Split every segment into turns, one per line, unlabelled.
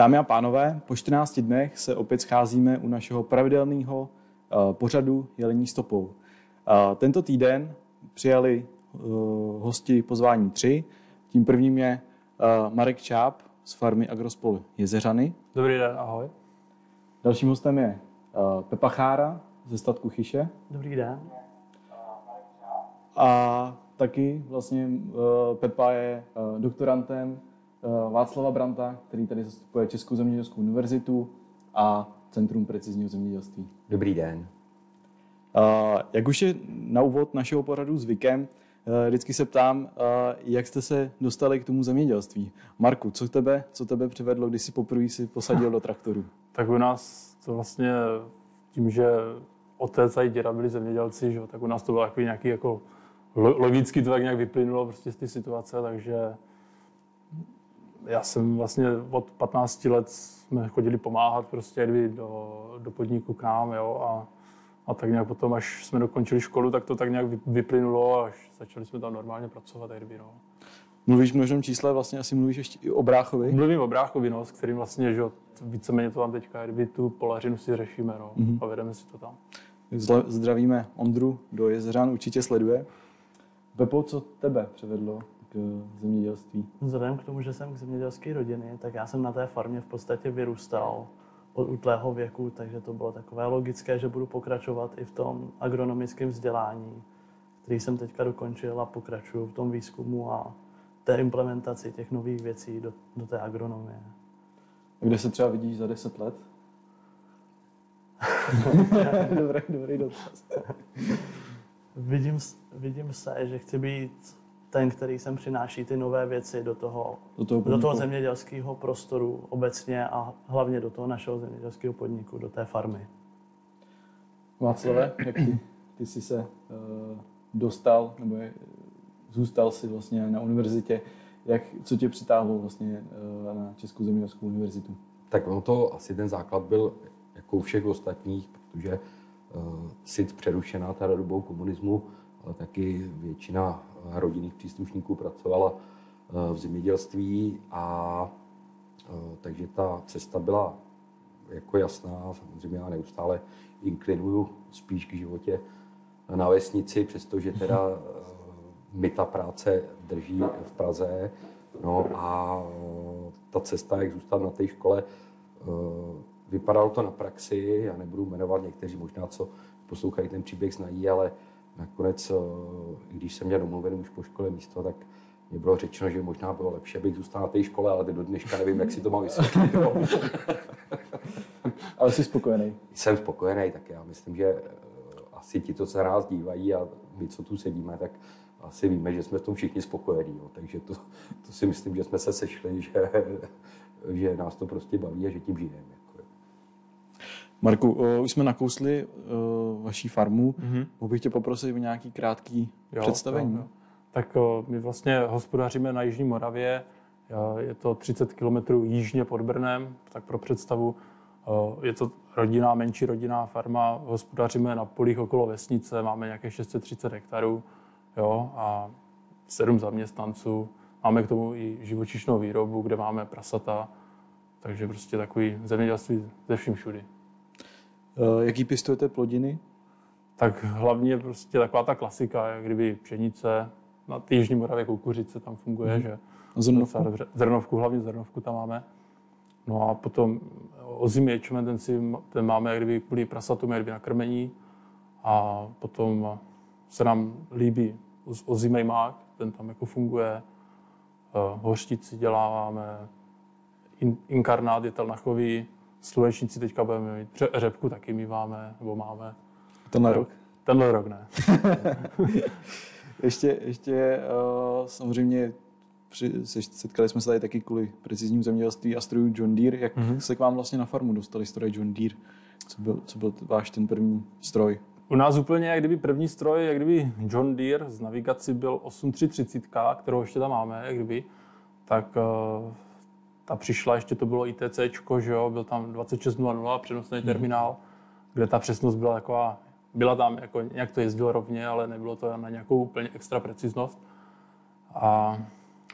Dámy a pánové, po 14 dnech se opět scházíme u našeho pravidelného uh, pořadu Jelení stopou. Uh, tento týden přijali uh, hosti pozvání tři. Tím prvním je Marek Čáp z farmy Agrospol Jezeřany.
Dobrý den, ahoj.
Dalším hostem je Pepa Chára ze statku Chyše.
Dobrý den.
A taky vlastně Pepa je doktorantem Václava Branta, který tady zastupuje Českou zemědělskou univerzitu a Centrum precizního zemědělství.
Dobrý den.
Uh, jak už je na úvod našeho pořadu zvykem, uh, vždycky se ptám, jak jste se dostali k tomu zemědělství. Marku, co tebe, co tebe přivedlo, když si poprvé si posadil do traktoru?
Tak u nás to vlastně tím, že otec a děda byli zemědělci, že, tak u nás to bylo takový nějaký jako logicky to tak nějak vyplynulo prostě z té situace, takže já jsem vlastně od 15 let jsme chodili pomáhat prostě do, do podniku k nám, jo, a, a tak nějak potom, až jsme dokončili školu, tak to tak nějak vyplynulo a až začali jsme tam normálně pracovat, kdyby, no.
Mluvíš v množném čísle, vlastně asi mluvíš ještě i o Bráchovi?
Mluvím o Bráchovi, no, s kterým vlastně, že víceméně to tam teďka, kdyby tu polařinu si řešíme, no, mm-hmm. a vedeme si to tam.
Zdravíme Ondru do Jezeřan, určitě sleduje. Pepo, co tebe převedlo k zemědělství?
Vzhledem k tomu, že jsem k zemědělské rodiny, tak já jsem na té farmě v podstatě vyrůstal od útlého věku, takže to bylo takové logické, že budu pokračovat i v tom agronomickém vzdělání, který jsem teďka dokončil a pokračuju v tom výzkumu a té implementaci těch nových věcí do, do té agronomie.
A kde se třeba vidíš za deset let? dobrý, dobrý dotaz.
vidím, vidím se, že chci být ten, který sem přináší ty nové věci do toho, do toho, do toho zemědělského prostoru obecně a hlavně do toho našeho zemědělského podniku, do té farmy.
Václave, jak ty, ty jsi se uh, dostal, nebo je, zůstal si vlastně na univerzitě, jak, co tě přitáhlo vlastně uh, na Českou zemědělskou univerzitu?
Tak ono to asi ten základ byl jako u všech ostatních, protože uh, sice přerušená ta dobou komunismu, ale taky většina rodinných příslušníků pracovala eh, v zemědělství a eh, takže ta cesta byla jako jasná. Samozřejmě já neustále inklinuju spíš k životě na vesnici, přestože teda eh, mi ta práce drží v Praze. No a ta cesta, jak zůstat na té škole, vypadalo to na praxi, já nebudu jmenovat někteří možná, co poslouchají ten příběh, znají, ale Nakonec, eh, i když jsem měl domluvený už po škole místo, tak mě bylo řečeno, že možná bylo lepší, abych zůstal na té škole, ale do dneška nevím, jak si to mám vysvětlit.
ale jsi spokojený?
Jsem spokojený, tak já myslím, že eh, asi ti, co se nás dívají a my, co tu sedíme, tak asi víme, že jsme v tom všichni spokojení. Jo. Takže to, to si myslím, že jsme se sešli, že, že nás to prostě baví a že tím žijeme.
Marku, uh, už jsme nakousli uh, vaší farmu. Mm-hmm. Mohl bych tě poprosit o nějaký krátký jo, představení? Jo, jo.
Tak uh, my vlastně hospodaříme na Jižní Moravě. Je to 30 km jižně pod Brnem, tak pro představu. Je to rodinná, menší rodinná farma. Hospodaříme na polích okolo vesnice, máme nějaké 630 hektarů jo, a sedm zaměstnanců. Máme k tomu i živočišnou výrobu, kde máme prasata, takže prostě takový zemědělství ze vším všudy.
Uh, jaký pěstujete plodiny?
Tak hlavně prostě taková ta klasika, jak kdyby pšenice, na Jižní Moravě kukuřice tam funguje, mm. že
zrnovku?
Dobře. Zrnovku, hlavně zrnovku tam máme. No a potom ozimý ječmen, ten, si, ten máme jak kdyby kvůli prasatům, jak kdyby na krmení. A potom se nám líbí ozimý mák, ten tam jako funguje. Hořtici děláváme, in, inkarnát je telnachový, slunečníci teďka budeme mít, řepku taky míváme, nebo máme.
Tenhle rok?
Tenhle rok ne.
ještě, ještě uh, samozřejmě při, setkali jsme se tady taky kvůli preciznímu zemědělství a strojů John Deere. Jak mm-hmm. se k vám vlastně na farmu dostali stroje John Deere? Co byl, co byl váš ten první stroj?
U nás úplně jak kdyby první stroj, jak kdyby John Deere z navigaci byl 8330, kterou ještě tam máme, jak kdyby, tak uh, ta přišla, ještě to bylo ITC, že jo, byl tam 2600 přenosný hmm. terminál, kde ta přesnost byla taková, byla tam, jako nějak to jezdilo rovně, ale nebylo to na nějakou úplně extra preciznost. A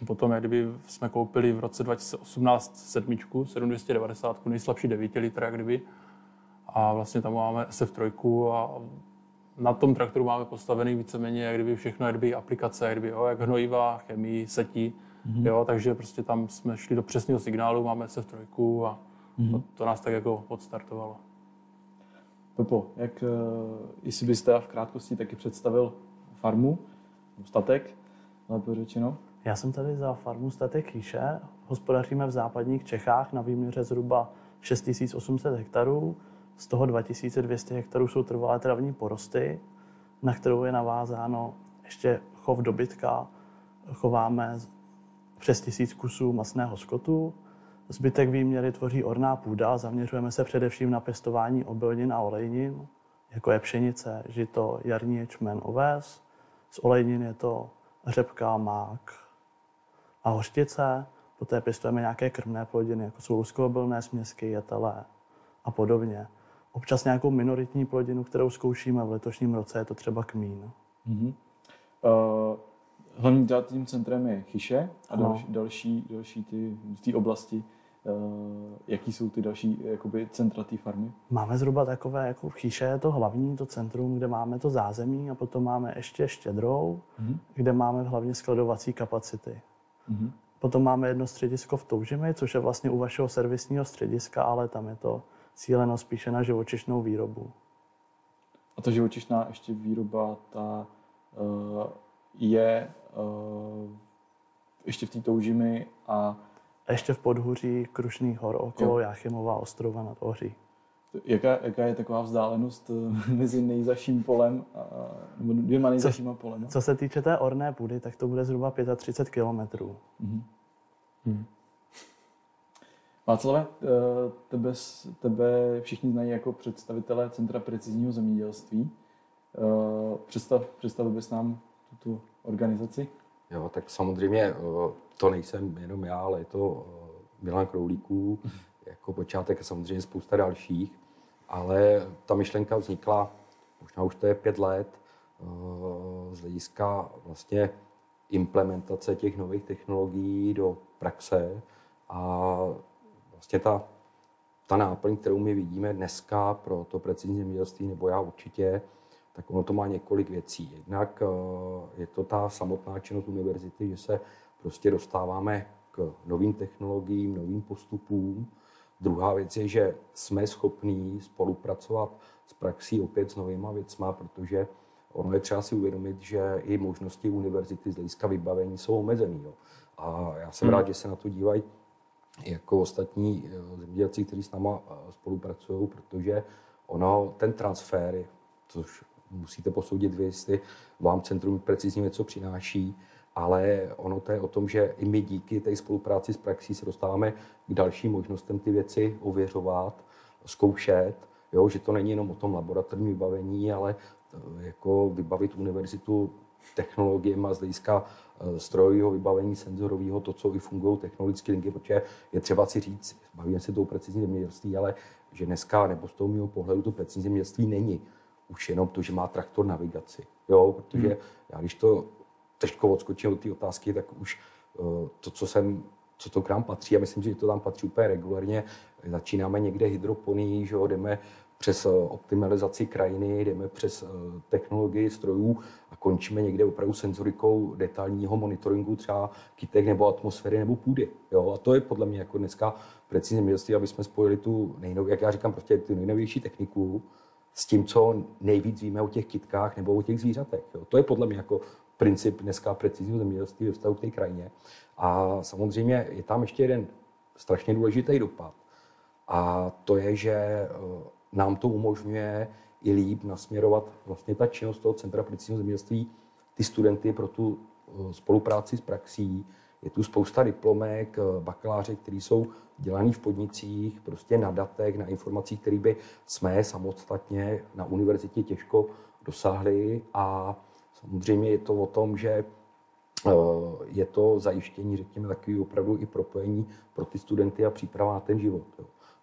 Potom, jak kdyby jsme koupili v roce 2018 sedmičku, 7290, nejslabší 9 litr, jak kdyby. A vlastně tam máme SF3 a na tom traktoru máme postavený víceméně jak kdyby všechno, jak kdyby aplikace, jak, kdyby, jo, jak hnojiva, chemii, setí. Mm-hmm. Jo, takže prostě tam jsme šli do přesného signálu, máme SF3 a mm-hmm. to, to, nás tak jako odstartovalo.
Pepo, jak, eh, jestli byste v krátkosti taky představil farmu, statek, lépe řečeno?
Já jsem tady za farmu Statek Chýše. Hospodaříme v západních Čechách na výměře zhruba 6800 hektarů. Z toho 2200 hektarů jsou trvalé travní porosty, na kterou je navázáno ještě chov dobytka. Chováme přes tisíc kusů masného skotu. Zbytek výměry tvoří orná půda. Zaměřujeme se především na pěstování obilnin a olejnin, jako je pšenice, žito, jarní ječmen, oves. Z olejnin je to řepka, mák a hořtice. Poté pěstujeme nějaké krmné plodiny, jako jsou luskobilné směsky, jetele a podobně. Občas nějakou minoritní plodinu, kterou zkoušíme v letošním roce, je to třeba kmín. Mm-hmm.
Uh, hlavním tím centrem je Chyše a další, další, další ty, ty oblasti Uh, jaký jsou ty další jakoby, centra té farmy?
Máme zhruba takové, jako v Chyše je to hlavní, to centrum, kde máme to zázemí a potom máme ještě Štědrou, mm-hmm. kde máme hlavně skladovací kapacity. Mm-hmm. Potom máme jedno středisko v Toužimi, což je vlastně u vašeho servisního střediska, ale tam je to cíleno spíše na živočišnou výrobu.
A ta živočišná ještě výroba, ta uh, je ještě v té Toužimi a
a ještě v podhůří Krušných hor okolo jo. Jáchymova ostrova nad Ohří.
Jaká, jaká je taková vzdálenost eh, mezi nejzaším polem a nebo dvěma nejzašíma polem?
Co se týče té orné půdy, tak to bude zhruba 35 kilometrů. Mm-hmm. Hmm.
Václave, eh, tebe, tebe všichni znají jako představitele Centra precizního zemědělství. Eh, představ, představil bys nám tuto organizaci?
Jo, tak samozřejmě to nejsem jenom já, ale je to Milan Kroulíků, jako počátek a samozřejmě spousta dalších. Ale ta myšlenka vznikla, možná už to je pět let, z hlediska vlastně implementace těch nových technologií do praxe a vlastně ta, ta náplň, kterou my vidíme dneska pro to precizní zemědělství, nebo já určitě, tak ono to má několik věcí. Jednak eh, je to ta samotná činnost univerzity, že se prostě dostáváme k novým technologiím, novým postupům. Druhá věc je, že jsme schopní spolupracovat s praxí opět s novýma věcma, protože ono je třeba si uvědomit, že i možnosti univerzity z hlediska vybavení jsou omezené. A já jsem hmm. rád, že se na to dívají jako ostatní eh, zemědělci, kteří s náma eh, spolupracují, protože ono, ten transfer, což musíte posoudit vy, jestli vám Centrum precizně něco přináší, ale ono to je o tom, že i my díky té spolupráci s praxí se dostáváme k dalším možnostem ty věci ověřovat, zkoušet, jo, že to není jenom o tom laboratorním vybavení, ale eh, jako vybavit univerzitu technologiemi z hlediska eh, strojového vybavení, senzorového, to, co i fungují technologické linky, protože je třeba si říct, bavíme se tou precizní zemědělství, ale že dneska, nebo z toho mého pohledu, to precizní zemědělství není už jenom to, že má traktor navigaci. Jo, protože hmm. já když to trošku odskočím od té otázky, tak už uh, to, co jsem co to k nám patří, a myslím, že to tam patří úplně regulárně. Začínáme někde hydroponí, že jo, jdeme přes eh, optimalizaci krajiny, jdeme přes eh, technologii strojů a končíme někde opravdu senzorikou detailního monitoringu třeba kytek nebo atmosféry nebo půdy. Jo? A to je podle mě jako dneska precizně městí, aby jsme spojili tu nejnovější, jak já říkám, prostě tu nejnovější techniku s tím, co nejvíc víme o těch kytkách nebo o těch zvířatech. Jo? To je podle mě jako princip dneska precizního zemědělství ve vztahu k té krajině. A samozřejmě je tam ještě jeden strašně důležitý dopad. A to je, že eh, nám to umožňuje i líp nasměrovat vlastně ta činnost toho Centra precizního zemědělství, ty studenty pro tu eh, spolupráci s praxí. Je tu spousta diplomek, eh, bakaláře, kteří jsou dělaný v podnicích, prostě na datech, na informacích, které by jsme samostatně na univerzitě těžko dosáhli. A samozřejmě je to o tom, že eh, je to zajištění, řekněme, takový opravdu i propojení pro ty studenty a příprava na ten život.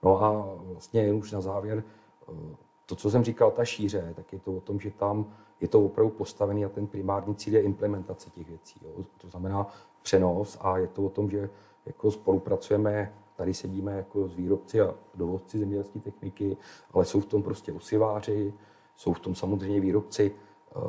No a vlastně jen už na závěr, eh, to, co jsem říkal, ta šíře, tak je to o tom, že tam je to opravdu postavený a ten primární cíl je implementace těch věcí. Jo. To znamená, přenos a je to o tom, že jako spolupracujeme, tady sedíme jako s výrobci a dovozci zemědělské techniky, ale jsou v tom prostě osiváři, jsou v tom samozřejmě výrobci eh,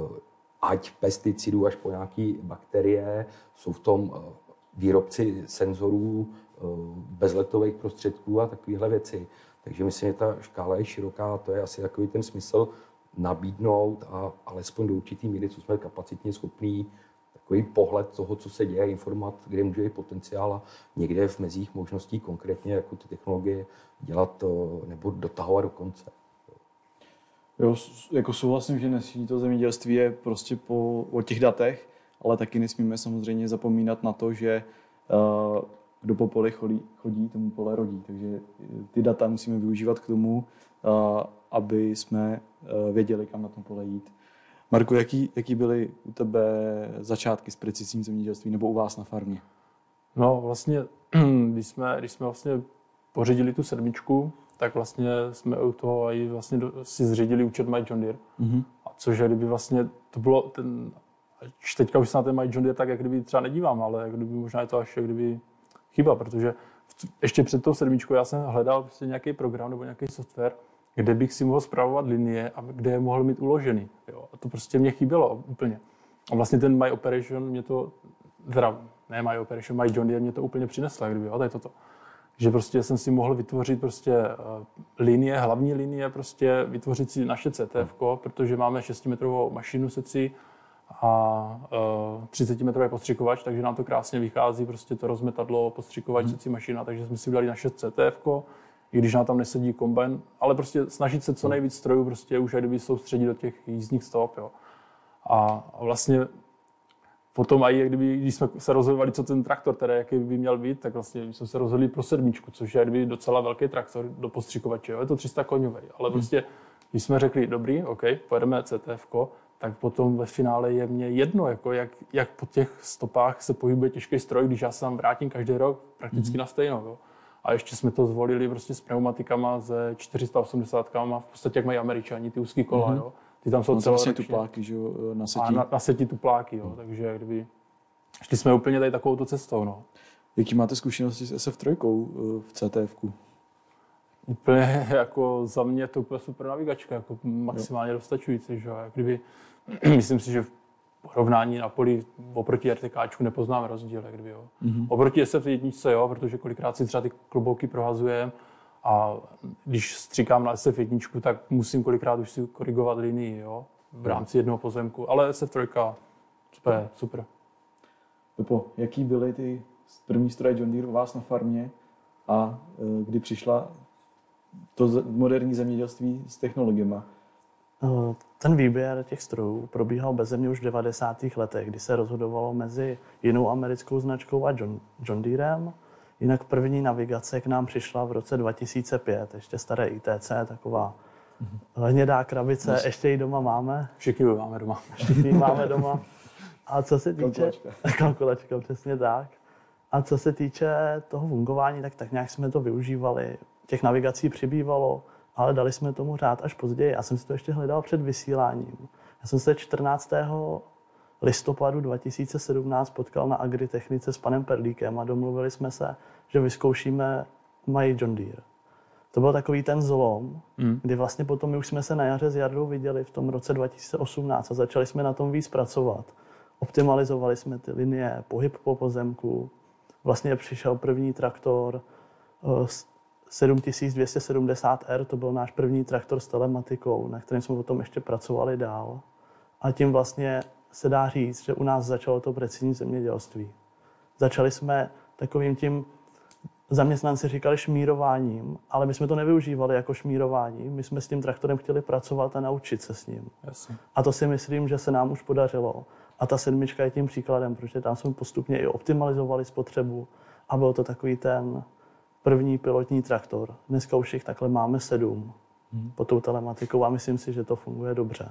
ať pesticidů až po nějaké bakterie, jsou v tom eh, výrobci senzorů, eh, bezletových prostředků a takovéhle věci. Takže myslím, že ta škála je široká, to je asi takový ten smysl nabídnout a alespoň do určitý míry, co jsme kapacitně schopní, takový pohled toho, co se děje, informovat, kde může být potenciál a někde v mezích možností konkrétně jako ty technologie dělat nebo dotahovat do konce.
Jo, jako souhlasím, že dnešní to zemědělství je prostě po, o těch datech, ale taky nesmíme samozřejmě zapomínat na to, že uh, kdo po poli chodí, chodí, tomu pole rodí. Takže ty data musíme využívat k tomu, uh, aby jsme uh, věděli, kam na tom pole jít. Marku, jaký, jaký byly u tebe začátky s precizním zemědělství nebo u vás na farmě?
No vlastně, když jsme, když jsme vlastně pořídili tu sedmičku, tak vlastně jsme u toho i vlastně si zřídili účet My John Deere. Mm-hmm. A což je, kdyby vlastně to bylo ten, až teďka už se na ten My John Deere tak jak kdyby třeba nedívám, ale jak kdyby možná je to až jak kdyby chyba, protože ještě před tou sedmičkou já jsem hledal prostě nějaký program nebo nějaký software, kde bych si mohl zpravovat linie a kde je mohl mít uložený. Jo. A to prostě mě chybělo úplně. A vlastně ten My Operation mě to, teda ne My Operation, My John Deere mě to úplně přinesla, kdyby, jo, to je toto že prostě jsem si mohl vytvořit prostě eh, linie, hlavní linie, prostě vytvořit si naše CTF, protože máme 6-metrovou mašinu seci a 30-metrový eh, postřikovač, takže nám to krásně vychází, prostě to rozmetadlo, postřikovač, hmm. seci mašina, takže jsme si udělali naše CTF, i když nám tam nesedí kombajn, ale prostě snažit se co nejvíc strojů prostě už kdyby soustředit do těch jízdních stop, jo. A vlastně potom i kdyby, když jsme se rozhodovali, co ten traktor, teda jaký by měl být, tak vlastně jsme se rozhodli pro sedmičku, což je kdyby docela velký traktor do postřikovače. Jo? Je to 300 koňový, ale hmm. prostě, když jsme řekli, dobrý, OK, pojedeme CTF, tak potom ve finále je mě jedno, jako jak, jak po těch stopách se pohybuje těžký stroj, když já se tam vrátím každý rok prakticky hmm. na stejno. Jo? A ještě jsme to zvolili prostě s pneumatikama ze 480 v podstatě jak mají američani, ty úzký kola. Hmm. Jo? Ty tam jsou
celoročně. Vlastně tupláky, že jo, na setí.
A na, na setí tupláky, jo, hmm. takže kdyby... Šli jsme úplně tady takovou cestou, no.
Jaký máte zkušenosti s SF3 eh, v CTF? -ku?
Úplně jako za mě to úplně super navigačka, jako maximálně jo. dostačující, že jo. Kdyby, myslím si, že porovnání na poli oproti RTKčku nepoznáme rozdíl, jak kdyby, jo. Mm-hmm. Oproti SF1, jo, protože kolikrát si třeba ty klobouky prohazujeme, a když stříkám na SF1, tak musím kolikrát už si korigovat linii jo, v rámci jednoho pozemku. Ale SF3 super, super.
Pepo, jaký byly ty první stroje John Deere u vás na farmě a e, kdy přišla to moderní zemědělství s technologiemi?
E, ten výběr těch strojů probíhal bez země už v 90. letech, kdy se rozhodovalo mezi jinou americkou značkou a John, John Deerem Jinak první navigace k nám přišla v roce 2005, ještě staré ITC, taková mm-hmm. hnědá krabice, Myslím. ještě ji doma máme.
Všichni máme doma.
Všichni máme doma. A co se týče... Kalkulačka. Kalkulačka, přesně tak. A co se týče toho fungování, tak tak nějak jsme to využívali. Těch navigací přibývalo, ale dali jsme tomu řád až později. Já jsem si to ještě hledal před vysíláním. Já jsem se 14 listopadu 2017 potkal na agritechnice s panem Perlíkem a domluvili jsme se, že vyzkoušíme mají John Deere. To byl takový ten zlom, mm. kdy vlastně potom my už jsme se na jaře s Jardou viděli v tom roce 2018 a začali jsme na tom víc pracovat. Optimalizovali jsme ty linie, pohyb po pozemku. Vlastně přišel první traktor 7270R, eh, to byl náš první traktor s telematikou, na kterém jsme potom ještě pracovali dál. A tím vlastně se dá říct, že u nás začalo to precizní zemědělství. Začali jsme takovým tím, zaměstnanci říkali šmírováním, ale my jsme to nevyužívali jako šmírování. My jsme s tím traktorem chtěli pracovat a naučit se s ním.
Jasně.
A to si myslím, že se nám už podařilo. A ta sedmička je tím příkladem, protože tam jsme postupně i optimalizovali spotřebu a byl to takový ten první pilotní traktor. Dneska už jich takhle máme sedm hmm. pod tou telematikou a myslím si, že to funguje dobře.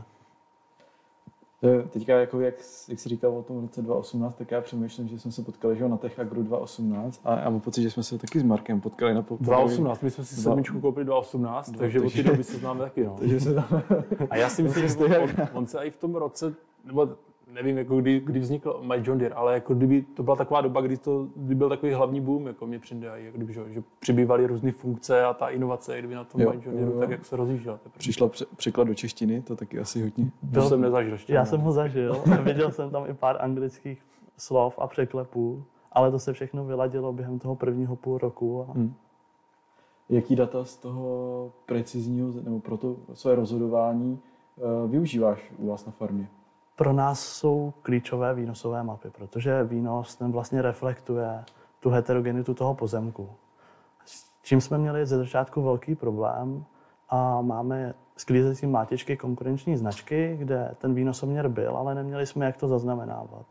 Teďka, jako jak, jak jsi říkal o tom roce 2018, tak já přemýšlím, že jsme se potkali že na Tech Agro 2018 a já mám pocit, že jsme se taky s Markem potkali na
po, 2018, my jsme si sedmičku koupili 2018, dva, takže od té doby se známe taky. No. takže se tam... A já si myslím, že on, on, se i v tom roce, nebo nevím, jako kdy, kdy vznikl My John Deere, ale jako kdyby to byla taková doba, kdy to kdy byl takový hlavní boom, jako mě přijde, jako kdyby, že, že přibývaly různé funkce a ta inovace, kdyby na tom jo, My John Deere, tak jak se rozjížděl.
Přišla pře- překlad do češtiny, to taky asi hodně.
To jsem nezažil ještě.
Já jsem ho zažil, viděl jsem tam i pár anglických slov a překlepů, ale to se všechno vyladilo během toho prvního půl roku. A... Hmm.
Jaký data z toho precizního, nebo pro to své rozhodování uh, využíváš u vás na farmě?
Pro nás jsou klíčové výnosové mapy, protože výnos ten vlastně reflektuje tu heterogenitu toho pozemku. S čím jsme měli ze začátku velký problém a máme sklízecí mátičky konkurenční značky, kde ten výnosoměr byl, ale neměli jsme jak to zaznamenávat.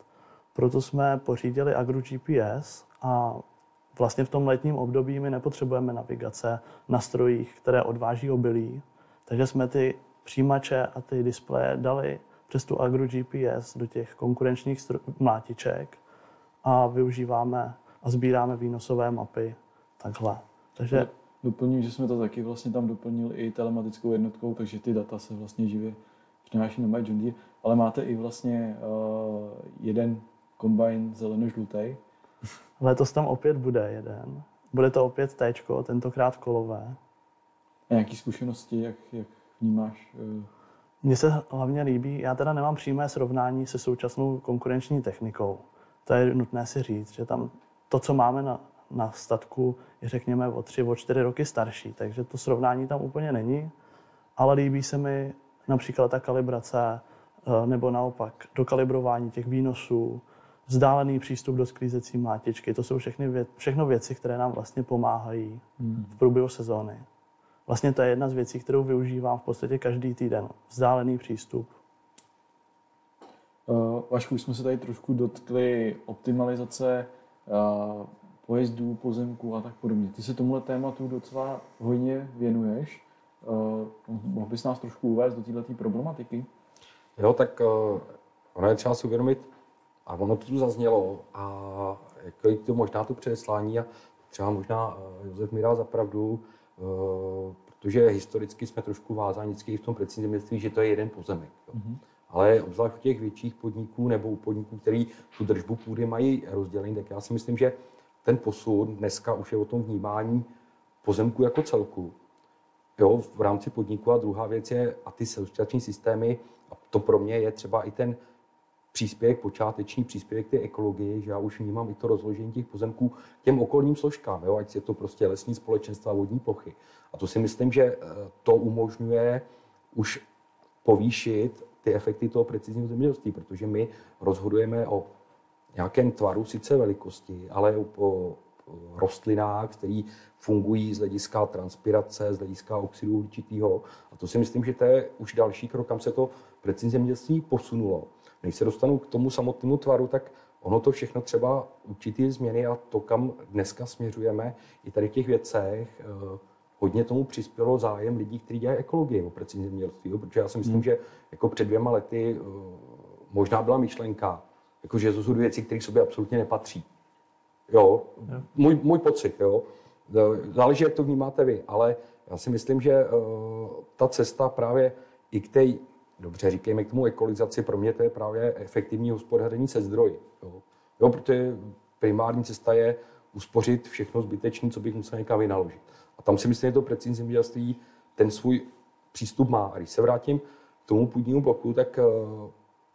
Proto jsme pořídili Agro GPS a vlastně v tom letním období my nepotřebujeme navigace na strojích, které odváží obilí, takže jsme ty přijímače a ty displeje dali přes tu Agro GPS do těch konkurenčních stro- mlátiček a využíváme a sbíráme výnosové mapy takhle. Takže
Doplním, že jsme to taky vlastně tam doplnili i telematickou jednotkou, takže ty data se vlastně živě přináší na My John Deere, ale máte i vlastně uh, jeden kombajn zeleno-žlutý.
Letos tam opět bude jeden. Bude to opět T, tentokrát kolové.
A nějaké zkušenosti, jak, jak vnímáš? Uh...
Mně se hlavně líbí, já teda nemám přímé srovnání se současnou konkurenční technikou. To je nutné si říct, že tam to, co máme na, na statku, je řekněme o tři, o čtyři roky starší, takže to srovnání tam úplně není, ale líbí se mi například ta kalibrace eh, nebo naopak dokalibrování těch výnosů, vzdálený přístup do sklízecí mátičky. To jsou všechny vě- všechno věci, které nám vlastně pomáhají hmm. v průběhu sezóny. Vlastně to je jedna z věcí, kterou využívám v podstatě každý týden. Vzdálený přístup.
Uh, Vašku, už jsme se tady trošku dotkli optimalizace uh, pojezdů, pozemků a tak podobně. Ty se tomuhle tématu docela hodně věnuješ. Uh, mohl bys nás trošku uvést do této problematiky?
Jo, tak uh, ono je třeba si uvědomit, a ono to tu zaznělo, a jako to možná to předeslání, a třeba možná uh, Josef mi dal za pravdu, protože historicky jsme trošku vázáni v tom precizním zemědělství, že to je jeden pozemek. Jo. Mm-hmm. Ale obzvlášť u těch větších podniků nebo u podniků, který tu držbu půdy mají rozdělený, tak já si myslím, že ten posun dneska už je o tom vnímání pozemku jako celku. Jo, v rámci podniku a druhá věc je, a ty současné systémy, a to pro mě je třeba i ten příspěvek, počáteční příspěvek té ekologii, že já už vnímám i to rozložení těch pozemků těm okolním složkám, jo, ať je to prostě lesní společenstva vodní plochy. A to si myslím, že to umožňuje už povýšit ty efekty toho precizního zemědělství, protože my rozhodujeme o nějakém tvaru, sice velikosti, ale o rostlinách, které fungují z hlediska transpirace, z hlediska oxidu uhličitého. A to si myslím, že to je už další krok, kam se to precizní zemědělství posunulo. Než se dostanu k tomu samotnému tvaru, tak ono to všechno třeba určitý změny a to, kam dneska směřujeme, i tady v těch věcech, eh, hodně tomu přispělo zájem lidí, kteří dělají ekologii o precizní zemědělství. Protože já si myslím, hmm. že jako před dvěma lety eh, možná byla myšlenka, jako, že to jsou věci, které sobě absolutně nepatří. Jo, můj, můj pocit, jo. Záleží, jak to vnímáte vy, ale já si myslím, že ta cesta právě i k té, dobře říkejme k tomu ekologizaci, pro mě to je právě efektivní hospodaření se zdroji. Jo. jo, protože primární cesta je uspořit všechno zbytečné, co bych musel někam vynaložit. A tam si myslím, že to precizní zemědělství ten svůj přístup má. A když se vrátím k tomu půdnímu bloku, tak uh,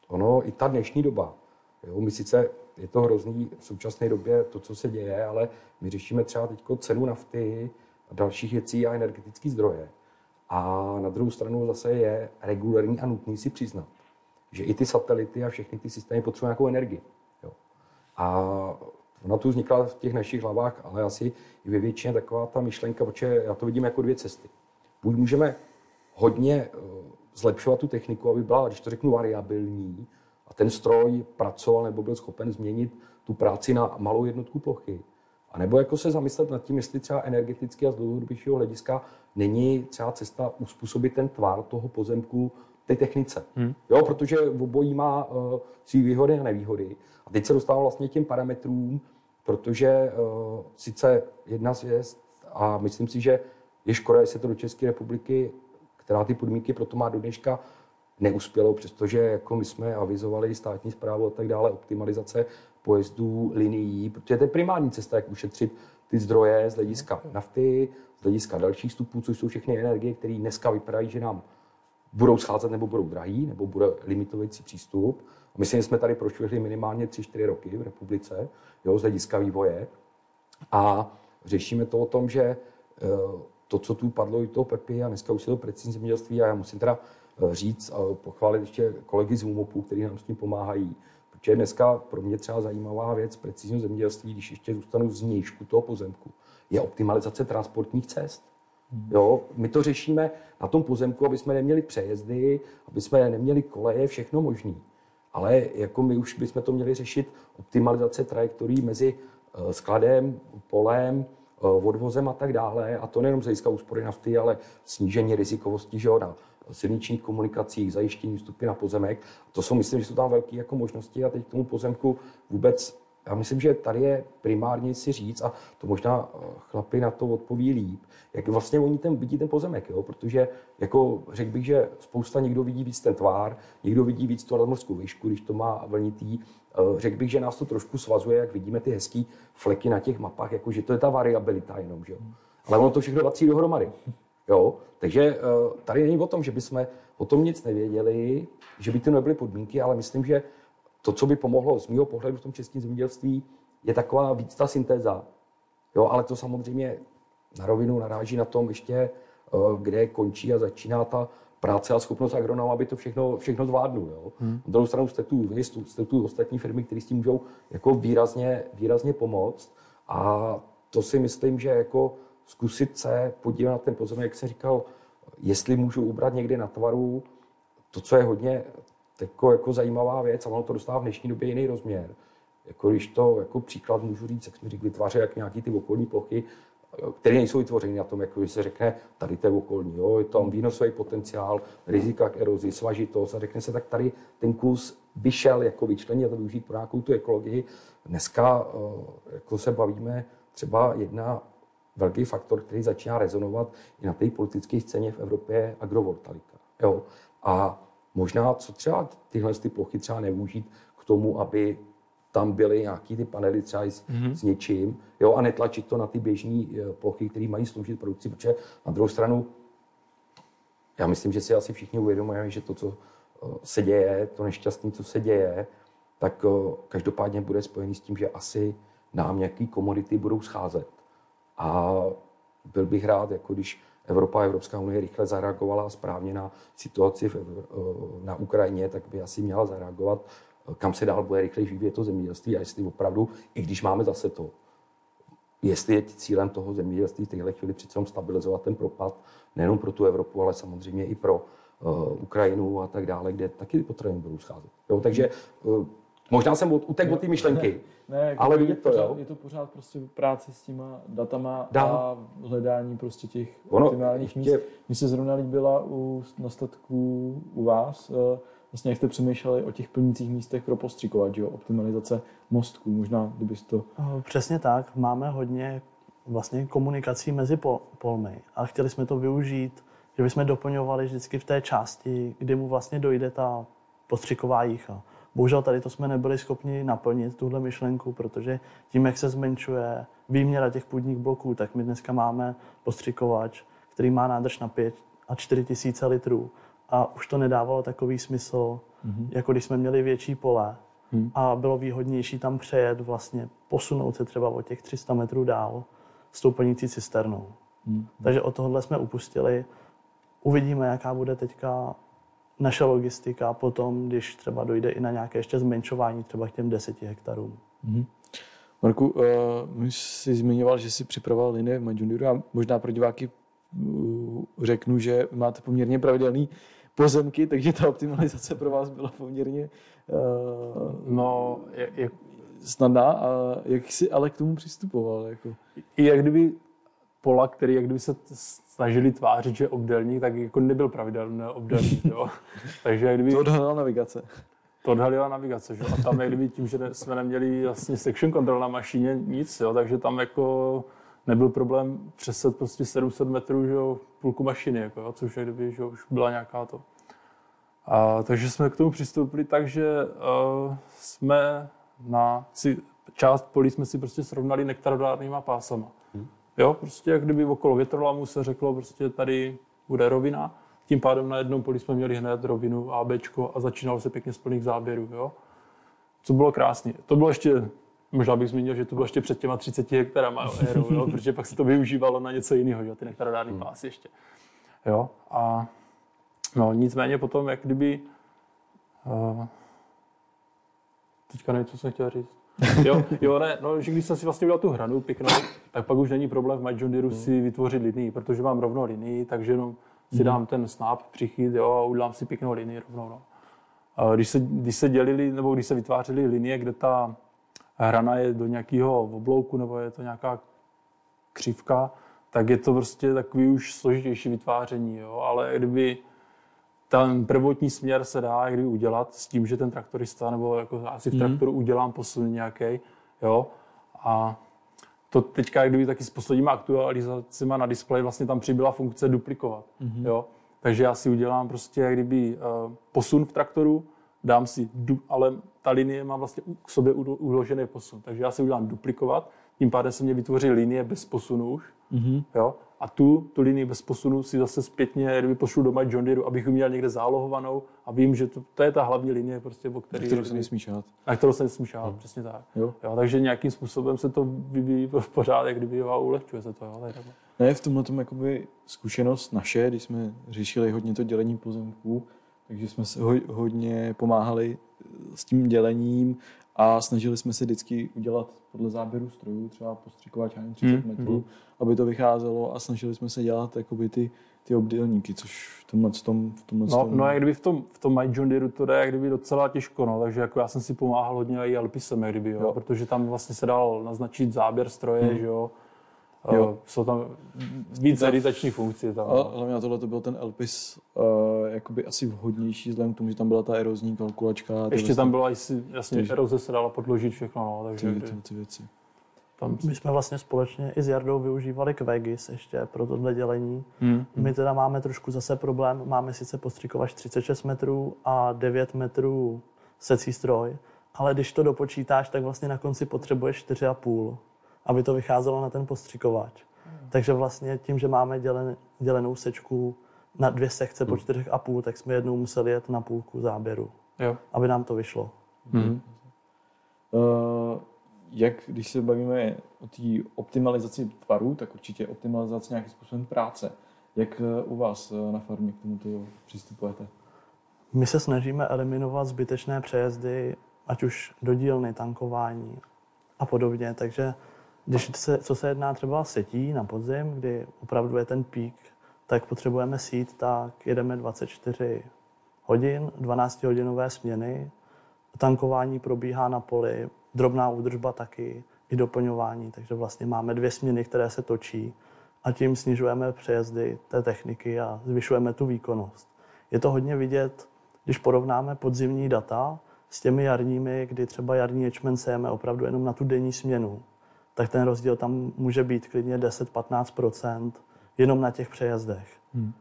ono i ta dnešní doba, Jo, my sice je to hrozný v současné době to, co se děje, ale my řešíme třeba teď cenu nafty a dalších věcí a energetické zdroje. A na druhou stranu zase je regulární a nutný si přiznat, že i ty satelity a všechny ty systémy potřebují nějakou energii. Jo. A ona tu vznikla v těch našich hlavách, ale asi i ve většině taková ta myšlenka, protože já to vidím jako dvě cesty. Buď můžeme hodně eh, zlepšovat tu techniku, aby byla, když to řeknu, variabilní, a ten stroj pracoval nebo byl schopen změnit tu práci na malou jednotku plochy. A nebo jako se zamyslet nad tím, jestli třeba energeticky a z dlouhodobějšího hlediska není třeba cesta uspůsobit ten tvar toho pozemku té technice. Hmm. Jo, protože obojí má uh, své výhody a nevýhody. A teď se dostávám vlastně k těm parametrům, protože uh, sice jedna z věc, a myslím si, že je škoda, jestli to do České republiky, která ty podmínky proto má do dneška, neuspělo, přestože jako my jsme avizovali státní zprávu a tak dále, optimalizace pojezdů linií, protože to je primární cesta, jak ušetřit ty zdroje z hlediska nafty, z hlediska dalších vstupů, což jsou všechny energie, které dneska vypadají, že nám budou scházet nebo budou drahý, nebo bude limitující přístup. A myslím, že jsme tady prošvihli minimálně 3-4 roky v republice, jo, z hlediska vývoje. A řešíme to o tom, že eh, to, co tu padlo i toho Pepi, a dneska už je to precizní zemědělství, a já musím teda eh, říct a pochválit ještě kolegy z UMOPu, kteří nám s tím pomáhají, protože dneska pro mě třeba zajímavá věc precizního zemědělství, když ještě zůstanu z nížku toho pozemku, je optimalizace transportních cest. Hmm. Jo, my to řešíme na tom pozemku, aby jsme neměli přejezdy, aby jsme neměli koleje, všechno možné. Ale jako my už bychom to měli řešit optimalizace trajektorií mezi eh, skladem, polem, eh, odvozem a tak dále. A to nejenom z hlediska úspory nafty, ale snížení rizikovosti že jo, na silničních komunikacích, zajištění vstupy na pozemek. To jsou, myslím, že jsou tam velké jako možnosti a teď k tomu pozemku vůbec já myslím, že tady je primárně si říct, a to možná eh, chlapi na to odpoví líp, jak vlastně oni ten, vidí ten pozemek, jo? protože jako řekl bych, že spousta někdo vidí víc ten tvár, někdo vidí víc tu nadmorskou výšku, když to má vlnitý. Eh, řekl bych, že nás to trošku svazuje, jak vidíme ty hezké fleky na těch mapách, jako že to je ta variabilita jenom, že jo? Ale ono to všechno patří dohromady. Jo? Takže eh, tady není o tom, že bychom o tom nic nevěděli, že by to nebyly podmínky, ale myslím, že to, co by pomohlo z mého pohledu v tom českém zemědělství, je taková víc ta syntéza. Jo, ale to samozřejmě na rovinu naráží na tom ještě, eh, kde končí a začíná ta práce a schopnost agronoma, aby to všechno, všechno zvládnu. Jo. Hmm. Na druhou stranu jste tu vy, jste tu ostatní firmy, které s tím můžou jako výrazně, výrazně pomoct. A to si myslím, že jako zkusit se podívat na ten pozemek, jak jsem říkal, jestli můžu ubrat někde na tvaru, to, co je hodně jako, jako zajímavá věc a ono to dostává v dnešní době jiný rozměr. Jako když to jako příklad můžu říct, jak jsme říkali, vytváří jak nějaký ty okolní plochy, které nejsou vytvořeny na tom, jako když se řekne, tady to je okolní, jo, je tam výnosový potenciál, rizika k erozi, svažitost a řekne se, tak tady ten kus by šel jako vyčlenit a využít pro nějakou tu ekologii. Dneska eh, jako se bavíme třeba jedna velký faktor, který začíná rezonovat i na té politické scéně v Evropě, agrovoltaika. Jo. A možná co třeba tyhle ty plochy třeba nevyužít k tomu, aby tam byly nějaký ty panely třeba s, mm-hmm. s něčím, jo, a netlačit to na ty běžné eh, plochy, které mají sloužit produkci, protože na druhou stranu já myslím, že si asi všichni uvědomujeme, že to, co eh, se děje, to nešťastné, co se děje, tak eh, každopádně bude spojený s tím, že asi nám nějaký komodity budou scházet. A byl bych rád, jako když Evropa a Evropská unie rychle zareagovala správně na situaci v, na Ukrajině, tak by asi měla zareagovat, kam se dál bude rychleji vyvíjet to zemědělství a jestli opravdu, i když máme zase to, jestli je cílem toho zemědělství v téhle chvíli přece stabilizovat ten propad, nejenom pro tu Evropu, ale samozřejmě i pro uh, Ukrajinu a tak dále, kde taky potraviny budou scházet. Jo, takže uh, možná jsem utekl od té myšlenky.
Ne, jako ale vidět to, pořád, je to pořád prostě práce s těma datama Dá. a hledání prostě těch ono, optimálních míst. Mně se zrovna líbila u nastatků u vás, eh, vlastně jak jste přemýšleli o těch plnících místech pro postřikovat, že jo, optimalizace mostků, možná, kdybys to...
Přesně tak, máme hodně vlastně komunikací mezi pol, polmi a chtěli jsme to využít, že bychom doplňovali vždycky v té části, kdy mu vlastně dojde ta postřiková jícha. Bohužel tady to jsme nebyli schopni naplnit, tuhle myšlenku, protože tím, jak se zmenšuje výměra těch půdních bloků, tak my dneska máme postřikovač, který má nádrž na 5 a 4 tisíce litrů. A už to nedávalo takový smysl, mm-hmm. jako když jsme měli větší pole mm. a bylo výhodnější tam přejet, vlastně posunout se třeba o těch 300 metrů dál s tou plnící cisternou. Mm. Takže od tohohle jsme upustili. Uvidíme, jaká bude teďka naše logistika potom, když třeba dojde i na nějaké ještě zmenšování, třeba k těm 10 hektarům. Mm-hmm.
Marku, uh, my jsi zmiňoval, že jsi připravoval linie v Majuniru a možná pro diváky uh, řeknu, že máte poměrně pravidelný pozemky, takže ta optimalizace pro vás byla poměrně uh, no, jak, snadná. A jak jsi ale k tomu přistupoval? Jako?
I jak kdyby Polak, který jak kdyby se snažili tvářit, že je obdelník, tak jako nebyl pravidelný obdelník. Jo.
Takže jak kdyby... To odhalila navigace.
To odhalila navigace, že? A tam jak kdyby tím, že jsme neměli vlastně section control na mašině, nic, jo, takže tam jako nebyl problém přeset prostě 700 metrů, že jo, půlku mašiny, jako, jo, což jak kdyby, že jo, už byla nějaká to. A, takže jsme k tomu přistoupili tak, že uh, jsme na si, část polí jsme si prostě srovnali nektarodárnýma pásama. Hmm. Jo, prostě jak kdyby okolo větrolamu se řeklo, prostě tady bude rovina, tím pádem na jednom poli jsme měli hned rovinu A, Bčko a začínalo se pěkně z plných záběrů. Jo? Co bylo krásné. To bylo ještě, možná bych zmínil, že to bylo ještě před těma 30 hektarama jo, jo, protože pak se to využívalo na něco jiného, jo, ty nektarodární hmm. pásy ještě. Jo? A no, nicméně potom, jak kdyby uh, teďka nevím, co jsem chtěl říct. Jo, jo, ne, no, že když jsem si vlastně udělal tu hranu pěknou, tak pak už není problém v My John Deere si vytvořit linii, protože mám rovnou linii, takže no, si dám ten snap, přichyt jo, a udělám si pěknou linii rovnou. No. A když, se, když se dělili, nebo když se vytvářely linie, kde ta hrana je do nějakého oblouku, nebo je to nějaká křivka, tak je to prostě takový už složitější vytváření, jo. ale kdyby ten prvotní směr se dá kdyby udělat s tím, že ten traktorista, nebo jako asi v mhm. traktoru udělám posun nějaký, jo, a to teďka, kdyby taky s posledníma aktualizacemi na displeji vlastně tam přibyla funkce duplikovat. Mm-hmm. Jo? Takže já si udělám prostě jak kdyby uh, posun v traktoru, dám si, du, ale ta linie má vlastně k sobě uložený posun. Takže já si udělám duplikovat, tím pádem se mě vytvoří linie bez posunu už. Mm-hmm. Jo? A tu, tu linii bez posunu si zase zpětně, kdyby pošlu doma John Deere, abych ji měl někde zálohovanou a vím, že to, to je ta hlavní linie, prostě, o který,
na kterou se nesmí šát.
Na kterou se nesmí šát, hmm. přesně tak. Jo. Jo, takže nějakým způsobem se to vyvíjí v pořádek, kdyby ho ulehčuje se to. Jo, tak.
Ne, v tomhle tom jakoby zkušenost naše, když jsme řešili hodně to dělení pozemků, takže jsme se ho, hodně pomáhali s tím dělením a snažili jsme se vždycky udělat podle záběru strojů, třeba postřikovat 30 hmm. metrů, hmm. aby to vycházelo a snažili jsme se dělat jakoby ty, ty obdélníky, což v tomhle tom, v tomhle
no,
tom...
no, jak kdyby v tom, v tom My John Deere to jde jak kdyby docela těžko, no, takže jako já jsem si pomáhal hodně i Alpisem, jak kdyby, jo, jo. protože tam vlastně se dal naznačit záběr stroje, hmm. že jo, Jo. Jsou tam víc editační funkcí. Tam.
Ale hlavně na tohle to byl ten Elpis uh, jakoby asi vhodnější vzhledem k tomu, že tam byla ta erozní kalkulačka.
Ještě tam byla asi, jasně, ty, eroze se dala podložit všechno, no, takže
ty, ty, ty věci.
Tam... My jsme vlastně společně i s Jardou využívali Quegis ještě pro tohle dělení. Hmm. My teda máme trošku zase problém, máme sice postřikovač 36 metrů a 9 metrů secí stroj, ale když to dopočítáš, tak vlastně na konci potřebuješ 4,5 aby to vycházelo na ten postřikovač. Hmm. Takže vlastně tím, že máme dělen, dělenou sečku na dvě sekce po hmm. čtyřech a půl, tak jsme jednou museli jet na půlku záběru, jo. aby nám to vyšlo. Hmm.
Uh, jak když se bavíme o té optimalizaci tvarů, tak určitě optimalizace nějakým způsobem práce. Jak eh, u vás eh, na farmě k tomuto přistupujete?
My se snažíme eliminovat zbytečné přejezdy, ať už do dílny, tankování a podobně, takže když se, co se jedná třeba setí na podzim, kdy opravdu je ten pík, tak potřebujeme sít, tak jedeme 24 hodin, 12-hodinové směny. Tankování probíhá na poli, drobná údržba taky, i doplňování, takže vlastně máme dvě směny, které se točí a tím snižujeme přejezdy té techniky a zvyšujeme tu výkonnost. Je to hodně vidět, když porovnáme podzimní data s těmi jarními, kdy třeba jarní ječmen sejeme opravdu jenom na tu denní směnu tak ten rozdíl tam může být klidně 10-15% jenom na těch přejezdech. Hmm.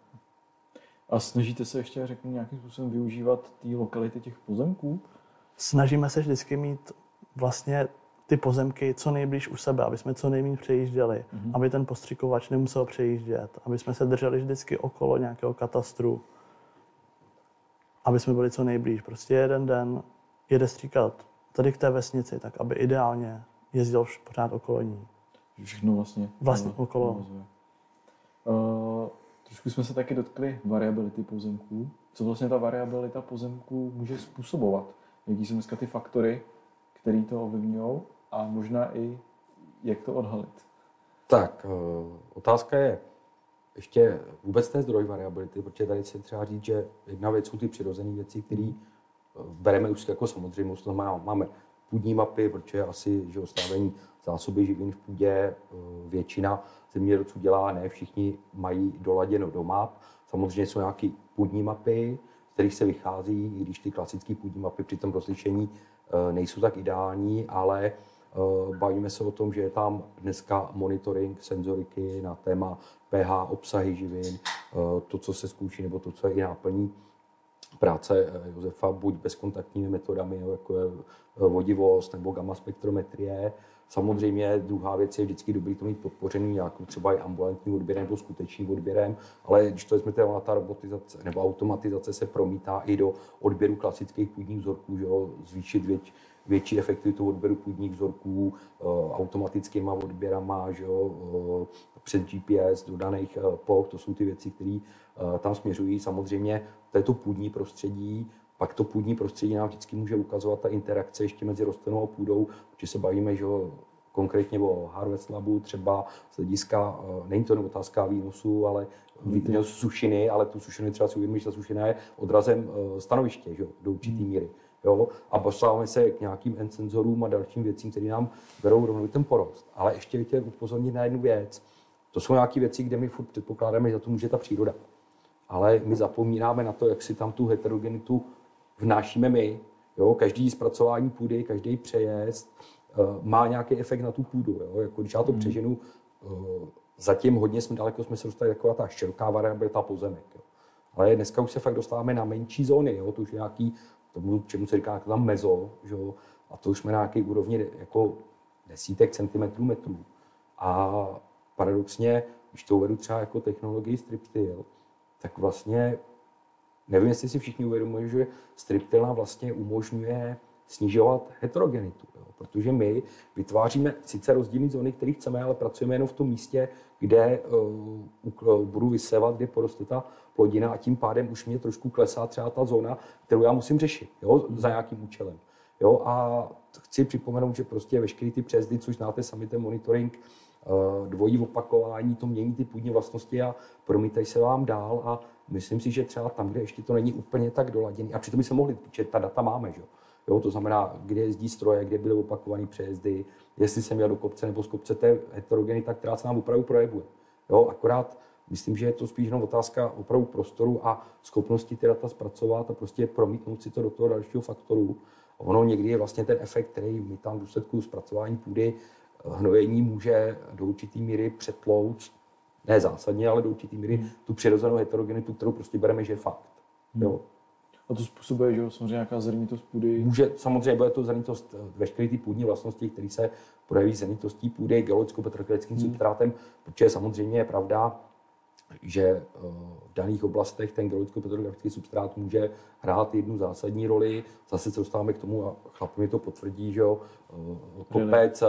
A snažíte se ještě, řeknu, nějakým způsobem využívat ty lokality těch pozemků?
Snažíme se vždycky mít vlastně ty pozemky co nejblíž u sebe, aby jsme co nejméně přejížděli, mm-hmm. aby ten postřikovač nemusel přejíždět, aby jsme se drželi vždycky okolo nějakého katastru, aby jsme byli co nejblíž. Prostě jeden den jede stříkat tady k té vesnici, tak aby ideálně jezdil pořád okolo ní.
Všechno vlastně.
Vlastně no, okolo.
Uh, trošku jsme se taky dotkli variability pozemků. Co vlastně ta variabilita pozemků může způsobovat? Jaký jsou dneska ty faktory, které to ovlivňují a možná i jak to odhalit?
Tak, uh, otázka je ještě vůbec ten zdroj variability, protože tady se třeba říct, že jedna věc jsou ty přirozené věci, které bereme už jako samozřejmost, to znamená, máme půdní mapy, protože asi že ostávení zásoby živin v půdě eh, většina zemědělců dělá, ne všichni mají doladěno do map. Samozřejmě jsou nějaké půdní mapy, z kterých se vychází, i když ty klasické půdní mapy při tom rozlišení eh, nejsou tak ideální, ale eh, bavíme se o tom, že je tam dneska monitoring senzoriky na téma pH, obsahy živin, to, co se zkouší, nebo to, co je i náplní práce Josefa buď bezkontaktními metodami, jako je vodivost nebo gamma spektrometrie, Samozřejmě druhá věc je vždycky dobrý to mít podpořený nějakou třeba i ambulantní odběrem nebo skutečným odběrem, ale když to vezmete, ona ta robotizace nebo automatizace se promítá i do odběru klasických půdních vzorků, že jo, zvýšit věč, větší efektivitu odběru půdních vzorků eh, automatickýma odběrama, že jo, eh, přes GPS do daných eh, ploch, to jsou ty věci, které tam směřují. Samozřejmě to je to půdní prostředí, pak to půdní prostředí nám vždycky může ukazovat ta interakce ještě mezi rostlinou a půdou, protože se bavíme, že konkrétně o Harvest Labu, třeba z hlediska, eh, není to otázka výnosu, ale výnos sušiny, ale tu sušinu třeba si uvědomit, že ta sušina je odrazem eh, stanoviště že, do určitý hmm. míry. Jo? A posláváme se k nějakým end senzorům a dalším věcím, které nám berou rovnou ten porost. Ale ještě chtěl upozornit na jednu věc. To jsou nějaké věci, kde my furt předpokládáme, že za to může ta příroda. Ale my zapomínáme na to, jak si tam tu heterogenitu vnášíme my. Jo? Každý zpracování půdy, každý přejezd uh, má nějaký efekt na tu půdu. Jo? Jako když já to hmm. přeženu, uh, zatím hodně jsme daleko jsme se dostali taková ta široká variabilita pozemek. Jo? Ale dneska už se fakt dostáváme na menší zóny, jo? to už je nějaký, tomu, čemu se říká tam mezo, že? a to už jsme na nějaké úrovni jako desítek centimetrů metrů. A paradoxně, když to uvedu třeba jako technologii striptil, tak vlastně Nevím, jestli si všichni uvědomují, že striptil vlastně umožňuje snižovat heterogenitu, jo? protože my vytváříme sice rozdílné zóny, které chceme, ale pracujeme jenom v tom místě, kde uh, budu vysevat, kde poroste ta plodina a tím pádem už mě trošku klesá třeba ta zóna, kterou já musím řešit jo? za nějakým účelem. Jo? A chci připomenout, že prostě veškeré ty přezdy, což znáte sami ten monitoring, uh, dvojí opakování, to mění ty půdní vlastnosti a promítají se vám dál a Myslím si, že třeba tam, kde ještě to není úplně tak doladěný, a přitom by se mohli, protože ta data máme, že? Jo, to znamená, kde jezdí stroje, kde byly opakované přejezdy, jestli jsem jel do kopce nebo z kopce, to je heterogenita, která se nám opravdu projevuje. Jo, akorát myslím, že je to spíš jenom otázka opravdu prostoru a schopnosti ty data zpracovat a prostě promítnout si to do toho dalšího faktoru. Ono někdy je vlastně ten efekt, který my tam v důsledku zpracování půdy hnojení může do určité míry přetlouct ne zásadně, ale do určitý míry hmm. tu přirozenou heterogenitu, kterou prostě bereme, že je fakt. Hmm. Jo.
A to způsobuje, že samozřejmě nějaká zrnitost půdy?
Může, samozřejmě bude to zrnitost eh, veškeré ty půdní vlastnosti, které se projeví zrnitostí půdy, geologicko-petrokemickým hmm. substrátem, protože samozřejmě je pravda, že eh, v daných oblastech ten geologicko-petrokemický substrát může hrát jednu zásadní roli. Zase se dostáváme k tomu, a chlap mi to potvrdí, že jo, eh, kopec,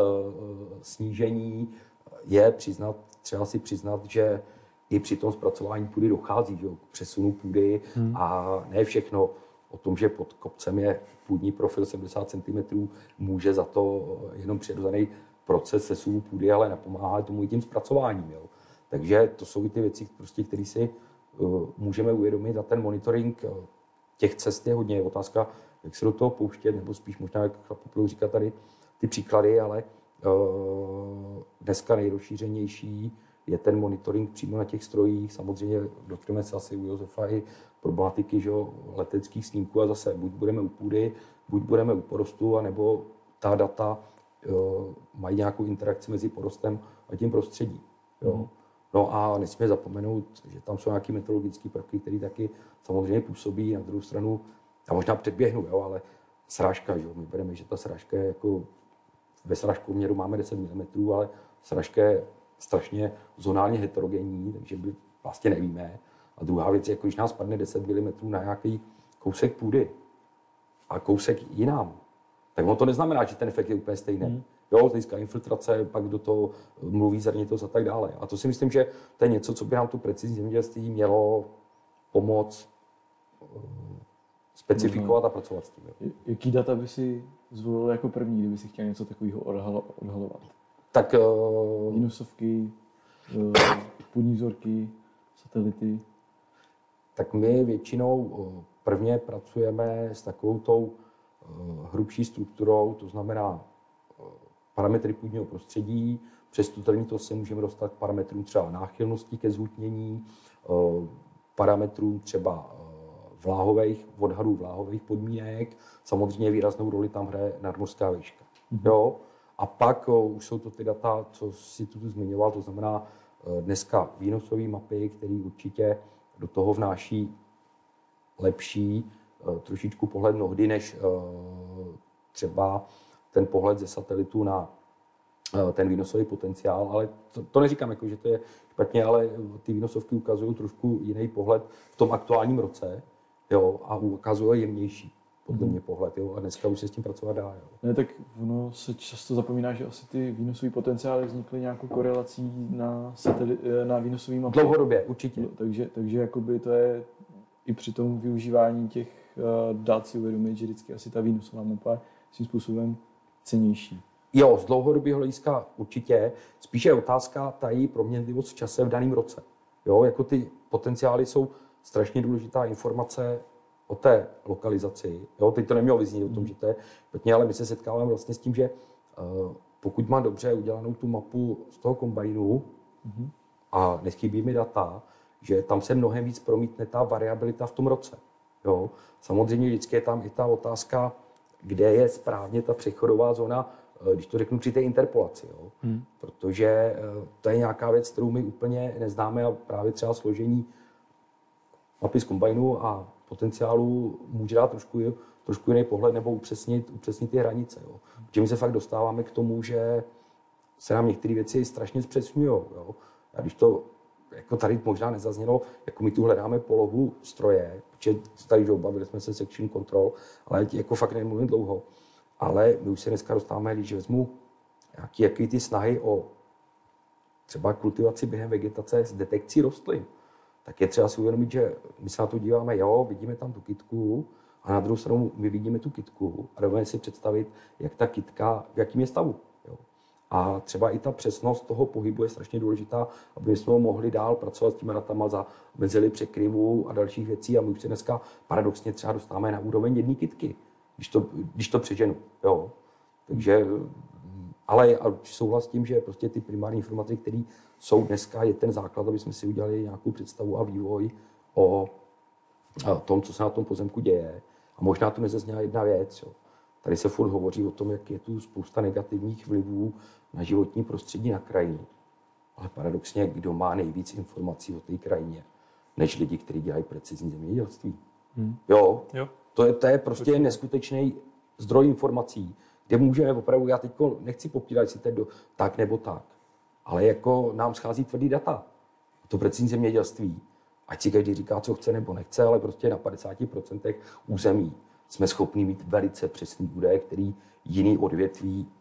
snížení je přiznat třeba si přiznat, že i při tom zpracování půdy dochází že, k přesunu půdy hmm. a ne všechno o tom, že pod kopcem je půdní profil 70 cm, může za to jenom přirozený proces sesunu půdy, ale napomáhá tomu i tím zpracováním. Jo. Takže to jsou i ty věci, prostě, které si uh, můžeme uvědomit a ten monitoring uh, těch cest je hodně. otázka, jak se do toho pouštět, nebo spíš možná, jak chlapu říkat tady ty příklady, ale Eh, dneska nejrozšířenější je ten monitoring přímo na těch strojích. Samozřejmě dotkneme se asi u Josefa i problematiky že, leteckých snímků a zase buď budeme u půdy, buď budeme u porostu, anebo ta data jo, eh, mají nějakou interakci mezi porostem a tím prostředím. Jo. Mm. No a nesmíme zapomenout, že tam jsou nějaké meteorologické prvky, které taky samozřejmě působí. Na druhou stranu, a možná předběhnu, jo, ale srážka, že? my bereme, že ta srážka je jako ve sražku měru máme 10 mm, ale sražka je strašně zonálně heterogenní, takže by vlastně nevíme. A druhá věc je, jako když nás padne 10 mm na nějaký kousek půdy a kousek jinam, tak ono to neznamená, že ten efekt je úplně stejný. Hmm. Jo, získá infiltrace, pak do toho mluví zrnitost a tak dále. A to si myslím, že to je něco, co by nám tu precizní zemědělství mělo pomoct specifikovat a pracovat s tím.
Jaký data by si zvolil jako první, kdyby si chtěl něco takového odhalovat?
Tak... Uh...
Minusovky, uh, půdní vzorky, satelity.
Tak my většinou uh, prvně pracujeme s takovou tou uh, hrubší strukturou, to znamená parametry půdního prostředí, přes tu to se můžeme dostat k parametrům třeba náchylnosti ke zhutnění, parametrům třeba vláhových, odhadů vláhových podmínek. Samozřejmě výraznou roli tam hraje nadmořská výška. Mm-hmm. Jo? A pak o, už jsou to ty data, co si tu zmiňoval, to znamená e, dneska výnosové mapy, které určitě do toho vnáší lepší trošičku pohled mnohdy než třeba ten pohled ze satelitu na ten výnosový potenciál, ale to, to neříkám jako, že to je špatně, ale ty výnosovky ukazují trošku jiný pohled v tom aktuálním roce jo, a ukazují jemnější podle mhm. mě pohled. Jo, a dneska už se s tím pracovat dá. Jo.
Ne, tak ono se často zapomíná, že asi ty výnosové potenciály vznikly nějakou korelací na, sateli, na výnosový mapě.
Dlouhodobě, určitě.
No, takže, takže jakoby to je i při tom využívání těch uh, dát si uvědomit, že vždycky asi ta výnosová mapa je svým způsobem cenější.
Jo, z dlouhodobého hlediska určitě. Spíše je otázka ta její proměnlivost v čase v daném roce. Jo, jako ty potenciály jsou strašně důležitá informace o té lokalizaci. Jo, teď to nemělo vyznít o tom, že to je špatně, ale my se setkáváme vlastně s tím, že uh, pokud mám dobře udělanou tu mapu z toho kombajnu mm-hmm. a neschybí mi data, že tam se mnohem víc promítne ta variabilita v tom roce. Jo. Samozřejmě vždycky je tam i ta otázka, kde je správně ta přechodová zóna, eh, když to řeknu při té interpolaci. Jo. Hmm. Protože eh, to je nějaká věc, kterou my úplně neznáme a právě třeba složení mapy z kombajnu a potenciálu může dát trošku, trošku jiný pohled nebo upřesnit, upřesnit ty hranice. Jo. Protože my se fakt dostáváme k tomu, že se nám některé věci strašně zpřesňují. A když to jako tady možná nezaznělo, jako my tu hledáme polohu stroje, protože tady že bavili jsme se section control, ale jako fakt nemluvím dlouho. Ale my už se dneska dostáváme, když vezmu jaký, jaký ty snahy o třeba kultivaci během vegetace s detekcí rostlin, tak je třeba si uvědomit, že my se na to díváme, jo, vidíme tam tu kitku, a na druhou stranu my vidíme tu kitku a dovedeme si představit, jak ta kitka, v jakém je stavu. Jo. A třeba i ta přesnost toho pohybu je strašně důležitá, aby jsme mohli dál pracovat s těmi datama za mezily překryvů a dalších věcí. A my už se dneska paradoxně třeba dostáváme na úroveň jedné kitky, když to, když to přeženu. Jo. Takže, ale souhlas s tím, že prostě ty primární informace, které jsou dneska, je ten základ, aby jsme si udělali nějakou představu a vývoj o tom, co se na tom pozemku děje. A možná tu nezazněla jedna věc. Jo. Tady se furt hovoří o tom, jak je tu spousta negativních vlivů na životní prostředí na krajinu. Ale paradoxně, kdo má nejvíc informací o té krajině, než lidi, kteří dělají precizní zemědělství. Hmm. Jo, jo. To, je, to je prostě Určitě. neskutečný zdroj informací, kde můžeme opravdu, já teď nechci popírat, jestli to je do, tak nebo tak, ale jako nám schází tvrdý data. To precizní zemědělství, ať si každý říká, co chce nebo nechce, ale prostě na 50% území jsme schopni mít velice přesný údaje, který jiný odvětví,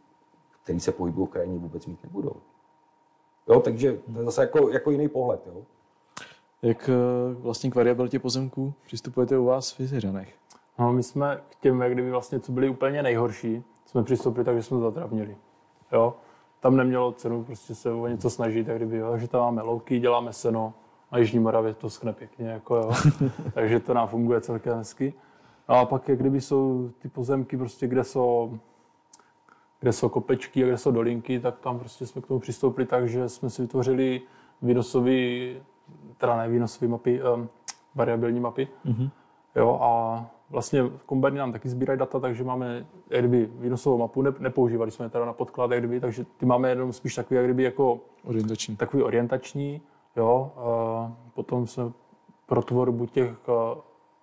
který se pohybují v krajině, vůbec mít nebudou. Jo, takže to je zase jako, jako jiný pohled. Jo.
Jak eh, vlastně k variabilitě pozemků přistupujete u vás v Jezeřanech?
No, my jsme k těm, jak kdyby vlastně, co byly úplně nejhorší, jsme přistoupili tak, že jsme zatravnili. Jo? Tam nemělo cenu prostě se o něco snažit, tak kdyby, jo? že tam máme louky, děláme seno, na Jižní Moravě to schne pěkně, jako jo. takže to nám funguje celkem hezky. No a pak, jak kdyby jsou ty pozemky, prostě, kde jsou kde jsou kopečky a kde jsou dolinky, tak tam prostě jsme k tomu přistoupili tak, že jsme si vytvořili výnosový, teda ne výnosový mapy, um, variabilní mapy. Mm-hmm. Jo, a vlastně kombajny nám taky sbírají data, takže máme jak kdyby výnosovou mapu, ne, nepoužívali jsme teda na podklad, jak kdyby, takže ty máme jenom spíš takový, jak kdyby jako
orientační.
takový orientační, jo. A potom jsme pro tvorbu těch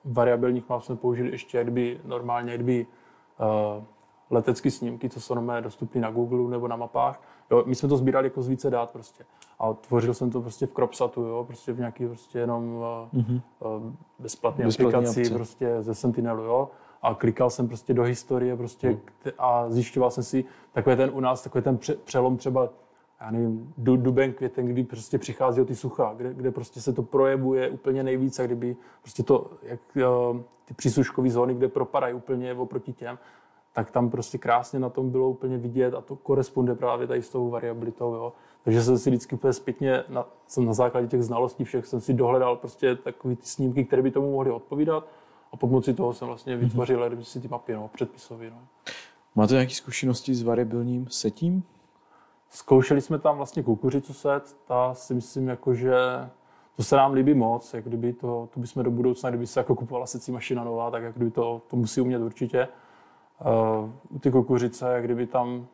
variabilních map jsme použili ještě jak kdyby normálně jak kdyby, uh, letecké snímky, co jsou dostupné na Google nebo na mapách. Jo, my jsme to sbírali jako z více dát prostě. A tvořil jsem to prostě v Cropsatu, jo, prostě v nějaký prostě jenom mm-hmm. uh, bezplatné aplikaci obce. prostě ze Sentinelu, jo. A klikal jsem prostě do historie prostě mm. a zjišťoval jsem si takový ten u nás, takový ten přelom třeba já nevím, duben, květen, kdy prostě přichází o ty sucha, kde, kde prostě se to projevuje úplně nejvíc a kdyby prostě to, jak uh, ty přísuškové zóny, kde propadají úplně oproti těm, tak tam prostě krásně na tom bylo úplně vidět a to koresponduje právě tady s tou variabilitou. Jo. Takže jsem si vždycky úplně zpětně, na, jsem na základě těch znalostí všech, jsem si dohledal prostě takové ty snímky, které by tomu mohly odpovídat a pomocí toho jsem vlastně mhm. vytvořil mm-hmm. si ty mapy no, předpisově. No.
Máte nějaké zkušenosti s variabilním setím?
Zkoušeli jsme tam vlastně kukuřicu set, ta si myslím, jako, že to se nám líbí moc, jak kdyby to, to bychom do budoucna, kdyby se jako kupovala secí mašina nová, tak jak kdyby to, to musí umět určitě. Uh, u ty kukuřice, jak kdyby tam,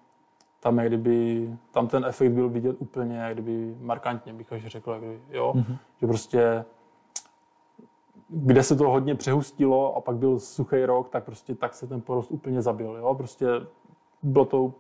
tam, jak kdyby, tam ten efekt byl vidět úplně, jak kdyby markantně, bych až řekl, jak kdyby, jo? Mm-hmm. že prostě kde se to hodně přehustilo a pak byl suchý rok, tak prostě tak se ten porost úplně zabil. Jo? Prostě bylo to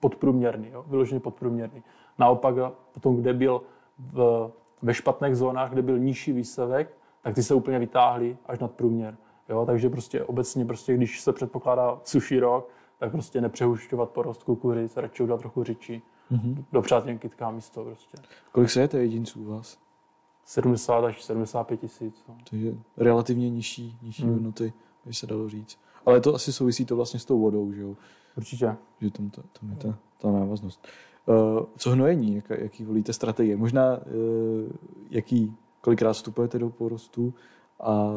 podprůměrný, jo? vyloženě podprůměrný. Naopak potom, kde byl v, ve špatných zónách, kde byl nižší výsevek, tak ty se úplně vytáhly až nad průměr. Jo? Takže prostě obecně, prostě, když se předpokládá suší rok, tak prostě nepřehušťovat porost kukuřic, radši udělat trochu řičí. Mm-hmm. Dopřát těm kytkám místo prostě.
Kolik se jete jedinců u vás?
70 až 75 tisíc. No.
Takže relativně nižší, nižší hmm. hodnoty, by se dalo říct. Ale to asi souvisí to vlastně s tou vodou, že jo?
Určitě.
Že tam, ta, tam je ta, ta návaznost. Uh, co hnojení? Jak, jaký volíte strategie? Možná uh, jaký, kolikrát vstupujete do porostu a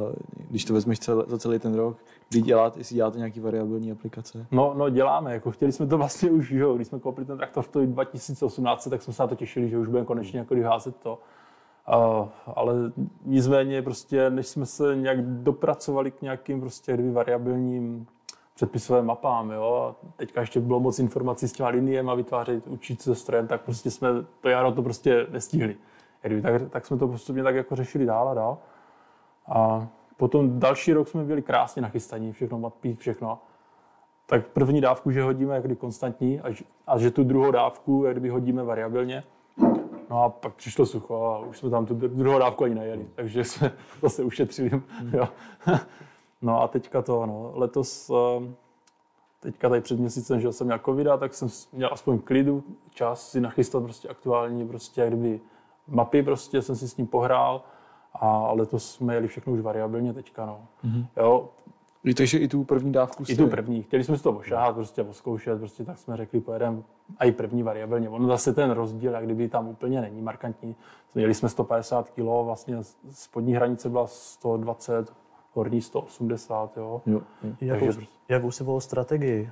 když to vezmeš cel, za celý ten rok, kdy děláte, jestli děláte nějaký variabilní aplikace?
No, no děláme, jako chtěli jsme to vlastně už, jo, když jsme koupili ten traktor v 2018, tak jsme se na to těšili, že už budeme konečně jako vyházet to. Uh, ale nicméně prostě, než jsme se nějak dopracovali k nějakým prostě variabilním předpisovým mapám, jo, a teďka ještě bylo moc informací s těma liniem a vytvářet, učit se strojem, tak prostě jsme to jaro to prostě nestihli. Tak, tak jsme to prostě tak jako řešili dál a dál. A potom další rok jsme byli krásně nachystaní, všechno mapy, všechno. Tak první dávku, že hodíme jakdy konstantní a, a že tu druhou dávku, jak kdyby hodíme variabilně. No a pak přišlo sucho a už jsme tam tu druhou dávku ani nejeli, takže jsme zase ušetřili. Hmm. Jo. No a teďka to, no, letos, ehm, teďka tady před měsícem, že jsem měl covida, tak jsem měl aspoň klidu, čas si nachystat prostě aktuální, prostě jak kdyby mapy prostě, jsem si s ním pohrál a letos jsme jeli všechno už variabilně teďka, no. Mm-hmm. Jo,
i takže i tu první dávku
I tu první. Chtěli jsme si to ošáhat, prostě oskoušet, prostě tak jsme řekli, pojedeme a i první variabilně. Ono zase ten rozdíl, jak kdyby tam úplně není markantní. Měli jsme 150 kg, vlastně spodní hranice byla 120, horní 180, jo. jo,
jo. Jakou, takže... jakou si volil strategii?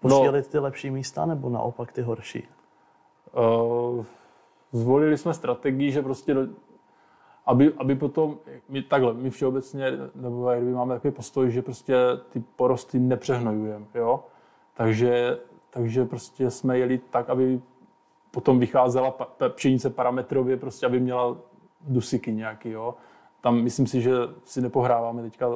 Posílit no, ty lepší místa nebo naopak ty horší?
Uh, zvolili jsme strategii, že prostě do, aby, aby potom, my takhle, my všeobecně, nebo kdyby máme takový postoj, že prostě ty porosty nepřehnojujeme, jo. Takže, takže prostě jsme jeli tak, aby potom vycházela pšenice parametrově, prostě aby měla dusiky nějaký, jo. Tam myslím si, že si nepohráváme teďka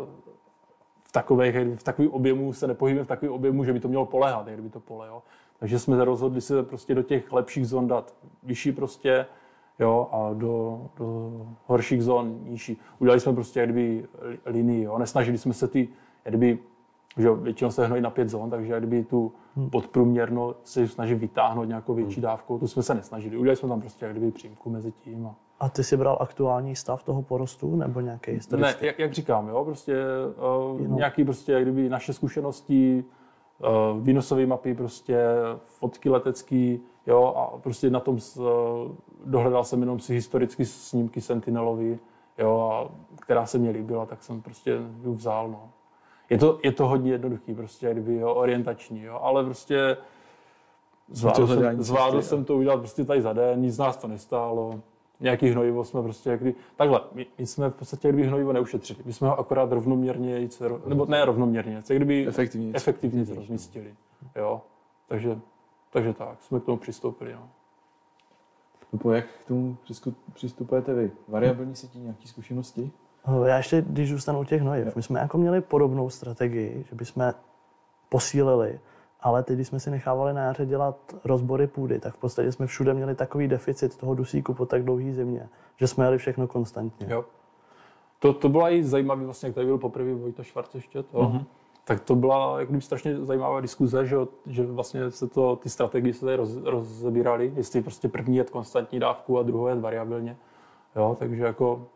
v takových, v takovém objemu, se nepohybujeme v takovém objemu, že by to mělo polehat, kdyby to pole, jo. Takže jsme rozhodli se prostě do těch lepších zón dát vyšší prostě, jo, a do, do horších zón nižší. Udělali jsme prostě kdyby linii, jo. nesnažili jsme se ty, kdyby, že většinou se hnojí na pět zón, takže kdyby tu hmm. podprůměrno se snaží vytáhnout nějakou větší hmm. dávku, to jsme se nesnažili. Udělali jsme tam prostě kdyby přímku mezi tím. A...
a ty jsi bral aktuální stav toho porostu nebo nějaký historický?
Ne, jak, jak říkám, jo, prostě uh, nějaký prostě kdyby naše zkušenosti, uh, výnosové mapy, prostě fotky letecký, jo, a prostě na tom uh, dohledal jsem jenom si historicky snímky Sentinelovi, jo, a která se mi líbila, tak jsem prostě ju vzal, no. Je to, je to hodně jednoduchý, prostě, kdyby, jo, orientační, jo, ale prostě zvládl, jsem, zvládl jsem to udělat prostě tady za den, nic z nás to nestálo, nějaký hnojivo jsme prostě, jakdy, takhle, my, my, jsme v podstatě kdyby hnojivo neušetřili, my jsme ho akorát rovnoměrně, nebo ne rovnoměrně, kdyby efektivně, efektivně rozmístili, jo, takže, takže tak, jsme k tomu přistoupili, no.
Lupo, jak k tomu přistupujete vy? Variabilní sítí, nějaké zkušenosti?
Já ještě, když zůstanu u těch hnojiv, my jsme jako měli podobnou strategii, že bychom posílili, ale teď, když jsme si nechávali na jaře dělat rozbory půdy, tak v podstatě jsme všude měli takový deficit toho dusíku po tak dlouhé zimě, že jsme jeli všechno konstantně.
Jo. To, to bylo i zajímavé, vlastně, jak tady byl poprvé Vojta Švarc ještě, to, mm-hmm tak to byla jak strašně zajímavá diskuze, že, že vlastně se to, ty strategie se tady roz, rozebíraly, jestli prostě první je konstantní dávku a druhou je variabilně. Jo, takže jako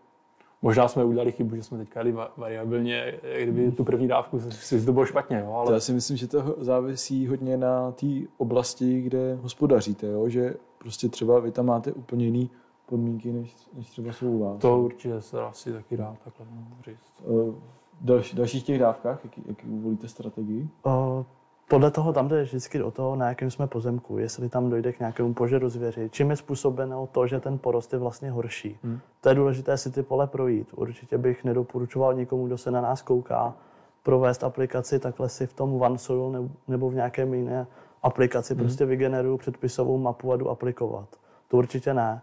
Možná jsme udělali chybu, že jsme teďka jeli variabilně, kdyby tu první dávku si to bylo špatně. Jo,
ale... To já si myslím, že to závisí hodně na té oblasti, kde hospodaříte, jo? že prostě třeba vy tam máte úplně jiný podmínky, než, než třeba jsou u vás.
To určitě se asi taky dá takhle říct.
Uh, další, dalších těch dávkách, jaký, jaký volíte strategii?
Uh, podle toho tam jde vždycky o to, na jakém jsme pozemku, jestli tam dojde k nějakému požeru zvěři, čím je způsobeno to, že ten porost je vlastně horší. Hmm. To je důležité si ty pole projít. Určitě bych nedoporučoval nikomu, kdo se na nás kouká, provést aplikaci takhle si v tom OneSoil nebo v nějakém jiné aplikaci hmm. prostě vygeneruju předpisovou mapu a jdu aplikovat. To určitě ne.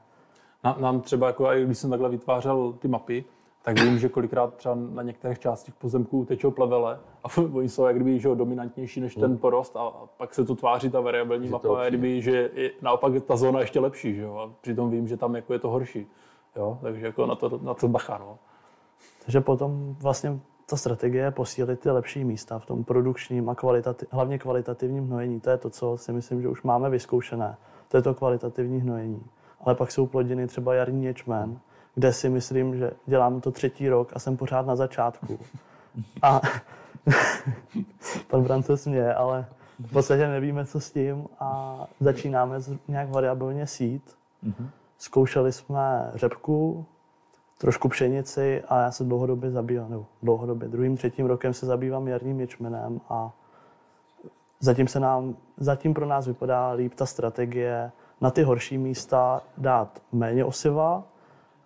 Nám třeba, jako, když jsem takhle vytvářel ty mapy, tak vím, že kolikrát třeba na některých částích pozemků tečou plevele a oni jsou jak kdyby že jo, dominantnější než ten porost a pak se tu tváří ta variabilní
to
mapa, jak kdyby, že je naopak ta zóna ještě lepší, že jo, a přitom vím, že tam jako je to horší. Jo, takže jako na to, na to bacha, no.
Takže potom vlastně ta strategie je posílit ty lepší místa v tom produkčním a kvalitati- hlavně kvalitativním hnojení. To je to, co si myslím, že už máme vyzkoušené. To je to kvalitativní hnojení. Ale pak jsou plodiny třeba jarní ječmen, kde si myslím, že dělám to třetí rok a jsem pořád na začátku. A pan Bran se směje, ale v podstatě nevíme, co s tím a začínáme nějak variabilně sít. Zkoušeli jsme řepku, trošku pšenici a já se dlouhodobě zabývám, nebo dlouhodobě, druhým, třetím rokem se zabývám jarním ječmenem a zatím, se nám, zatím pro nás vypadá líp ta strategie na ty horší místa dát méně osiva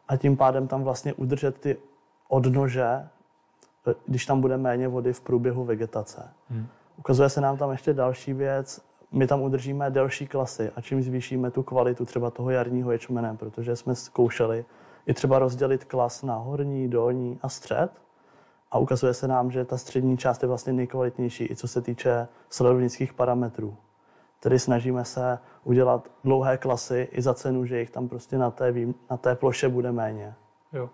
a tím pádem tam vlastně udržet ty odnože, eh, když tam bude méně vody v průběhu vegetace. Hmm. Ukazuje se nám tam ještě další věc, my tam udržíme delší klasy a čím zvýšíme tu kvalitu třeba toho jarního ječmene, protože jsme zkoušeli i třeba rozdělit klas na horní, dolní a střed a ukazuje se nám, že ta střední část je vlastně nejkvalitnější, i co se týče sledovnických parametrů. Tedy snažíme se udělat dlouhé klasy i za cenu, že jich tam prostě na té, na té ploše bude méně.
Jo.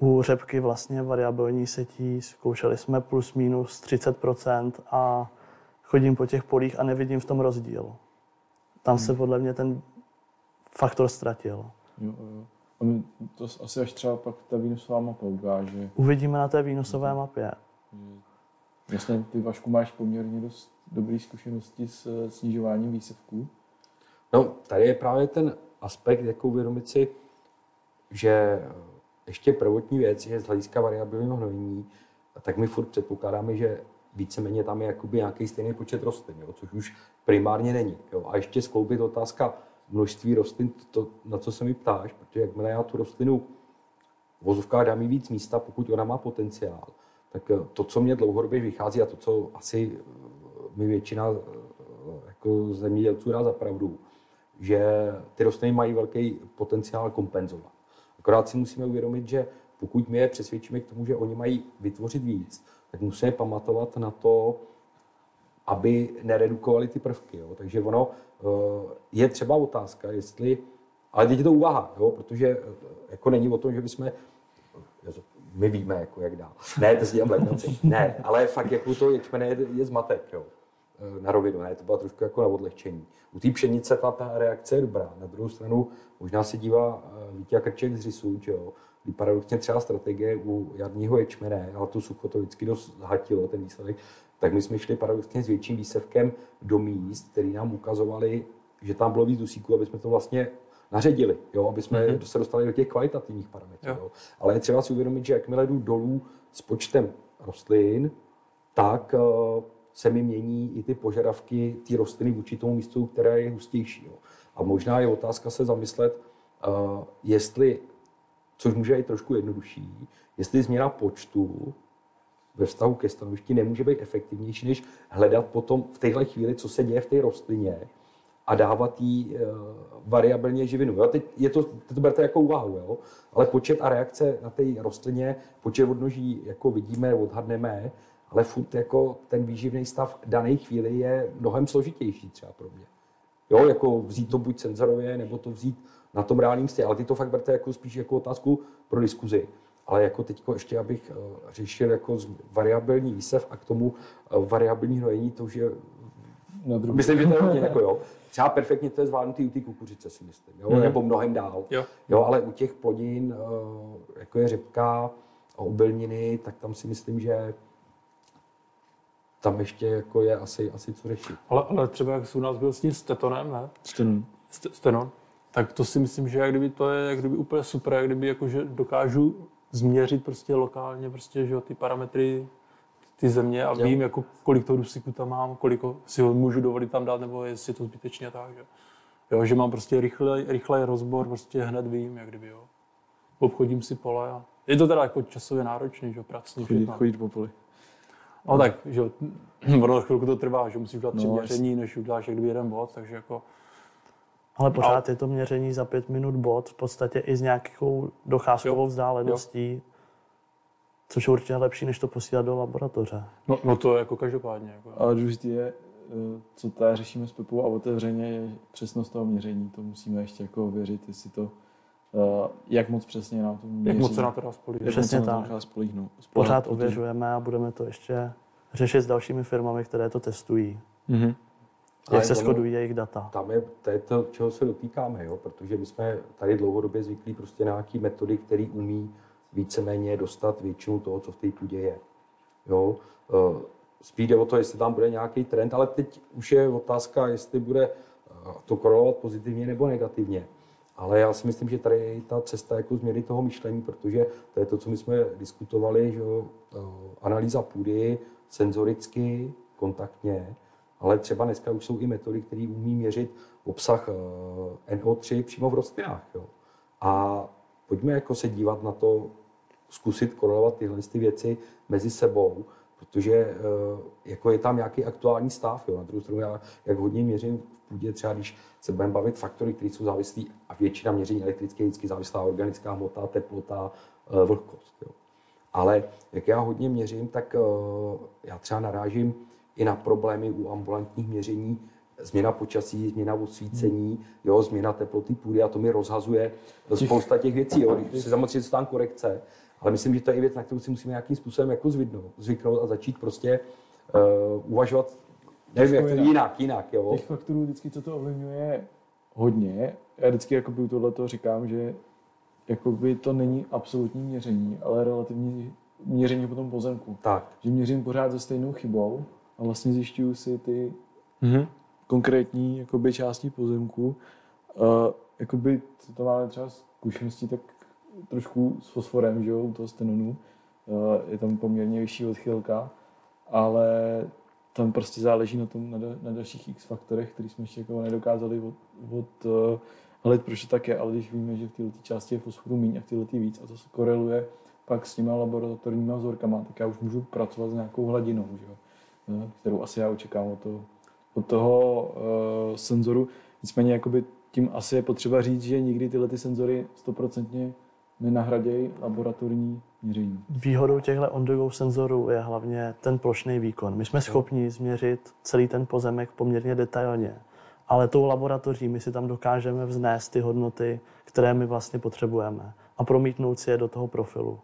U řepky vlastně variabilní setí zkoušeli jsme plus minus 30% a chodím po těch polích a nevidím v tom rozdíl. Tam se podle mě ten faktor ztratil.
Jo, jo. A my to asi až třeba pak ta výnosová mapa ukáže.
Uvidíme na té výnosové mapě.
Vlastně ty Vašku máš poměrně dost dobré zkušenosti s eh, snižováním výsevků.
No, tady je právě ten aspekt, jako uvědomit si, že ještě prvotní věc je z hlediska variabilního hnojení, tak my furt předpokládáme, že víceméně tam je jakoby nějaký stejný počet rostlin, jo, což už primárně není. Jo. A ještě skloubit otázka množství rostlin, to, na co se mi ptáš, protože jakmile já tu rostlinu vozovkách dám jí víc místa, pokud ona má potenciál, tak eh, to, co mě dlouhodobě vychází a to, co asi eh, mi většina eh, jako zemědělců dá za pravdu, že ty rostliny mají velký potenciál kompenzovat. Akorát si musíme uvědomit, že pokud my je přesvědčíme k tomu, že oni mají vytvořit víc, tak musíme pamatovat na to, aby neredukovali ty prvky. Jo. Takže ono je třeba otázka, jestli, ale teď je to úvaha, jo, protože jako není o tom, že bychom my víme, jako jak dál. Ne, to si dělám. Ne, ale fakt jako to ječmene je, je zmatek, jo. Eh, Na rovinu, ne, to byla trošku jako na odlehčení. U té pšenice ta, ta reakce je dobrá. Na druhou stranu možná se dívá eh, Vítě Krček z Rysů, že jo. Kdy paradoxně třeba strategie u jarního ječmene, ale to sucho to vždycky dost zhatilo, ten výsledek, tak my jsme šli paradoxně s větším výsevkem do míst, který nám ukazovali, že tam bylo víc dusíků, aby jsme to vlastně naředili, jo, aby jsme mm-hmm. se dostali do těch kvalitativních parametrů.
Jo.
Jo. Ale je třeba si uvědomit, že jakmile jdu dolů s počtem rostlin, tak uh, se mi mění i ty požadavky té rostliny vůči tomu místu, které je hustější. Jo. A možná je otázka se zamyslet, uh, jestli, což může být trošku jednodušší, jestli změna počtu ve vztahu ke stanovišti nemůže být efektivnější, než hledat potom v téhle chvíli, co se děje v té rostlině a dávat jí uh, variabilně živinu. Jo? Teď je to, teď to berte jako úvahu, jo? ale počet a reakce na té rostlině, počet odnoží jako vidíme, odhadneme, ale furt jako ten výživný stav dané chvíli je mnohem složitější třeba pro mě. Jo, jako vzít to buď senzorově, nebo to vzít na tom reálném místě, ale ty to fakt berte jako spíš jako otázku pro diskuzi. Ale jako teď ještě, abych eh, řešil jako variabilní výsev a k tomu eh, variabilní hnojení, to už je
Na druhou.
Myslím, že to je hodně jako jo. Třeba perfektně to je zvládnutý u té kukuřice, si myslím, jo?
Mhm.
nebo mnohem dál.
Jo.
jo. ale u těch plodin, eh, jako je řepka a obilniny, tak tam si myslím, že tam ještě jako je asi, asi co řešit.
Ale, ale třeba jak jsi u nás byl s tím stetonem, ne?
Ten,
St- Stenon, tak to si myslím, že jak kdyby to je jak kdyby úplně super, jak kdyby jako, že dokážu změřit prostě lokálně prostě, že jo, ty parametry ty země a
Jo.
vím, jako, kolik toho dusíku tam mám, kolik si ho můžu dovolit tam dát, nebo jestli je to zbytečně a tak. Že? Jo, že mám prostě rychlej, rychlej rozbor, prostě hned vím, jak kdyby, jo. Obchodím si pole a je to teda jako časově náročný, že jo, pracný
chodit,
všechno.
chodit po poli.
No tak, že jo, ono chvilku to trvá, že musíš udělat tři
No,
měření, než uděláš jak kdyby jeden bod, takže jako
Ale pořád je to měření za pět minut bod, v podstatě i s nějakou docházkovou vzdáleností, což je určitě lepší, než to posílat do laboratoře.
No, no to je jako každopádně. Jako.
Ale důležité je, eh, co tady řešíme s Pepou a otevřeně je přesnost toho měření. To musíme ještě jako věřit, jestli to, eh, jak moc přesně nám to měří.
Jak moc se na to dá
moc
Přesně
se na to
tak.
spolíhnout.
Pořád
protože-
ověřujeme a budeme to ještě řešit s dalšími firmami, které to testují.
Mhm.
Ale
Jak se
ono-
shodují jejich data.
Tam je, to je to, čeho se dotýkáme, jo? protože my jsme tady dlouhodobě zvyklí prostě na nějaké metody, které umí víceméně dostat většinu toho, co v té půdě je. Jo? Eh, Spíš jde o to, jestli tam bude nějaký trend, ale teď už je otázka, jestli bude eh, to korelovat pozitivně nebo negativně. Ale já si myslím, že tady je ta cesta jako změny toho myšlení, protože to je to, co my jsme diskutovali, že jo, eh, analýza půdy senzoricky, kontaktně, ale třeba dneska už jsou i metody, které umí měřit obsah eh, NO3 přímo v rostlinách. Jo. A pojďme jako se dívat na to, zkusit korelovat tyhle ty věci mezi sebou, protože eh, jako je tam nějaký aktuální stav. Jo. Na druhou stranu já, jak hodně měřím v půdě, třeba když se budeme bavit faktory, které jsou závislí, a většina měření elektrické je vždycky závislá organická hmota, teplota, eh, vlhkost. Jo. Ale jak já hodně měřím, tak eh, já třeba narážím i na problémy u ambulantních měření, změna počasí, změna osvícení, jo, změna teploty půdy a to mi rozhazuje spousta těch věcí. Jo. Když si samozřejmě jsou tam korekce, ale myslím, že to je i věc, na kterou si musíme nějakým způsobem jako zvyknout, zvyknout a začít prostě uh, uvažovat, nevím, jak to
jinak.
jinak, jinak, jo.
Těch faktorů vždycky, co to ovlivňuje hodně. Já vždycky jakoby u tohleto říkám, že jakoby to není absolutní měření, ale relativní měření po tom pozemku.
Tak,
Že měřím pořád se stejnou chybou a vlastně zjišťuju si ty
Mhm.
Konkrétní jakoby, části pozemku. Uh, jakoby, co to máme třeba zkušenosti, tak trošku s fosforem, že jo, u toho stenonu. Uh, je tam poměrně vyšší odchylka, ale tam prostě záleží na tom, na, na dalších x faktorech, který jsme ještě jako nedokázali od, od uh, hledat, proč to tak je, ale když víme, že v této části je fosforu méně a v této víc a to se koreluje pak s těma laboratorníma vzorkama, tak já už můžu pracovat s nějakou hladinou, že jo, eh, kterou asi já očekávám od toho, od toho uh, senzoru. Nicméně jakoby tím asi je potřeba říct, že nikdy tyhle ty senzory stoprocentně nenahradějí laboratorní měření.
Výhodou těchto on-the-go senzorů je hlavně ten plošný výkon. My jsme schopni změřit celý ten pozemek poměrně detailně, ale tou laboratoří my si tam dokážeme vznést ty hodnoty, které my vlastně potřebujeme a promítnout si je do toho profilu.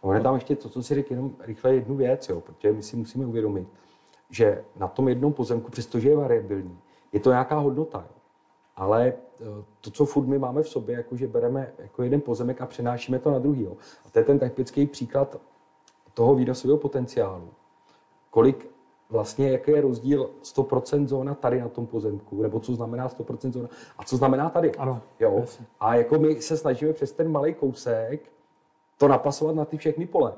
A ono je tam ještě to, co si řekl, jenom rychle jednu věc, jo, protože my si musíme uvědomit, že na tom jednom pozemku, přestože je variabilní, je to nějaká hodnota. Jo. Ale eh, to, co furt my máme v sobě, jako že bereme jako jeden pozemek a přenášíme to na druhý. Jo. A to je ten typický příklad toho výnosového potenciálu. Kolik vlastně, jaký je rozdíl 100% zóna tady na tom pozemku, nebo co znamená 100% zóna a co znamená tady.
Ano,
Jo.
jasně.
A jako my se snažíme přes ten malý kousek to napasovat na ty všechny pole.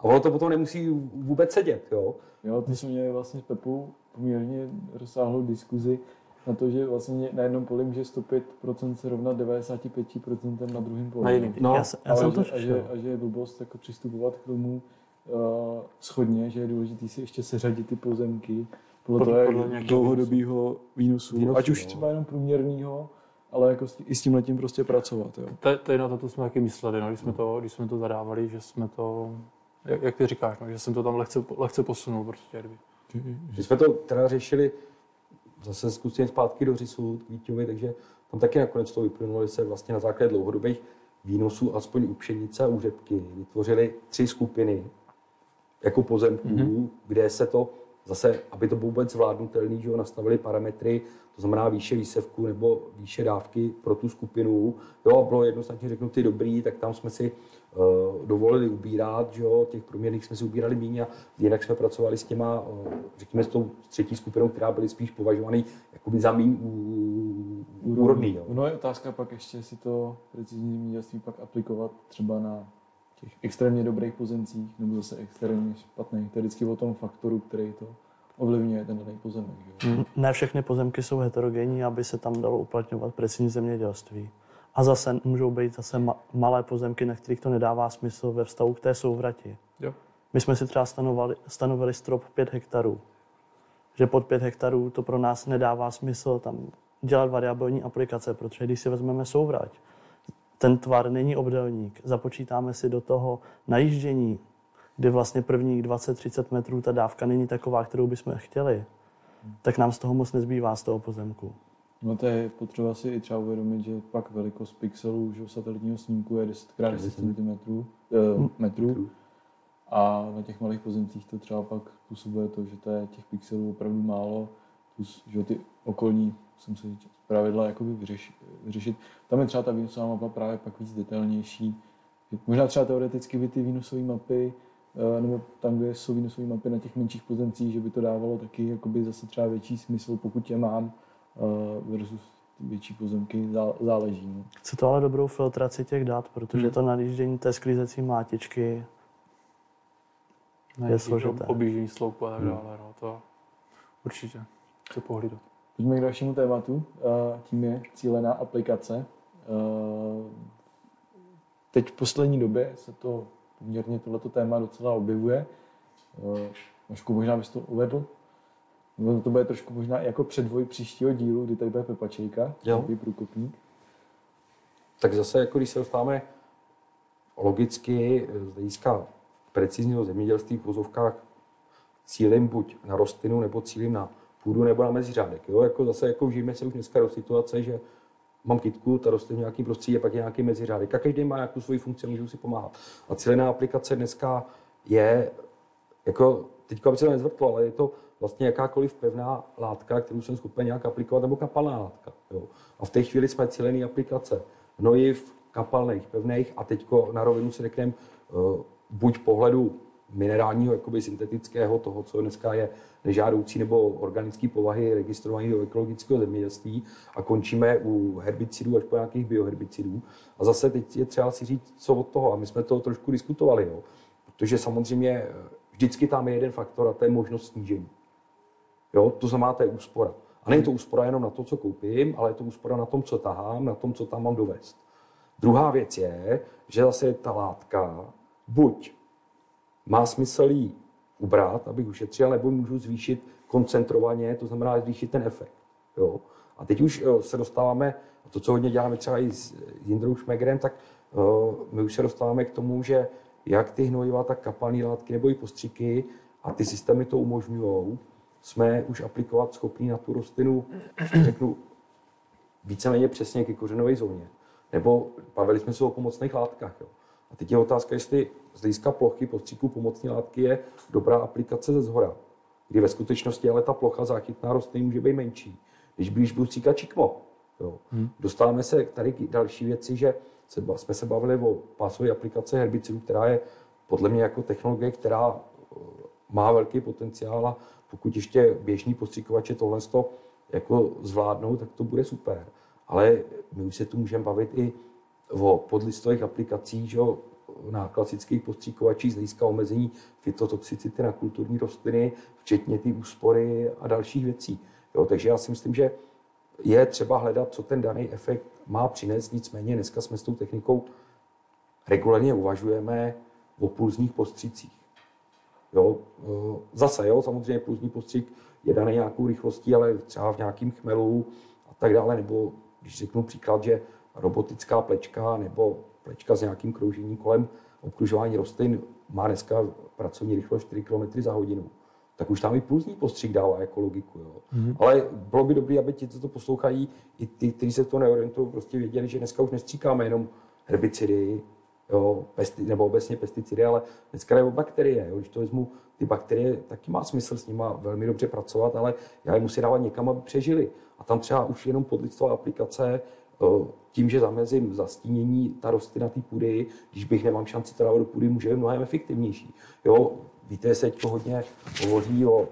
A ono to potom nemusí vůbec sedět, jo.
Jo, ty jsme měli vlastně s Pepou poměrně rozsáhlou diskuzi na to, že vlastně na jednom poli může 105% se rovnat 95% na druhém poli.
Na jiným.
No,
já, se- já
Ale
jsem to
že, a, že, a že je blbost jako přistupovat k tomu uh, schodně, že je důležité si ještě seřadit ty pozemky podle,
Podle-
toho,
podle
dlouhodobého výnosu,
Výnosu,
ať už
no.
třeba jenom průměrného, ale jako s- i s tím letím prostě pracovat. Jo.
To, to je na to, to jsme taky mysleli, no, když, jsme to, když jsme to zadávali, že jsme to, jak, jak ty říkáš, no, že jsem to tam lehce, lehce posunul prostě.
My jsme to teda řešili zase zkusím zpátky do Řisu, k Vítěvi, takže tam taky nakonec to vyplynulo, že se vlastně na základě dlouhodobých výnosů, aspoň u pšenice a u řepky, vytvořily tři skupiny jako pozemků, mm-hmm. kde se to zase, aby to bylo vůbec zvládnutelné, že jo, nastavili parametry, to znamená výše výsevku nebo výše dávky pro tu skupinu. Jo, a bylo jednoznačně řeknuty dobrý, tak tam jsme si uh, dovolili ubírat, že jo, těch průměrných jsme si ubírali méně a jinak jsme pracovali s těma, uh, řekněme, s tou třetí skupinou, která byly spíš považovaný jakoby za méně úrodný. Jo.
No je otázka pak ještě, jestli to precizní zemědělství pak aplikovat třeba na těch extrémně dobrých pozemcích nebo zase extrémně špatných. To je vždycky o tom faktoru, který to ovlivňuje ten daný pozemek. Jo.
Ne všechny pozemky jsou heterogenní, aby se tam dalo uplatňovat precizní zemědělství. A zase můžou být zase ma- malé pozemky, na kterých to nedává smysl ve vztahu k té souvrati.
Jo.
My jsme si třeba stanovali, stanovili strop 5 hektarů. Že pod 5 hektarů to pro nás nedává smysl tam dělat variabilní aplikace, protože když si vezmeme souvrať, ten tvar není obdelník, započítáme si do toho najíždění, kdy vlastně prvních 20-30 metrů ta dávka není taková, kterou bychom chtěli, tak nám z toho moc nezbývá z toho pozemku.
No to je potřeba si i třeba uvědomit, že pak velikost pixelů že satelitního snímku je 10 x 10 cm eh, metrů. A na těch malých pozemcích to třeba pak způsobuje to, že to je těch pixelů opravdu málo, plus, že ty okolní, jsem se pravidla jakoby vyřešit, vyřešit. Tam je třeba ta výnosová mapa právě pak víc detailnější. Možná třeba teoreticky by ty výnosové mapy, eh, nebo tam, kde jsou výnosové mapy na těch menších pozemcích, že by to dávalo taky jakoby zase třeba větší smysl, pokud je mám, eh, versus větší pozemky záleží. No.
Chce to ale dobrou filtraci těch dat, protože hmm. to nalíždění té sklízecí mátičky je složité.
Objíždění sloupu a tak hmm. dále. No, to určitě chce pohlídat.
Pojďme k dalšímu tématu, tím je cílená aplikace. Teď v poslední době se to poměrně tohleto téma docela objevuje. Trošku možná bys to uvedl? to bude trošku možná jako předvoj příštího dílu, kdy tady bude Pepa Čejka, průkopník.
Tak zase, jako když se dostáváme logicky z hlediska precizního zemědělství v pozovkách cílem buď na rostlinu nebo cílem na půdu nebo na meziřádek. Jo? Jako zase jako žijeme se už dneska do situace, že mám kytku, ta roste v nějaký prostředí a pak je nějaký meziřádek. A každý má nějakou svoji funkci, můžu si pomáhat. A cílená aplikace dneska je, jako, teďka by se to nezvrtlo, ale je to vlastně jakákoliv pevná látka, kterou jsem schopen nějak aplikovat, nebo kapalná látka. Jo. A v té chvíli jsme cílené aplikace hnojiv, kapalných, pevných a teďko na rovinu si řekneme, uh, buď pohledu minerálního, jakoby syntetického, toho, co dneska je nežádoucí nebo organické povahy registrované do ekologického zemědělství a končíme u herbicidů až po nějakých bioherbicidů. A zase teď je třeba si říct, co od toho. A my jsme to trošku diskutovali, jo. protože samozřejmě eh, vždycky tam je jeden faktor a to je možnost snížení. Jo, to znamená, to je úspora. A není to úspora jenom na to, co koupím, ale je to úspora na tom, co tahám, na tom, co tam mám dovést. Druhá věc je, že zase ta látka buď má smysl jí ubrat, abych ušetřil, nebo můžu zvýšit koncentrovaně, to znamená zvýšit ten efekt. Jo? A teď už jo, se dostáváme, a to, co hodně děláme třeba i s Jindrou Šmegrem, tak jo, my už se dostáváme k tomu, že jak ty hnojiva, tak kapalné látky nebo i postřiky a ty systémy to umožňují, jsme už aplikovat schopní na tu rostlinu, řeknu, víceméně přesně ke kořenové zóně. Nebo bavili jsme se o pomocných látkách. Jo. A teď je otázka, jestli z hlediska plochy postříku pomocní látky je dobrá aplikace ze zhora, kdy ve skutečnosti ale ta plocha záchytná rostliny může být menší, když blíž stříkat čikmo. Jo. Hmm. Dostáváme se tady k další věci, že se, jsme se bavili o pásové aplikace herbicidů, která je podle mě jako technologie, která eh, má velký potenciál a pokud ještě běžní postříkovače tohle jako zvládnou, tak to bude super. Ale my už se tu můžeme bavit i o podlistových aplikacích, že na klasických postříkovačích z hlediska omezení fytotoxicity na kulturní rostliny, včetně ty úspory a dalších věcí. Jo, takže já si myslím, že je třeba hledat, co ten daný efekt má přinést, nicméně dneska jsme s tou technikou regulárně uvažujeme o pulzních postřících. Jo, e, zase, jo, samozřejmě pulzní postřík je daný nějakou rychlostí, ale třeba v nějakým chmelu a tak dále, nebo když řeknu příklad, že robotická plečka nebo plečka s nějakým kroužením kolem obkružování rostlin má dneska pracovní rychlost 4 km za hodinu, tak už tam i pulzní postřik dává jako logiku. Jo. Mm-hmm. Ale bylo by dobré, aby ti, co to poslouchají, i ty, kteří se to neorientují, prostě věděli, že dneska už nestříkáme jenom herbicidy, jo, pesti, nebo obecně pesticidy, ale dneska jde o bakterie. Jo. Když to vezmu, ty bakterie, taky má smysl s nimi velmi dobře pracovat, ale já je musím dávat někam, aby přežili. A tam třeba už jenom podlicová aplikace tím, že zamezím zastínění ta rostlina té půdy, když bych nemám šanci to dávat do půdy, může být mnohem efektivnější. Jo, víte, se teď hodně hovoří o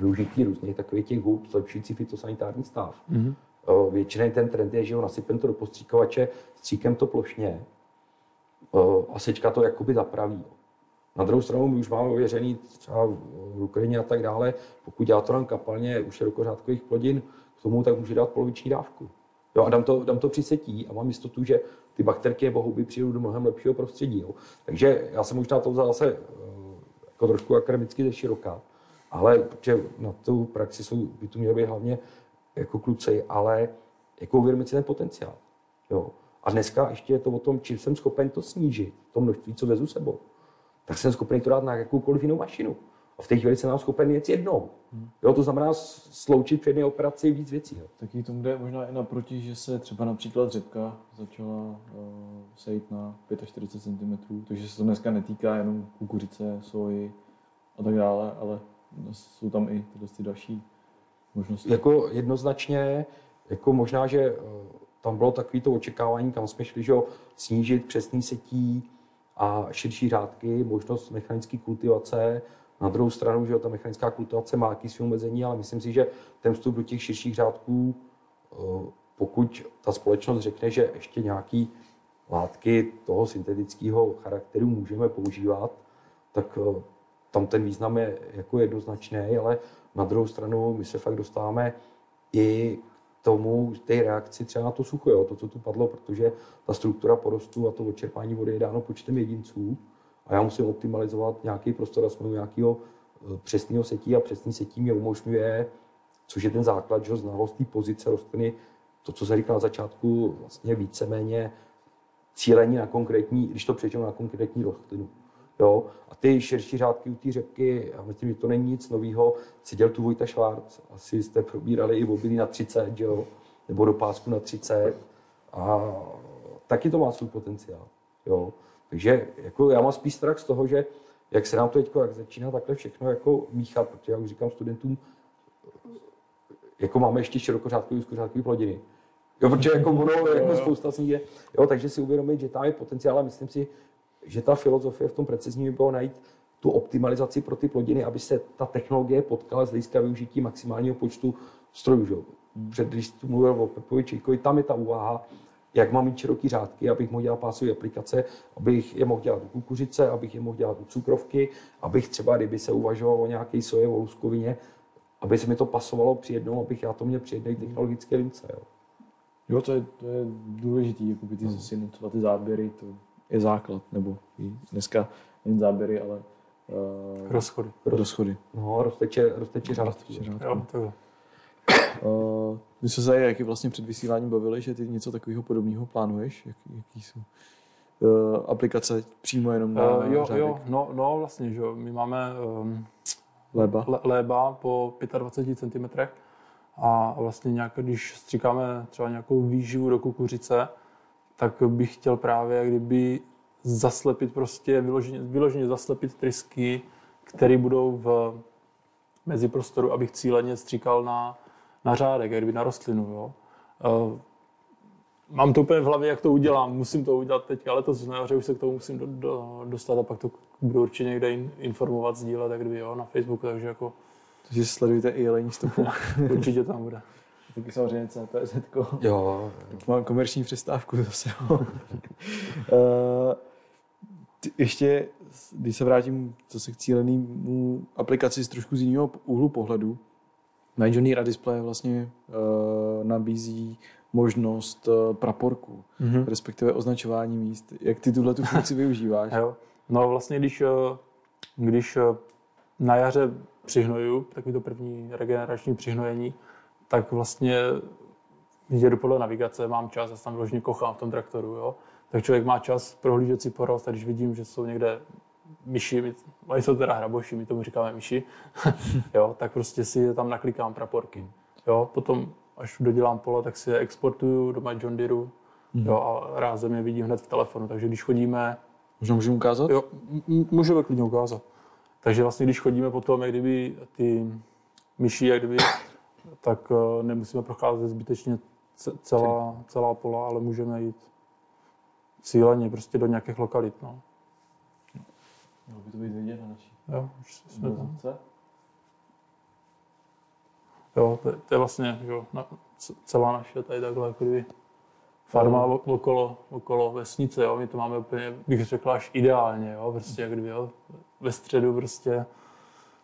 využití různých takových těch hub, zlepšující fitosanitární stav. Mm-hmm. Většinou ten trend je, že ho nasypem to do postříkovače, stříkem to plošně a sečka to jakoby zapraví. Na druhou stranu my už máme ověřený třeba v Ukrajině a tak dále, pokud já to dám kapalně u širokořádkových plodin, k tomu tak může dát poloviční dávku. Jo, a dám to, dám to přisetí a mám jistotu, že ty bakterky nebo houby přijdou do mnohem lepšího prostředí. Jo. Takže já jsem možná to vzal zase eh, jako trošku akademicky ze široká, ale protože na tu praxi jsou, by tu měly být hlavně jako kluci, ale jako uvědomit si ten potenciál. Jo. A dneska ještě je to o tom, čím jsem schopen to snížit, to množství, co vezu sebou. Tak jsem schopen to dát na jakoukoliv jinou mašinu. A v té chvíli jsem nám schopen jet jednou. Jo, to znamená sloučit při jedné operaci víc věcí. Jo.
Taky tomu jde možná i naproti, že se třeba například řepka začala uh, sejít na 45 cm, takže se to dneska netýká jenom kukuřice, soji a tak dále, ale jsou tam i tyhle ty další možnosti.
Jako jednoznačně, jako možná, že uh, tam bylo takové to očekávání, kam jsme šli, že jo, snížit přesný setí a širší řádky, možnost mechanické kultivace, na druhou stranu, že ta mechanická kultivace má jaký svým omezení, ale myslím si, že ten vstup do těch širších řádků, eh, pokud ta společnost řekne, že ještě nějaký látky toho syntetického charakteru můžeme používat, tak eh, tam ten význam je jako jednoznačný, ale na druhou stranu my se fakt dostáváme i k tomu, té reakci třeba na to sucho, jo, to, co tu padlo, protože ta struktura porostu a to odčerpání vody je dáno počtem jedinců a já musím optimalizovat nějaký prostor a jsme nějakého eh, přesného setí a přesný setí mě umožňuje, což je ten základ, že znalost pozice rostliny, to, co se říkal na začátku, vlastně víceméně cílení na konkrétní, když to přečím na konkrétní rostlinu. Jo? A ty širší řádky u té řepky, já myslím, že to není nic nového, seděl tu Vojta Švárc, asi jste probírali i obilí na 30, jo? nebo do pásku na 30 a taky to má svůj potenciál. Jo? Takže jako já mám spíš strach z toho, že jak se nám to teď jak začíná takhle všechno jako míchat, protože já už říkám studentům, jako máme ještě širokořádkový, úzkořádkový plodiny. Jo, protože jako ono, jako spousta z nich je, jo, takže si uvědomit, že tam je potenciál a myslím si, že ta filozofie v tom precizní by bylo najít tu optimalizaci pro ty plodiny, aby se ta technologie potkala z hlediska využití maximálního počtu strojů. Že? Před, když jsi mluvil o Pepovi tam je ta úvaha, jak mám mít široký řádky, abych mohl dělat pásové aplikace, abych je mohl dělat u kukuřice, abych je mohl dělat u cukrovky, abych třeba, kdyby se uvažovalo o nějaké soje, o luskovině, aby se mi to pasovalo při jednou, abych já to měl při jedné technologické lince. Jo.
Jo, to je, to je důležité, jako by ty třeba ty záběry, to je základ, nebo dneska jen záběry, ale
uh, rozchody.
rozchody.
No, rozteče, rozteče řádky.
Jo, takhle.
Uh, my jsme se jaký vlastně před vysíláním bavili, že ty něco takového podobného plánuješ? Jak, jaký jsou uh, aplikace přímo jenom na
uh, Jo, řádek? jo, no, no vlastně, že my máme um,
léba.
Le, léba po 25 cm a vlastně nějak, když stříkáme třeba nějakou výživu do kukuřice, tak bych chtěl právě kdyby zaslepit prostě, vyloženě, vyloženě zaslepit trysky, které budou v meziprostoru, abych cíleně stříkal na, na řádek, jak kdyby na rostlinu. Jo. Uh, mám to úplně v hlavě, jak to udělám, musím to udělat teď, ale to znamená, že už se k tomu musím do, do, dostat a pak to budu určitě někde in, informovat, sdílet, jak kdyby jo, na Facebooku, takže jako...
Takže sledujte i jelení stopu.
určitě tam bude.
Taky samozřejmě CPZ.
Jo.
Mám komerční přestávku zase. uh, ještě, když se vrátím zase k cílenému aplikaci z trošku z jiného úhlu pohledu, Johnny Display vlastně uh, nabízí možnost uh, praporku, mm-hmm. respektive označování míst. Jak ty tuhle tu funkci využíváš?
Jo. No vlastně, když, když na jaře přihnoju, takový to první regenerační přihnojení, tak vlastně jedu podle navigace, mám čas, já tam vložně kochám v tom traktoru, jo. Tak člověk má čas prohlížet si porost a když vidím, že jsou někde myši, oni jsou teda hraboši, my tomu říkáme myši, jo, tak prostě si je tam naklikám praporky. Jo, potom, až dodělám pole, tak si je exportuju do My John Deere, mm. jo, a rázem je vidím hned v telefonu, takže když chodíme...
Možná můžeme ukázat?
Jo, můžeme klidně ukázat. Takže vlastně, když chodíme potom, jak kdyby ty myši, jak kdyby tak eh, nemusíme procházet zbytečně celá, celá pola, ale můžeme jít cíleně prostě do nějakých lokalit. No.
Mělo by to být vidět na naší.
Jo, už jsme tam. Jo, to, to je vlastně jo, na, celá naše tady takhle jako kdyby farma okolo, okolo vesnice, jo. My to máme úplně, bych řekl, až ideálně, jo. Prostě jak kdyby, jo. Ve středu prostě.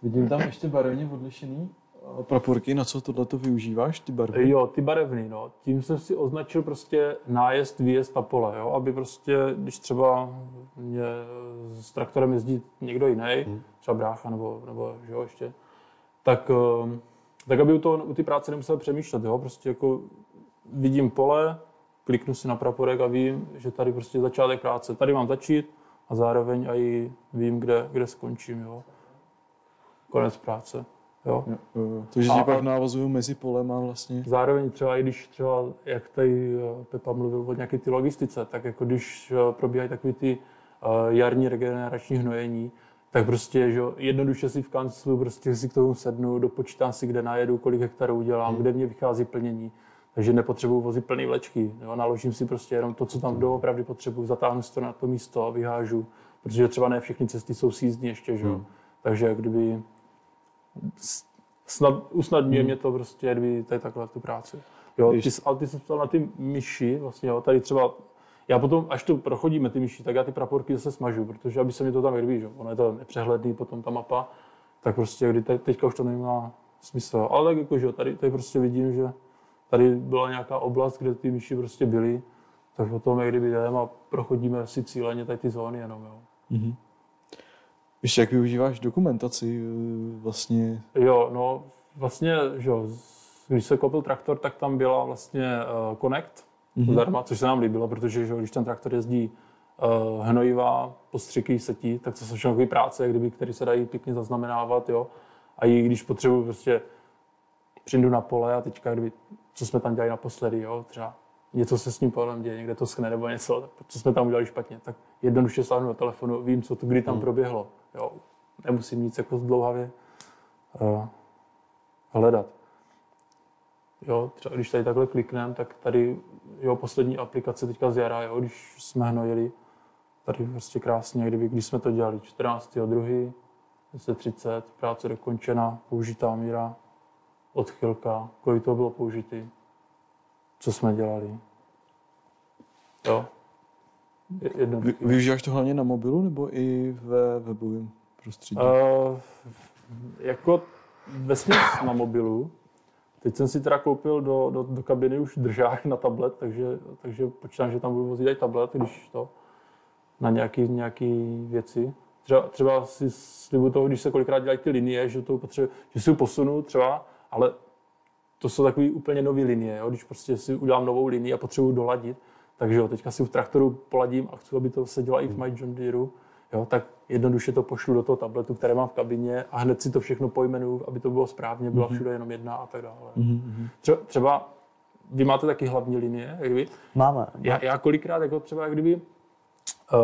Vidím tam ještě barevně odlišený praporky, na co tohle to využíváš, ty barvy?
Jo, ty barevný, no. Tím jsem si označil prostě nájezd, výjezd na pole, jo, aby prostě, když třeba mě s traktorem jezdí někdo jiný, hmm. třeba brácha nebo, nebo že jo, ještě, tak, ehm, Tak aby u, toho, u ty práce nemusel přemýšlet, jo? prostě jako vidím pole, kliknu si na praporek a vím, že tady prostě je začátek práce. Tady mám začít a zároveň i vím, kde, kde skončím. Jo? Konec práce. Jo?
Jo, jo. Takže
A-
ti pak návazují mezi polem a vlastně...
Zároveň třeba i když třeba, jak tady eh, Pepa mluvil o nějaké ty logistice, tak jako když eh, probíhají takové ty eh, jarní regenerační hnojení, tak prostě, že jo, jednoduše si v kanclu prostě si k tomu sednu, dopočítám si, kde najedu, kolik hektarů udělám, kde mě vychází plnění. Takže nepotřebuji vozit plný vlečky. Jo, naložím si prostě jenom to, co tam doopravdy potřebuji, zatáhnu si to na to místo a vyhážu, protože třeba ne všechny cesty jsou sízdní ještě, že jo. Takže kdyby snad, usnadňuje mě to prostě, kdyby tady takhle tu práci. Jo, ty,
Když-
ale ty jsi ptal na ty myši, vlastně jo, tady třeba, já potom, až to prochodíme ty myši, tak já ty praporky zase smažu, protože aby se mi to tam líbí, že? jo, ono je to nepřehledný, potom ta mapa, tak prostě, kdy te, teďka už to nemá smysl. Ale tak jako, že jo, tady, tady prostě vidím, že tady byla nějaká oblast, kde ty myši prostě byly, tak potom, jak kdyby jdeme a prochodíme si cíleně tady ty zóny jenom, jo.
Mhm. Ještě jak využíváš dokumentaci eh, vlastně...
Jo, no vlastně, že jo, když se koupil traktor, tak tam byla vlastně uh, Connect
Mhm.
zdarma, což se nám líbilo, protože že jo, když ten traktor jezdí uh, hnojivá, postřiky, setí, tak to jsou všechno takové práce, kdyby, které se dají pěkně zaznamenávat, jo. A i když potřebuji prostě přijdu na pole a teďka, kdyby, co jsme tam dělali naposledy, jo, třeba něco se s tím polem děje, někde to schne nebo něco, tak co jsme tam udělali špatně, tak jednoduše sáhnu do telefonu, vím, co to kdy tam proběhlo, jo. Nemusím nic jako zdlouhavě uh, hledat. Jo, třeba když tady takhle klikneme, tak tady jo, poslední aplikace teďka z jara, jo, když jsme hnojili, tady prostě krásně, kdyby, když jsme to dělali 14. 2. 10.30, práce dokončena, použitá míra, odchylka, kolik to bylo použitý, co jsme dělali. Jo.
Vy, využíváš to hlavně na mobilu nebo i ve webovém prostředí?
Uh, jako ve na mobilu. Teď jsem si teda koupil do, do, do kabiny už držák na tablet, takže, takže počítám, že tam budu vozit i tablet, když to na nějaký, nějaký věci. Třeba, třeba si slibuju toho, když se kolikrát dělají ty linie, že to potřebuji, že si posunu třeba, ale to jsou takové úplně nové linie, jo? když prostě si udělám novou linii a potřebuji doladit, takže jo, teďka si v traktoru poladím a chci, aby to se dělalo i v My John Deereu, jo, tak jednoduše to pošlu do toho tabletu, které mám v kabině a hned si to všechno pojmenuju, aby to bylo správně, byla všude jenom jedna a tak dále. Třeba, třeba vy máte taky hlavní linie, jak kdyby,
Máme.
já, já kolikrát, jako třeba jak kdyby,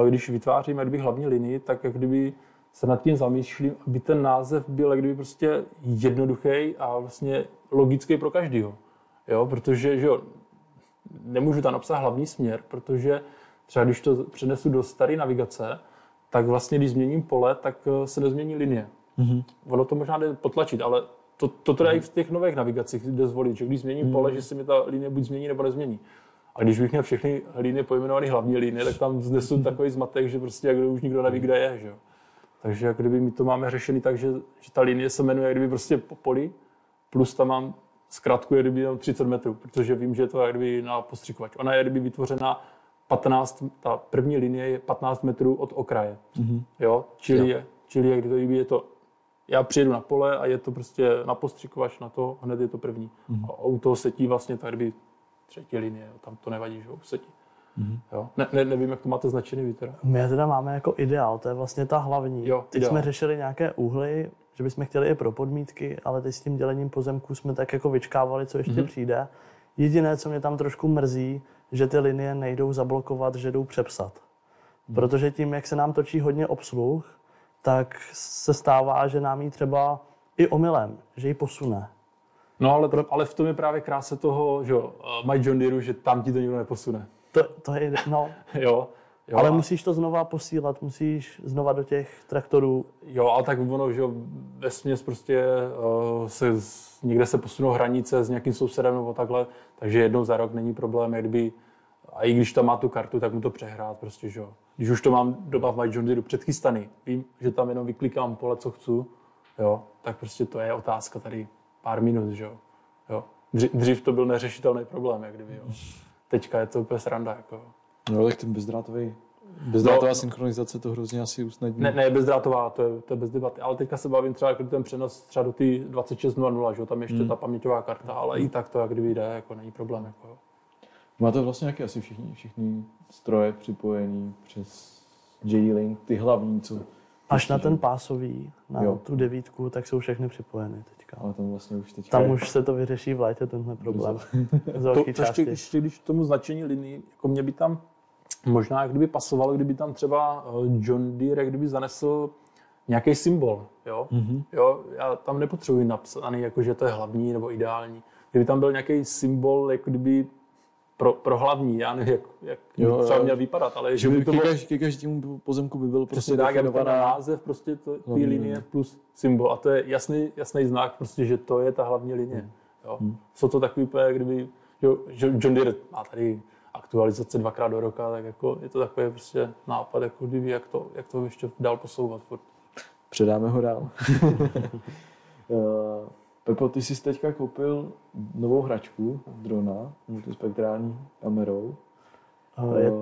eh, když vytvářím jak kdyby hlavní linii, tak jak kdyby se nad tím zamýšlím, aby ten název byl jak kdyby prostě jednoduchý a vlastně logický pro každého. Jo, protože že jo, nemůžu tam napsat hlavní směr, protože třeba když to přenesu do staré navigace, tak vlastně když změním pole, tak eh, se nezmění linie.
Mhm.
Ono to možná jde potlačit, ale to, to teda i v těch nových navigacích jde zvolit, že když změním pole, že se mi ta linie buď změní nebo nezmění. A když bych měl všechny linie pojmenované hlavní linie, tak tam znesu takový zmatek, že prostě jak už nikdo neví, kde je. Že? Takže jak kdyby my to máme řešený tak, že, že ta linie se jmenuje jak kdyby prostě po poli, plus tam mám zkrátku je kdyby jenom 30 metrů, protože vím, že je to jak kdyby na postřikovač. Ona je kdyby vytvořena 15, ta první linie je 15 metrů od okraje. Mm-hmm. Jo? Čili,
Jo.
Je, čili je, kdyby je to, já přijedu na pole a je to prostě na postřikovač na to, hned je to první. Mm-hmm. A u toho setí vlastně tak kdyby třetí linie, jo? tam to nevadí, že jo, u setí. Mm-hmm. Jo? Ne, ne, nevím, jak to máte značený vy teda.
My teda máme jako ideál, to je vlastně ta hlavní.
Jo,
teď
ideál.
jsme řešili nějaké úhly, že bychom chtěli i pro podmítky, ale teď s tím dělením pozemků jsme tak jako vyčkávali, co ještě mm-hmm. přijde. Jediné, co mě tam trošku mrzí, že ty linie nejdou zablokovat, že jdou přepsat. Mm-hmm. Protože tím, jak se nám točí hodně obsluh, tak se stává, že nám ji třeba i omylem, že ji posune.
No ale, ale v tom je právě krása toho, že jo, uh, My John Deere, že tam ti to nikdo neposune.
To, to je, no,
Jo, jo
ale
a-
musíš to znova posílat, musíš znova do těch traktorů
Jo, ale tak ono, že ve směs prostě uh, se, z- někde se posunou hranice s nějakým sousedem nebo takhle, takže jednou za rok není problém, jak kdyby, a i když tam má tu kartu, tak mu to přehrát prostě, že jo. Když už to mám doma v My John Deere předchystaný, vím, že tam jenom vyklikám pole, co chci, jo, tak prostě to je otázka tady pár minut, že jo. jo. Dřív, dřív to byl neřešitelný problém, jak kdyby, jo. Teďka je to úplně sranda, jako jo.
No, tak ten bezdrátový Bezdrátová no, synchronizace to hrozně asi usnadní.
Ne, ne, bezdrátová, to je, to je bez debaty. Ale teďka se bavím třeba jako ten přenos třeba do ty 26.00, že tam ještě hmm. ta paměťová karta, ale i tak to jak kdyby jde, jako není problém. Jako.
Máte vlastně nějaké asi všichni, všichni stroje připojený přes JD-Link, ty hlavní, co...
Až na ten pásový, na jo. tu devítku, tak jsou všechny připojeny teďka.
Ale tam vlastně už teďka
Tam
je...
už se to vyřeší v létě, tenhle problém.
to, to ještě, ještě, když tomu značení linii, jako mě by tam možná kdyby pasovalo, kdyby tam třeba eh, John Deere, kdyby zanesl nějaký symbol, jo? Mm-hmm. jo? Já tam nepotřebuji napsaný, jako že to je hlavní nebo ideální. Kdyby tam byl nějaký symbol, jako kdyby pro, pro hlavní, já nevím, jak, jak jo, třeba měl vypadat, ale
že by to bylo... Ke každému pozemku by byl prostě
tak, definovaná... název prostě to, té linie plus symbol a to je jasný, jasný znak prostě, že to je ta hlavní linie. Hmm. Jo. Hmm. Jsou to takový úplně, kdyby jo, John Deere má tady aktualizace dvakrát do roka, tak jako je to takový prostě nápad, jako kdyby, jak to, jak to ještě dál posouvat. Furt.
Předáme ho dál. Eh, Pepo, ty jsi teďka koupil novou hračku, drona, multispektrální kamerou. Je...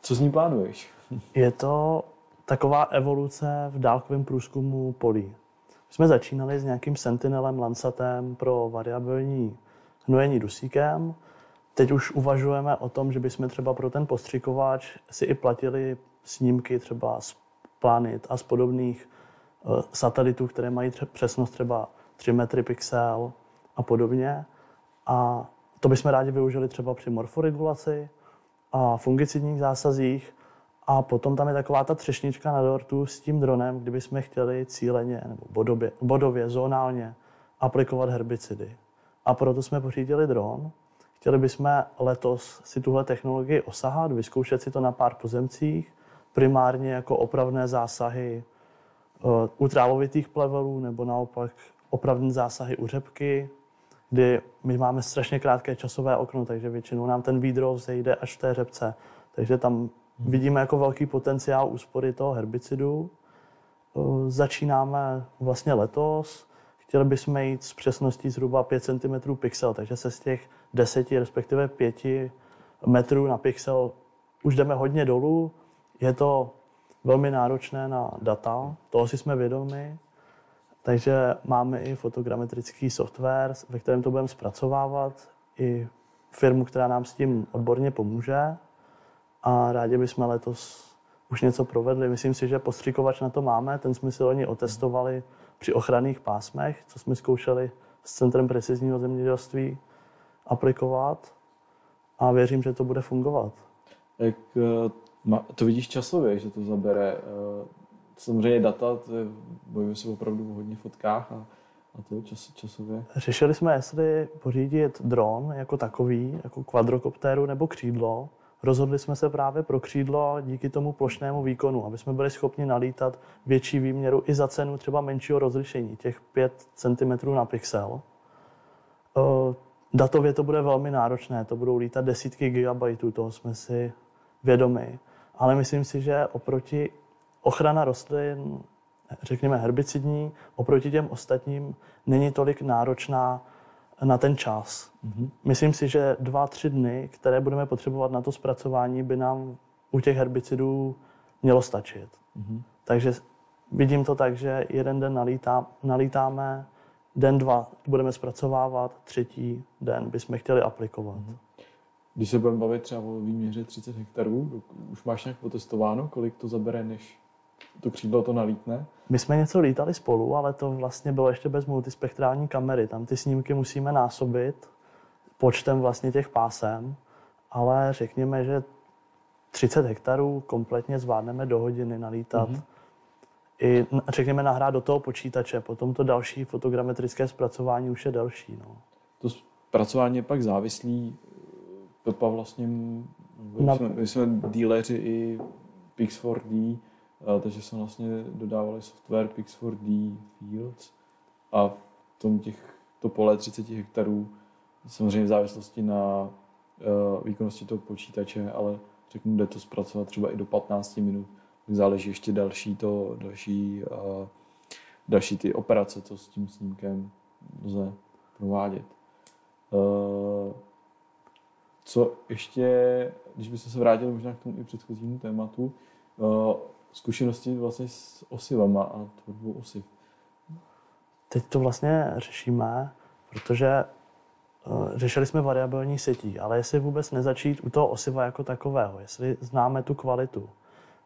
Co s ní plánuješ?
Je to taková evoluce v dálkovém průzkumu polí. My jsme začínali s nějakým Sentinelem Landsatem pro variabilní hnojení dusíkem. Teď už uvažujeme o tom, že bychom třeba pro ten postřikovač si i platili snímky třeba z planit a z podobných uh, satelitů, které mají přesnost třeba 3 metry pixel a podobně. A to bychom rádi využili třeba při morforegulaci a fungicidních zásazích. A potom tam je taková ta třešnička na dortu s tím dronem, kdyby jsme chtěli cíleně nebo bodově, bodově zónálně aplikovat herbicidy. A proto jsme pořídili dron. Chtěli bychom letos si tuhle technologii osahat, vyzkoušet si to na pár pozemcích, primárně jako opravné zásahy eh, u trávovitých plevelů nebo naopak opravdní zásahy u řepky, kdy my máme strašně krátké časové okno, takže většinou nám ten výdrov zejde až v té řepce. Takže tam vidíme jako velký potenciál úspory toho herbicidu. Eh, začínáme vlastně letos. Chtěli bychom jít s přesností zhruba 5 cm pixel, takže se z těch 10, respektive 5 metrů na pixel už jdeme hodně dolů. Je to velmi náročné na data, toho si jsme vědomi. Takže máme i fotogrametrický software, ve kterém to budeme zpracovávat, i firmu, která nám s tím odborně pomůže. A rádi bychom letos už něco provedli. Myslím si, že postřikovač na to máme, ten jsme si loni otestovali při ochranných pásmech, co jsme zkoušeli s Centrem precizního zemědělství aplikovat a věřím, že to bude fungovat.
Jak eh, to vidíš časově, že to zabere eh, samozřejmě data, to je, bojuje se opravdu o hodně fotkách a, a to čas, časově.
Řešili jsme, jestli pořídit dron jako takový, jako kvadrokoptéru nebo křídlo. Rozhodli jsme se právě pro křídlo díky tomu plošnému výkonu, aby jsme byli schopni nalítat větší výměru i za cenu třeba menšího rozlišení, těch 5 cm na pixel. Datově to bude velmi náročné, to budou lítat desítky gigabajtů, toho jsme si vědomi. Ale myslím si, že oproti ochrana rostlin, řekněme herbicidní, oproti těm ostatním není tolik náročná na ten čas. Mm-hmm. Myslím si, že dva, tři dny, které budeme potřebovat na to zpracování, by nám u těch herbicidů mělo stačit. Mm-hmm. Takže vidím to tak, že jeden den nalítá, nalítáme, den, dva budeme zpracovávat, třetí den bychom chtěli aplikovat. Mm-hmm.
Když se budeme bavit třeba o výměře 30 hektarů, už máš nějak potestováno, kolik to zabere, než to křídlo to nalítne?
My jsme něco lítali spolu, ale to vlastně bylo ještě bez multispektrální kamery. Tam ty snímky musíme násobit počtem vlastně těch pásem, ale řekněme, že 30 hektarů kompletně zvládneme do hodiny nalítat. Mm-hmm. I řekněme nahrát do toho počítače, potom to další fotogrametrické zpracování už je delší. No.
To zpracování je pak závislý Pepa vlastně, my Na... jsme, my jsme díleři i Pix4D, takže jsme vlastně dodávali software Pix4D Fields a v tom těch, to pole 30 hektarů, samozřejmě v závislosti na uh, výkonnosti toho počítače, ale řeknu, jde to zpracovat třeba i do 15 minut, záleží ještě další to, další, uh, další ty operace, co s tím snímkem lze provádět. Uh, Co ještě, když byste se vrátili možná k tomu i předchozímu tématu, uh, zkušenosti vlastně s osivama a tvorbou osiv.
Teď to vlastně řešíme, protože uh, řešili jsme variabilní sítí, ale jestli vůbec nezačít u toho osiva jako takového, jestli známe tu kvalitu.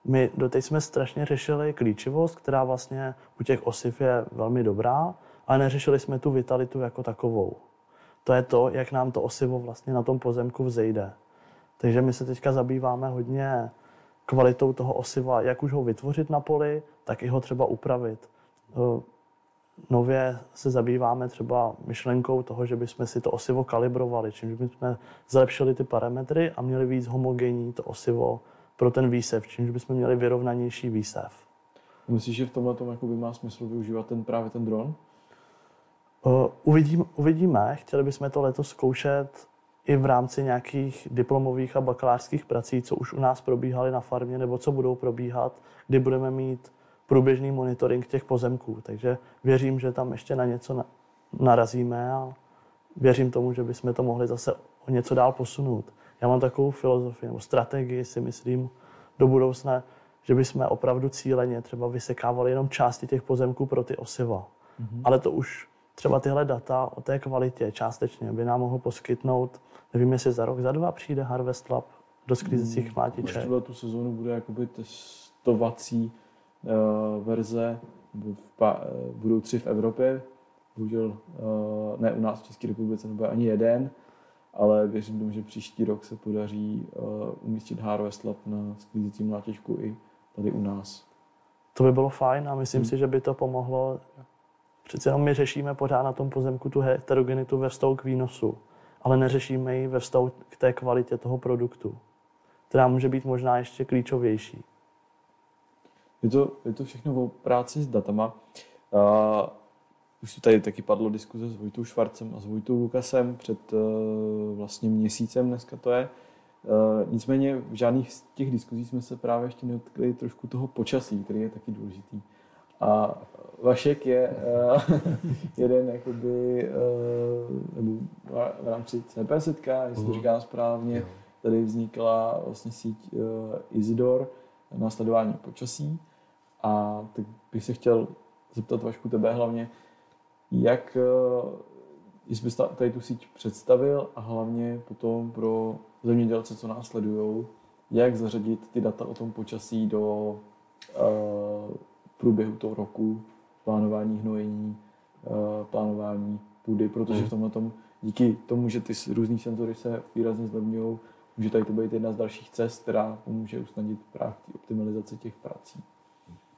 My doteď jsme strašně řešili klíčivost, která vlastně u těch osiv je velmi dobrá, ale neřešili jsme tu vitalitu jako takovou. To je to, jak nám to osivo vlastně na tom pozemku vzejde. Takže my se teďka zabýváme hodně kvalitou toho osiva, jak už ho vytvořit na poli, tak i ho třeba upravit. Eh, nově se zabýváme třeba myšlenkou toho, že bychom si to osivo kalibrovali, čímž bychom zlepšili ty parametry a měli víc homogenní to osivo pro ten výsev, čímž bychom měli vyrovnanější výsev.
Myslíš, že v tomhle tom má smysl využívat ten, právě ten dron?
Uh, uvidím, uvidíme. Chtěli bychom to letos zkoušet i v rámci nějakých diplomových a bakalářských prací, co už u nás probíhaly na farmě, nebo co budou probíhat, kdy budeme mít průběžný monitoring těch pozemků. Takže věřím, že tam ještě na něco narazíme a věřím tomu, že bychom to mohli zase o něco dál posunout. Já mám takovou filozofii nebo strategii, si myslím, do budoucna, že bychom opravdu cíleně třeba vysekávali jenom části těch pozemků pro ty osiva. Mm-hmm. Ale to už třeba tyhle data o té kvalitě částečně by nám mohl poskytnout, nevím, jestli za rok, za dva přijde Harvest Lab do sklízecích hmm, chmátiček.
Ještě tu sezónu bude jakoby testovací uh, verze, pa, uh, budou tři v Evropě, bohužel uh, ne u nás v České republice nebude ani jeden, ale věřím tomu, že příští rok se podaří uh, umístit Harvest Lab na sklízecí mlátěžku i tady u nás.
To by bylo fajn a myslím hmm. si, že by to pomohlo Přece jenom my řešíme pořád na tom pozemku tu heterogenitu ve vztahu k výnosu, ale neřešíme ji ve vztahu k té kvalitě toho produktu, která může být možná ještě klíčovější.
Je to, je to všechno o práci s datama. Uh, už tu tady taky padlo diskuze s Vojtou Švarcem a s Vojtou Lukasem před uh, vlastně měsícem dneska to je. Uh, nicméně v žádných z těch diskuzí jsme se právě ještě neotkli trošku toho počasí, který je taky důležitý. A Vašek je uh, jeden jakoby, uh, nebo v rámci CP setka, jestli to mhm. říkám správně, tady vznikla vlastně síť uh, Isidor na sledování počasí. A tak bych se chtěl zeptat Vašku tebe hlavně, jak uh, jestli bys tady tu síť představil a hlavně potom pro zemědělce, co nás sledují, jak zařadit ty data o tom počasí do uh, průběhu toho roku, plánování hnojení, eh, plánování půdy, protože v hmm. tomhle tom, díky tomu, že ty různý senzory se výrazně zlevňují, může tady to být jedna z dalších cest, která pomůže usnadnit právě optimalizaci těch prací.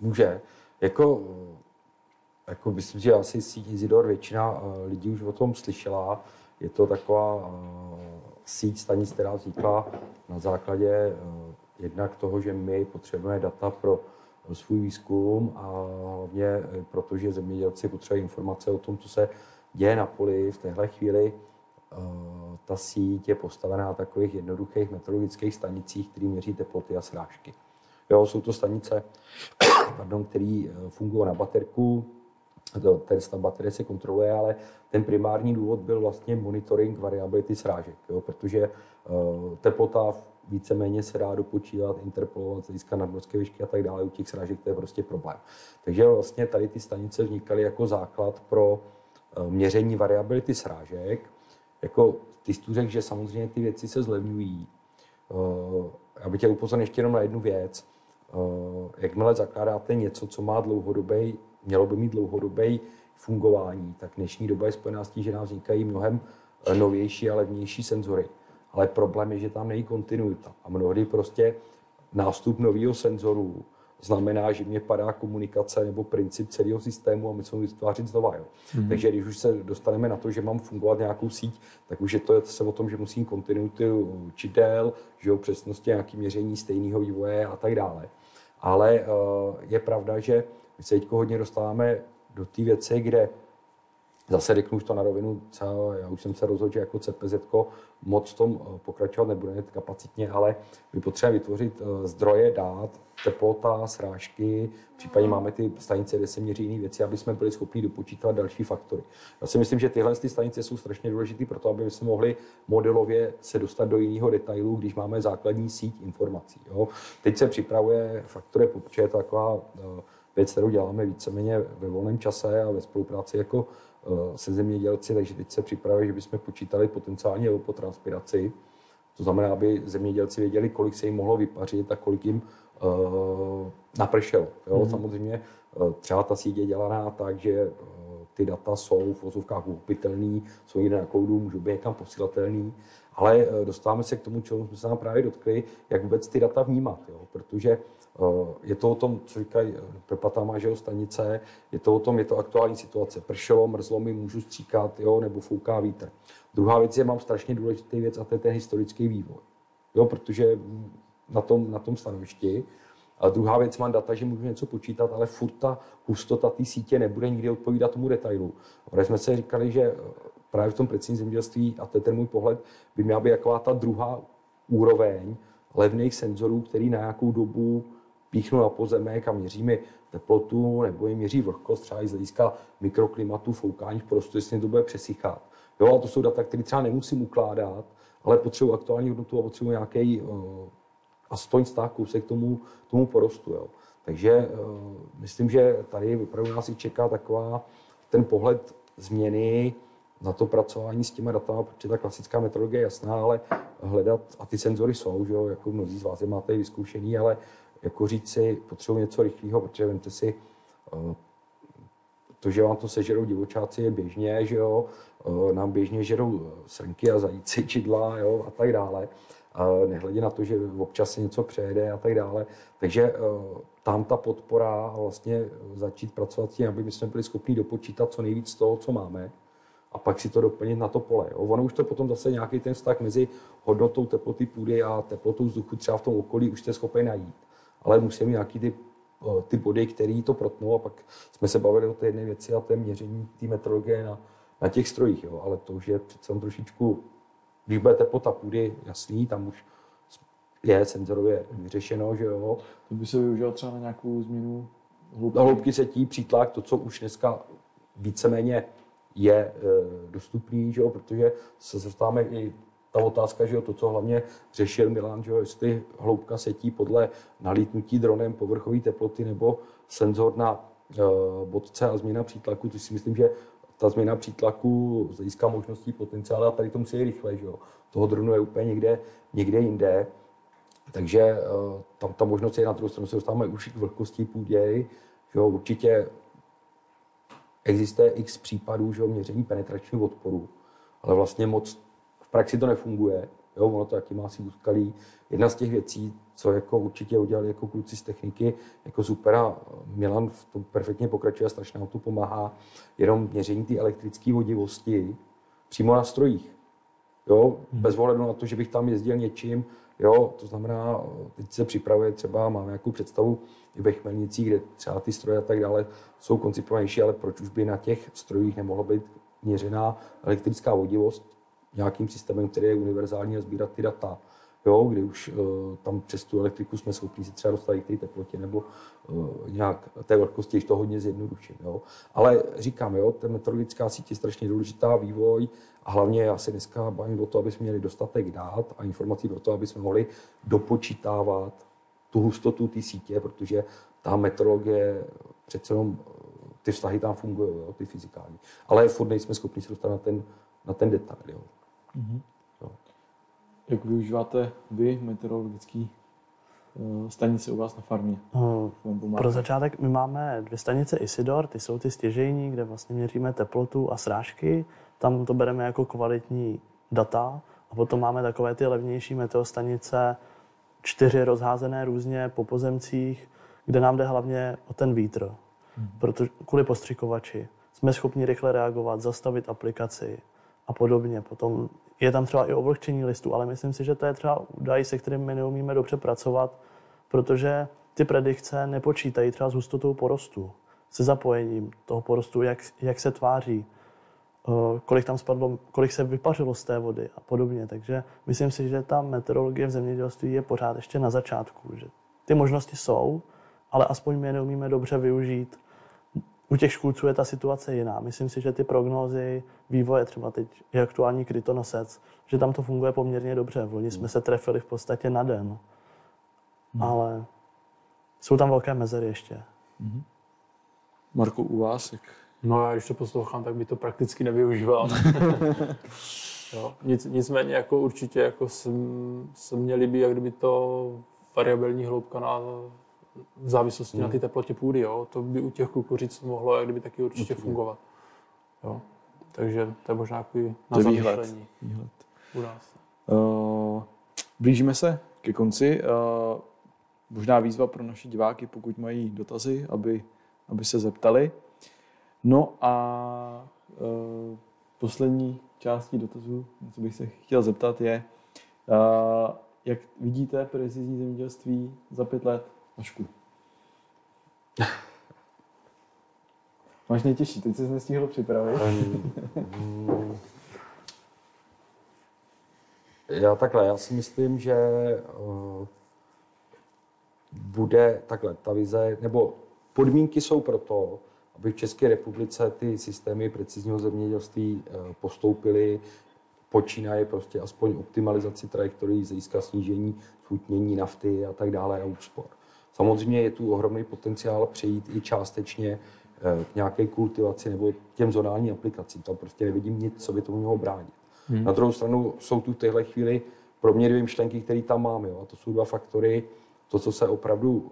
Může. Jako, jako myslím, že asi síť Izidor většina eh, lidí už o tom slyšela. Je to taková eh, síť stanic, která vznikla na základě jednak toho, že my potřebujeme data pro svůj výzkum a hlavně eh, protože zemědělci potřebují informace o tom, co se děje na poli v téhle chvíli. Eh, ta síť je postavená na takových jednoduchých meteorologických stanicích, které měří teploty a srážky. Jo, jsou to stanice, pardon, které eh, fungují na baterku, ten stav baterie se kontroluje, ale ten primární důvod byl vlastně monitoring variability srážek, jo, protože teplota víceméně se dá dopočítat, interpolovat, získat nadmorské výšky a tak dále. U těch srážek to je prostě problém. Takže vlastně tady ty stanice vznikaly jako základ pro eh, měření variability srážek. Jako ty jsi tu řekl, že samozřejmě ty věci se zlevňují. Eh, já bych tě upozornil ještě jenom na jednu věc. Jakmile zakládáte něco, co má dlouhodobý, mělo by mít dlouhodobý fungování, tak dnešní doba je spojená s tím, že nám vznikají mnohem novější a levnější senzory ale problém je, že tam není kontinuita. A mnohdy prostě nástup nového senzoru znamená, že mě padá komunikace nebo princip celého systému a my jsme vytvářet znova. Jo. Mm-hmm. Takže když už se dostaneme na to, že mám fungovat nějakou síť, tak už je to se o tom, že musím kontinuitu čidel, že jo, přesnosti nějaké měření stejného vývoje a tak dále. Ale uh, je pravda, že my se teď hodně dostáváme do té věci, kde Zase řeknu už to na rovinu, já už jsem se rozhodl, že jako CPZ moc tom eh, pokračovat nebude kapacitně, ale my potřebujeme vytvořit eh, zdroje dát, teplota, srážky, případně máme ty stanice, kde se měří jiné věci, aby jsme byli schopni dopočítat další faktory. Já si myslím, že tyhle ty stanice jsou strašně důležité pro to, aby jsme mohli modelově se dostat do jiného detailu, když máme základní síť informací. Jo. Teď se připravuje faktory, protože je to taková eh, věc, kterou děláme víceméně ve volném čase a ve spolupráci jako Eh, se zemědělci, takže teď se připravuje, že bychom počítali potenciálně o transpiraci. To znamená, aby zemědělci věděli, kolik se jim mohlo vypařit a kolik jim uh, napršelo. Jo? Mm. Samozřejmě uh, třeba ta síť je dělaná tak, že ty data jsou v vozovkách uchopitelný, jsou někde na kloudu, můžou být někam posílatelný, ale dostáváme se k tomu, čemu jsme se nám právě dotkli, jak vůbec ty data vnímat, jo? protože je to o tom, co říkají Pepata má, že stanice, je to o tom, je to aktuální situace. Pršelo, mrzlo mi, můžu stříkat, jo, nebo fouká vítr. Druhá věc je, mám strašně důležitý věc a to je ten historický vývoj. Jo, protože na tom, na tom stanovišti. A druhá věc, mám data, že můžu něco počítat, ale furt ta hustota té sítě nebude nikdy odpovídat tomu detailu. Ale jsme se říkali, že právě v tom precizním zemědělství, a to je ten můj pohled, by měla být jaková ta druhá úroveň levných senzorů, který na nějakou dobu píchnu na pozemek a měříme teplotu nebo jim měří vlhkost, třeba i z hlediska mikroklimatu, foukání v prostoru, jestli to bude přesychat. Jo, a to jsou data, které třeba nemusím ukládat, ale potřebuji aktuální hodnotu a potřebuji nějaký uh, aspoň stáh kousek tomu, tomu porostu. Jo. Takže uh, myslím, že tady opravdu nás i čeká taková ten pohled změny na to pracování s těma datama, protože ta klasická metodologie je jasná, ale hledat, a ty senzory jsou, že jo, jako mnozí z vás je máte vyzkoušený, ale jako říct si, potřebuji něco rychlého, protože vemte si, eh, to, že vám to sežerou divočáci je běžně, že jo, eh, nám běžně žerou eh, srnky a zajíci, čidla, jo, a tak dále. Nehledě na to, že občas se něco přejede a tak dále. Takže tam ta podpora vlastně začít pracovat s tím, aby my jsme byli schopni dopočítat co nejvíc toho, co máme, a pak si to doplnit na to pole. Jo. Ono už to potom zase nějaký ten vztah mezi hodnotou teploty půdy a teplotou vzduchu třeba v tom okolí už jste schopni najít ale musí mít nějaký ty, eh, ty body, které to protnou a pak jsme se bavili o té jedné věci a té měření té metrologie na, na těch strojích, jo. ale to už je přece trošičku, když bude teplota půdy, jasný, tam už je senzorově vyřešeno, že jo.
To by se využilo třeba na nějakou změnu
hloubky? Na hloubky setí, přítlak, to, co už dneska víceméně je e, dostupný, že jo, protože se dostáváme i ta otázka, že jo, to, co hlavně řešil Milan, že jo, jestli hloubka setí podle nalítnutí dronem povrchové teploty nebo senzor na e, bodce a změna přítlaku, to si myslím, že ta změna přítlaku z hlediska možností potenciálu a tady to musí rychle, že jo. Toho dronu je úplně někde, někde jinde. Takže e, tam ta možnost je na druhou stranu se dostáváme už k vlhkosti půdě, že jo, určitě existuje x případů, že jo, měření penetračního odporu, ale vlastně moc v praxi to nefunguje, jo, ono to taky má asi úskalí. Jedna z těch věcí, co jako určitě udělali jako kluci z techniky, jako super a Milan v tom perfektně pokračuje a strašně to pomáhá, jenom měření té elektrické vodivosti přímo na strojích. Jo, hmm. bez ohledu na to, že bych tam jezdil něčím, jo, to znamená, teď se připravuje třeba, máme nějakou představu i ve Chmelnicích, kde třeba ty stroje a tak dále jsou koncipovanější, ale proč už by na těch strojích nemohla být měřená elektrická vodivost, nějakým systémem, který je univerzální a sbírat ty data. Jo, kdy už uh, tam přes tu elektriku jsme schopni si třeba dostat k té teplotě nebo uh, nějak té velikosti, když to hodně zjednoduším. Jo. Ale říkám, jo, ta metodologická síť je strašně důležitá, vývoj a hlavně já se dneska bavím o to, aby jsme měli dostatek dát a informací pro to, aby jsme mohli dopočítávat tu hustotu té sítě, protože ta metodologie přece jenom eh, ty vztahy tam fungují, jo, ty fyzikální. Ale furt nejsme schopni se dostat na ten, na ten detail. Jo. Mm-hmm.
Jak využíváte vy meteorologický uh, stanice u vás na farmě?
Uh, pro začátek my máme dvě stanice Isidor, ty jsou ty stěžejní, kde vlastně měříme teplotu a srážky. Tam to bereme jako kvalitní data. A potom máme takové ty levnější meteostanice, čtyři rozházené různě po pozemcích, kde nám jde hlavně o ten vítr. Mm-hmm. Protože kvůli postřikovači jsme schopni rychle reagovat, zastavit aplikaci, a podobně. Potom je tam třeba i ovlhčení listů, ale myslím si, že to je třeba údaj, se kterým my neumíme dobře pracovat, protože ty predikce nepočítají třeba s hustotou porostu, se zapojením toho porostu, jak, jak se tváří. kolik tam spadlo, kolik se vypařilo z té vody a podobně. Takže myslím si, že ta meteorologie v zemědělství je pořád ještě na začátku. Že ty možnosti jsou, ale aspoň my je neumíme dobře využít. U těch škůdců je ta situace jiná. Myslím si, že ty prognózy vývoje, třeba teď je aktuální krytonosec, že tam to funguje poměrně dobře. V loni jsme se trefili v podstatě na den. Hmm. Ale jsou tam velké mezery ještě. Hmm.
Marko, u vás? Jak?
No já když to poslouchám, tak by to prakticky nevyužíval. jo. Nic, nicméně jako určitě jako se, se mě líbí, jak kdyby to variabilní hloubka na v závislosti hmm. na ty teplotě půdy. Jo. To by u těch kukuřic mohlo jak kdyby taky určitě, fungovat. Jo. Takže to je možná takový
na to výhled. výhled.
u nás.
Uh, blížíme se ke konci. Uh, možná výzva pro naše diváky, pokud mají dotazy, aby, aby se zeptali. No a uh, poslední částí dotazu, co bych se chtěl zeptat, je, uh, jak vidíte precizní zemědělství za pět let? Vašku. Máš nejtěžší, teď jsi nestihl připravit.
já takhle, já si myslím, že uh, bude takhle, ta vize, nebo podmínky jsou pro to, aby v České republice ty systémy precizního zemědělství uh, postoupily, počínaje prostě aspoň optimalizaci trajektorií z hlediska snížení schutnění nafty a tak dále a úspor. Samozřejmě je tu ohromný potenciál přejít i částečně eh, k nějaké kultivaci nebo těm zonálním aplikacím. Tam prostě nevidím nic, co by tomu mělo bránit. Hmm. Na druhou stranu jsou tu v téhle chvíli pro mě dvě myšlenky, které tam mám. Jo? A to jsou dva faktory. To, co se opravdu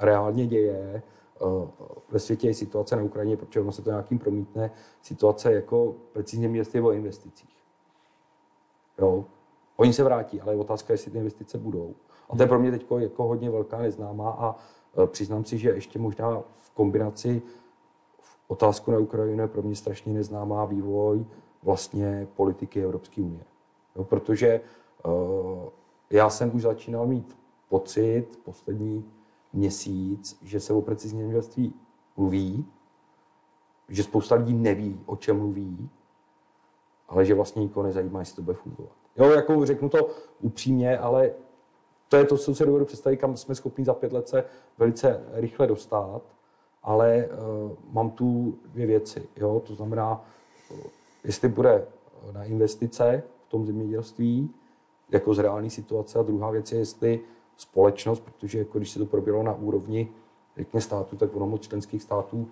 reálně děje, eh, ve světě je situace na Ukrajině, protože ono se to nějakým promítne, situace jako precizně městě o investicích. Jo? Oni se vrátí, ale je otázka, jestli ty investice budou. A to je pro mě teď jako hodně velká neznámá a e, přiznám si, že ještě možná v kombinaci v otázku na Ukrajinu je pro mě strašně neznámá vývoj vlastně politiky Evropské unie. Jo, protože uh, já jsem už začínal mít pocit poslední měsíc, že se o precizní zemědělství mluví, že spousta lidí neví, o čem mluví, ale že vlastně nikoho nezajímá, jestli to bude fungovat. Jo, jako řeknu to upřímně, ale to je to, co se dovedu představit, kam jsme schopni za pět let se velice rychle dostat, ale uh, mám tu dvě věci. Jo? To znamená, uh, jestli bude na investice v tom zemědělství, jako z reální situace, a druhá věc je, jestli společnost, protože jako když se to proběhlo na úrovni řekně státu, tak ono moc členských států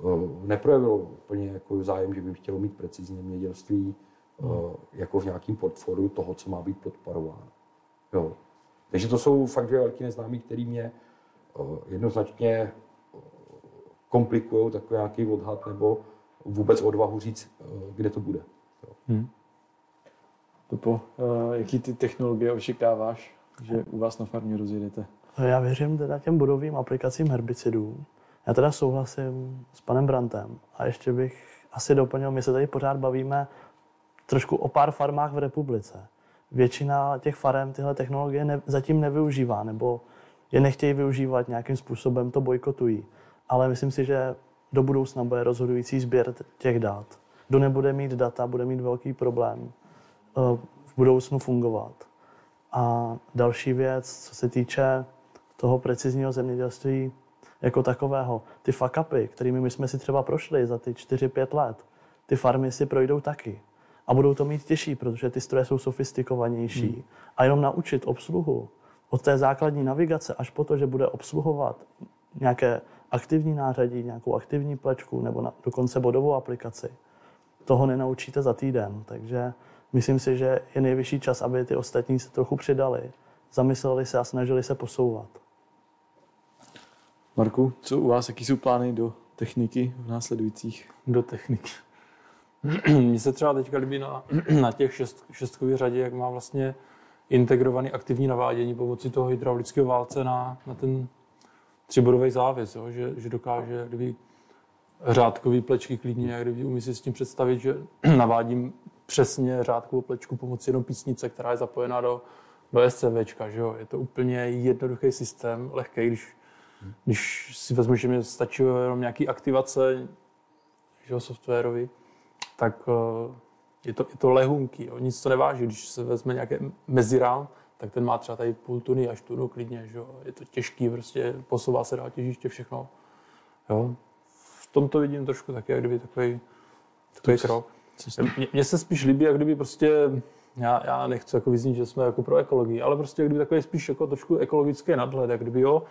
uh, neprojevilo úplně jako zájem, že by chtělo mít precizní zemědělství uh, jako v nějakém portfoliu toho, co má být podporováno. Jo. Takže to jsou fakt dvě velké neznámé, které mě jednoznačně komplikují takový nějaký odhad nebo vůbec odvahu říct, kde to bude. Hmm.
Topo, jaký ty technologie očekáváš, že u vás na farmě rozjedete?
Já věřím teda těm budovým aplikacím herbicidů. Já teda souhlasím s panem Brantem a ještě bych asi doplnil, my se tady pořád bavíme trošku o pár farmách v republice většina těch farem tyhle technologie ne, zatím nevyužívá, nebo je nechtějí využívat, nějakým způsobem to bojkotují. Ale myslím si, že do budoucna bude rozhodující sběr těch dat. Kdo nebude mít data, bude mít velký problém eh, v budoucnu fungovat. A další věc, co se týče toho precizního zemědělství jako takového, ty fakapy, kterými my jsme si třeba prošli za ty 4-5 let, ty farmy si projdou taky a budou to mít těžší, protože ty stroje jsou sofistikovanější. Hmm. A jenom naučit obsluhu od té základní navigace až po to, že bude obsluhovat nějaké aktivní nářadí, nějakou aktivní plečku nebo na, dokonce bodovou aplikaci, toho nenaučíte za týden. Takže myslím si, že je nejvyšší čas, aby ty ostatní se trochu přidali, zamysleli se a snažili se posouvat.
Marku, co u vás, jaký jsou plány do techniky v následujících?
Do techniky. Mně se třeba teďka líbí na, na těch šest, šestkových řadě, jak má vlastně integrovaný aktivní navádění pomocí toho hydraulického válce na, na ten třibodový závěs, jo? Že, že dokáže kdyby řádkový plečky klidně, jak kdyby umí si s tím představit, že navádím přesně řádkovou plečku pomocí jenom písnice, která je zapojená do, do SCVčka, že jo? Je to úplně jednoduchý systém, lehký, když, když si vezmu, že mi stačí jenom nějaký aktivace že jo, softwarový, tak uh, je to, je to lehunky, jo. nic to neváží. Když se vezme nějaký mezirám, tak ten má třeba tady půl tuny až tunu klidně, že jo. Je to těžký, prostě posouvá se dál těžiště, všechno. Jo. V tom to vidím trošku taky, jak kdyby takový, takový krok. Mně se spíš líbí, jak kdyby prostě já, já nechci jako vyznít, že jsme jako pro ekologii, ale prostě kdyby takový spíš jako trošku ekologický nadhled, jak kdyby jo,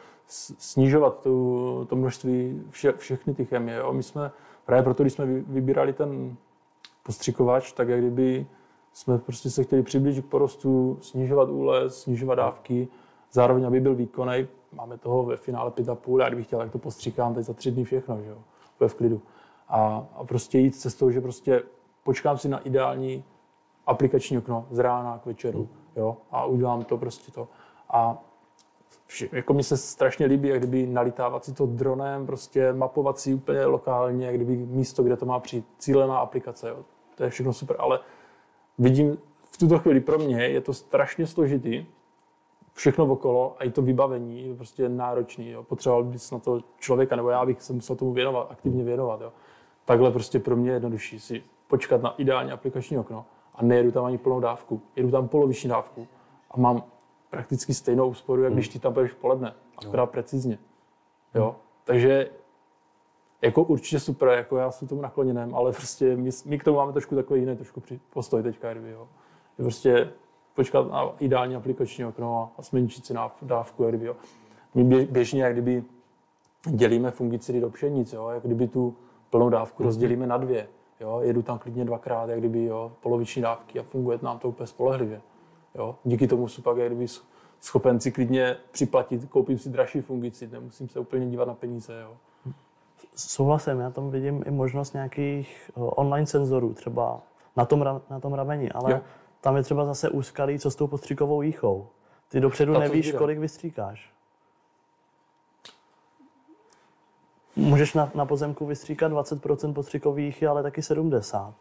snižovat tu, to množství vše, všechny ty chemie. Jo. My jsme právě proto, když jsme vybírali ten postřikovač, tak jak kdyby jsme prostě se chtěli přiblížit k porostu, snižovat úles, snižovat dávky, zároveň, aby byl výkonný. Máme toho ve finále 5,5, já kdybych chtěl, tak to postříkám teď za tři dny všechno, že jo, v klidu. A, a prostě jít cestou, že prostě počkám si na ideální aplikační okno z rána k večeru, jo, a udělám to prostě to. A jako mi se strašně líbí, jak kdyby nalitávat si to dronem, prostě mapovat si úplně lokálně, jak kdyby místo, kde to má přijít, cílená aplikace, jo. To je všechno super, ale vidím v tuto chvíli pro mě je to strašně složitý, všechno okolo a i to vybavení je prostě náročný. Jo. Potřeboval bys na to člověka, nebo já bych se musel tomu věnovat, aktivně věnovat. Jo. Takhle prostě pro mě je jednodušší si počkat na ideální aplikační okno a nejedu tam ani plnou dávku. Jedu tam poloviční dávku a mám prakticky stejnou úsporu, jak když ty tam budeš v poledne, akorát precizně. Jo? Takže jako určitě super, jako já jsem tomu nakloněném, ale prostě my, my k tomu máme trošku takový jiný trošku postoj teďka, kdyby, jo. Je prostě počkat na ideální aplikační okno a zmenšit si dávku, jo. My běžně, jak kdyby dělíme fungicidy do pšenic, jo, jak kdyby tu plnou dávku rozdělíme na dvě. Jo, jedu tam klidně dvakrát, jak kdyby jo, poloviční dávky a funguje nám to úplně spolehlivě. Jo. Díky tomu jsou pak jak kdyby schopen si klidně připlatit, koupím si dražší fungicid, nemusím se úplně dívat na peníze. Jo.
Souhlasím, já tam vidím i možnost nějakých eh, online senzorů, třeba na tom, na tom rameni, ale jo. tam je třeba zase úskalý, co s tou postříkovou jíchou. Ty dopředu Ta nevíš, kolik vystříkáš. Můžeš na, na pozemku vystříkat 20% postřikových, ale taky 70%.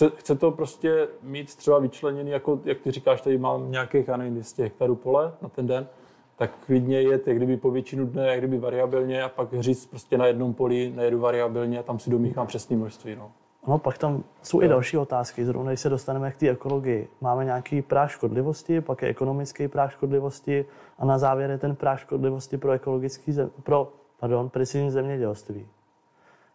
Chce, chce to prostě mít třeba vyčleněný, jako jak ty říkáš, tady mám nějakých, já nevím, 200 hektarů pole na ten den, tak klidně jet, jak kdyby po většinu dne, jak kdyby variabilně a pak říct prostě na jednom poli nejedu variabilně a tam si domíchám přesný množství. No.
No, pak tam jsou i další otázky. Zrovna když se dostaneme k té ekologii. Máme nějaký práh škodlivosti, pak je ekonomický práh škodlivosti a na závěr je ten práh škodlivosti pro ekologický zem, pro pardon, precizní zemědělství.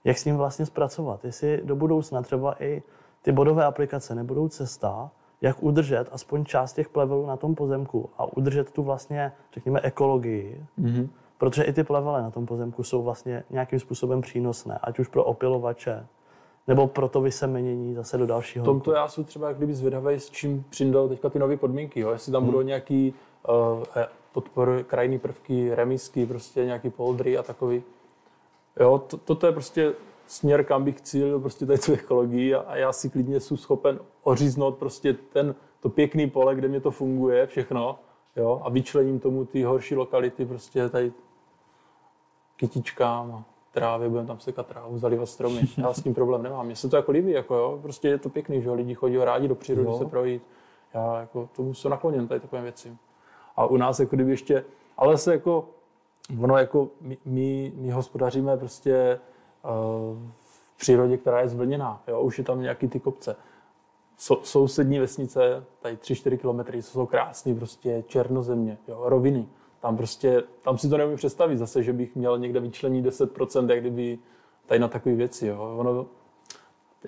Jak s ním vlastně zpracovat? Jestli do budoucna třeba i ty bodové aplikace nebudou cesta, jak udržet aspoň část těch plevelů na tom pozemku a udržet tu vlastně, řekněme, ekologii, mm-hmm. protože i ty plevely na tom pozemku jsou vlastně nějakým způsobem přínosné, ať už pro opilovače, nebo pro to vysemenění zase do dalšího.
V tomto já jsem třeba jak kdyby zvědavý, s čím přijdou teďka ty nové podmínky, jo? jestli tam hmm. budou nějaký uh, podpory, krajní prvky, remisky, prostě nějaký poldry a takový. Jo, to, toto je prostě směr, kam bych cílil prostě tady tu ekologii a, a já si klidně jsem schopen oříznout prostě ten, to pěkný pole, kde mě to funguje, všechno, jo, a vyčlením tomu ty horší lokality, prostě tady kytičkám a trávě, budeme tam sekat trávu, zalivat stromy. Já s tím problém nemám. Mně se to jako líbí, jako jo, prostě je to pěkný, že lidi chodí rádi do přírody jo. se projít. Já jako tomu jsem nakloněn tady takové věci. A u nás jako kdyby ještě, ale se jako, ono jako my, my, my hospodaříme prostě v přírodě, která je zvlněná, jo, už je tam nějaký ty kopce. So, sousední vesnice, tady 3-4 kilometry, jsou krásné, prostě černozemě, jo, roviny. Tam prostě, tam si to neumím představit zase, že bych měl někde vyčlenit 10%, jak kdyby tady na takové věci, jo. Ono,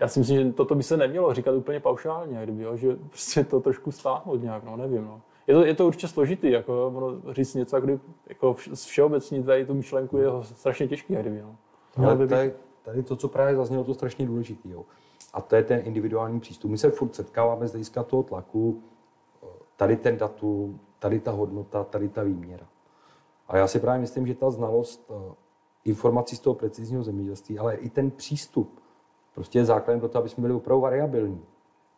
já si myslím, že toto by se nemělo říkat úplně paušálně, kdyby, jo, že prostě to trošku stáhnout nějak, no, nevím, no je to, je to určitě složitý, jako ono říct něco, kdy jako všeobecně tady tu myšlenku je strašně těžký, kdyby, no.
Ale by tady, tady to, co právě zaznělo, to strašně důležitý, jo. A to je ten individuální přístup. My se furt setkáváme z hlediska toho tlaku, tady ten datum, tady ta hodnota, tady ta výměra. A já si právě myslím, že ta znalost eh, informací z toho precizního zemědělství, ale i ten přístup prostě je základem pro to, aby jsme byli opravdu variabilní.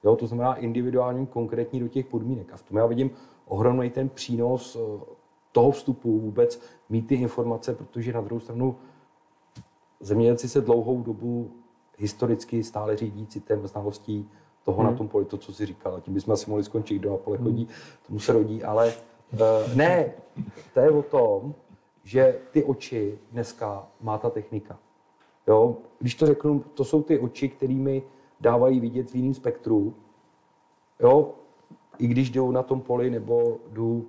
Jo, to znamená individuální, konkrétní do těch podmínek. A v tom já vidím ohromný ten přínos eh, toho vstupu vůbec mít ty informace, protože na druhou stranu zemědělci se dlouhou dobu historicky stále řídí citem znalostí toho hmm. na tom poli, to, co si říkal. A tím bychom asi mohli skončit, kdo na pole hmm. chodí, tomu se rodí, ale uh, ne, to je o tom, že ty oči dneska má ta technika. Jo? Když to řeknu, to jsou ty oči, kterými dávají vidět v jiném spektru. Jo, i když jdou na tom poli nebo jdu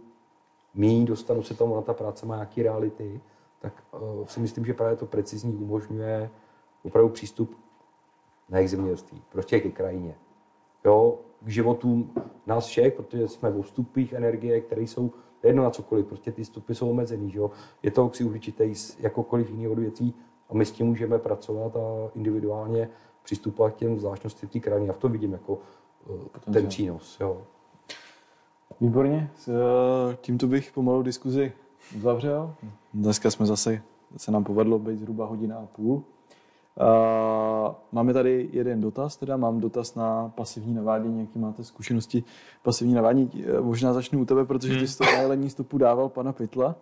míň, dostanu se tam, na ta práce má nějaký reality, tak uh, si myslím, že právě to precizní umožňuje opravdu přístup ne k zemědělství, prostě ke krajině. Jo, k životům nás všech, protože jsme v vstupích energie, které jsou jedno na cokoliv, prostě ty stupy jsou omezený, že jo. Je to oxid uhličitý z jakokoliv jiný odvětví a my s tím můžeme pracovat a individuálně přistupovat k těm zvláštnostem té krajiny. Já v tom vidím jako uh, ten přínos, jo.
Výborně, eh, tímto bych pomalu diskuzi uzavřel. Dneska jsme zase, se nám povedlo být zhruba hodina a půl. Uh, máme tady jeden dotaz, teda mám dotaz na pasivní navádění, jaký máte zkušenosti pasivní navádění. Eh, možná začnu u tebe, protože ty jsi to na jelení stopu dával pana Pytla.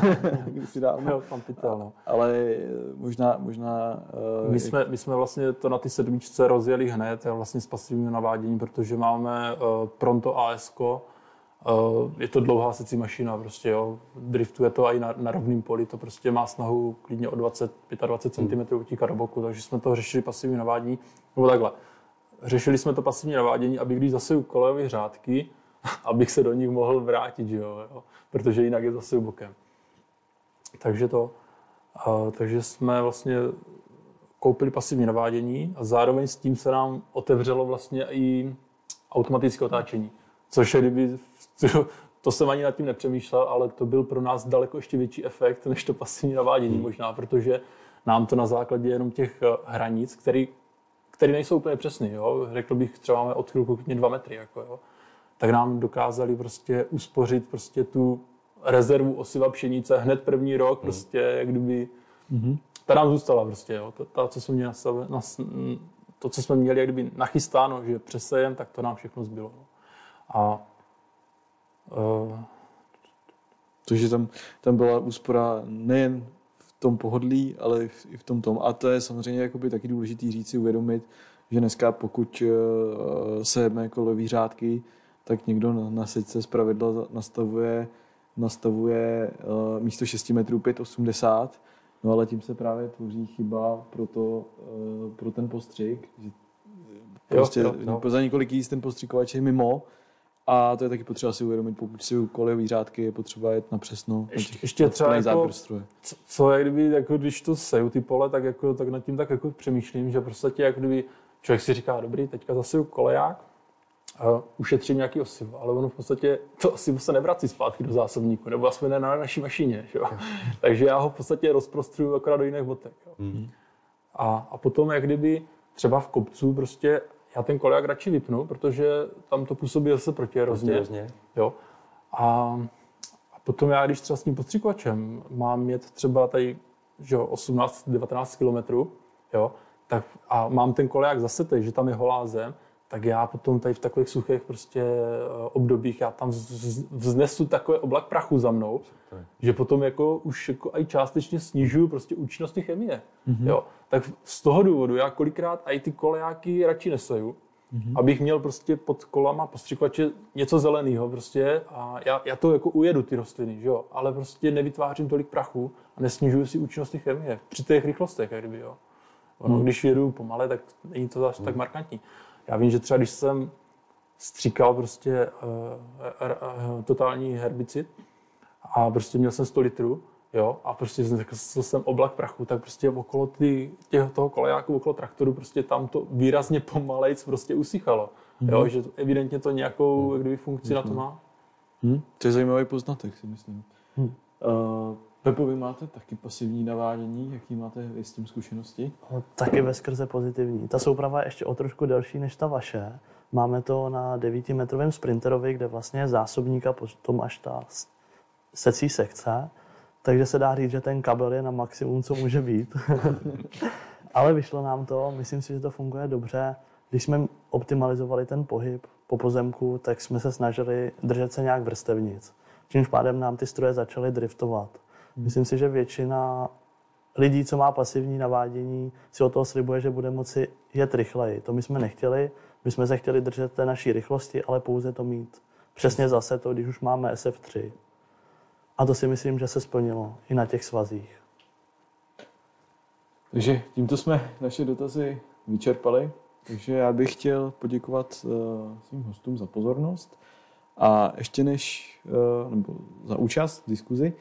dával. pan Pytel, no.
Ale eh, možná... možná
uh, my, jsme, my jsme vlastně to na ty sedmičce rozjeli hned, vlastně s pasivním naváděním, protože máme uh, Pronto ASko, Uh, je to dlouhá secí mašina, prostě jo. driftuje to i na, na rovném poli, to prostě má snahu klidně o 20, 25 cm utíkat do boku, takže jsme to řešili pasivní navádění, nebo takhle. Řešili jsme to pasivní navádění, aby když zase kolejové řádky, abych se do nich mohl vrátit, že jo, jo? protože jinak je zase bokem. Takže to, uh, takže jsme vlastně koupili pasivní navádění a zároveň s tím se nám otevřelo vlastně i automatické otáčení. Což je kdyby, to jsem ani nad tím nepřemýšlel, ale to byl pro nás daleko ještě větší efekt než to pasivní navádění hmm. možná, protože nám to na základě jenom těch eh, hranic, který, které nejsou úplně přesné, jo? řekl bych třeba máme odchylku klidně dva metry, jako, jo? tak nám dokázali prostě uspořit prostě tu rezervu osiva pšenice hned první rok, hmm. prostě jak kdyby, hmm. ta nám zůstala prostě, jo? Ta, ta, co jsme měli nastaven, nas, to, co jsme měli jak kdyby nachystáno, že přesejem, tak to nám všechno zbylo. No. A
uh, takže tam, tam byla úspora nejen v tom pohodlí, ale i v tom tom. A to je samozřejmě jakoby taky důležitý říct si uvědomit, že dneska pokud uh, se jako levý řádky, tak někdo na, na sečce z pravidla nastavuje, nastavuje uh, místo 6 metrů 5,80 No ale tím se právě tvoří chyba pro, to, pro ten postřik. Že prostě jo, jo, jo. za několik jíst ten postřikovač je mimo a to je taky potřeba si uvědomit, pokud si u kolejové řádky je potřeba jet na přesno.
Ještě, ještě třeba jako, co, co je kdyby, jako když to seju ty pole, tak, jako, tak nad tím tak jako přemýšlím, že prostě jako kdyby člověk si říká, dobrý, teďka zase koleják, uh, ušetřím nějaký osivo, ale ono v podstatě to osivo se nevrací zpátky do zásobníku, nebo aspoň ne na naší mašině. Že? Takže já ho v podstatě rozprostruju akorát do jiných botek. Mm. A, a potom, jak kdyby třeba v kopcu prostě já ten koleják radši vypnu, protože tam to působí zase protierozně. Jo. A, a potom já, když třeba s tím postřikovačem mám jet třeba tady 18-19 km, jo, tak, a mám ten koleják zase že tam je holá zem, tak já potom tady v takových suchých prostě eh, obdobích, já tam vznesu takový oblak prachu za mnou, že potom jako už jako i částečně snižuju prostě účinnost ty chemie. Mm-hmm. Jo. Tak z toho důvodu já kolikrát i ty kolejáky radši neseju, mm-hmm. abych měl prostě pod kolama postřikovače něco zeleného prostě a já, já to jako ujedu ty rostliny, že jo, ale prostě nevytvářím tolik prachu a nesnižuju si účinnost ty chemie při těch rychlostech, jak kdyby, jo. Ono, mm. když jedu pomale, tak není to zase mm. tak markantní. Já vím, že třeba když jsem stříkal prostě uh, uh, totální herbicid a prostě měl jsem 100 litrů, jo, a prostě jsem, jsem oblak prachu, tak prostě okolo ty, těch, toho kolejáku, okolo traktoru, prostě tam to výrazně pomalejc prostě usychalo. Mm-hmm. Jo, že evidentně to nějakou mm. kdyby, funkci mm-hmm. na to má.
Mm. To je zajímavý poznatek, si myslím. Mm. Uh, Pepo, vy máte taky pasivní navádění, jaký máte vy s tím zkušenosti?
No, taky ve skrze pozitivní. Ta souprava je ještě o trošku delší než ta vaše. Máme to na 9-metrovém sprinterovi, kde vlastně je zásobník a potom až ta secí sekce. Takže se dá říct, že ten kabel je na maximum, co může být. Ale vyšlo nám to, myslím si, že to funguje dobře. Když jsme optimalizovali ten pohyb po pozemku, tak jsme se snažili držet se nějak vrstevnic. Čímž pádem nám ty stroje začaly driftovat. Hmm. Myslím si, že většina lidí, co má pasivní navádění, si o toho slibuje, že bude moci jet rychleji. To my jsme nechtěli, my jsme se chtěli držet té naší rychlosti, ale pouze to mít přesně zase to, když už máme SF3. A to si myslím, že se splnilo i na těch svazích.
Takže tímto jsme naše dotazy vyčerpali. takže já bych chtěl poděkovat uh, svým hostům za pozornost a ještě než, uh, nebo za účast v diskuzi,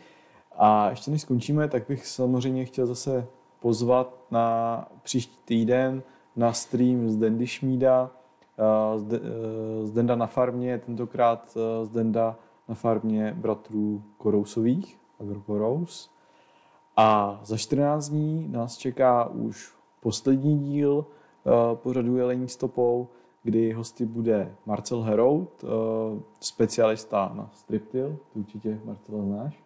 a ještě než skončíme, tak bych samozřejmě chtěl zase pozvat na příští týden na stream z Dendy Šmída, z Denda na farmě, tentokrát z Denda na farmě bratrů Korousových, Agrokorous. A za 14 dní nás čeká už poslední díl pořadu Jelení stopou, kdy hosty bude Marcel Herout, specialista na striptil, ty určitě Marcela znáš.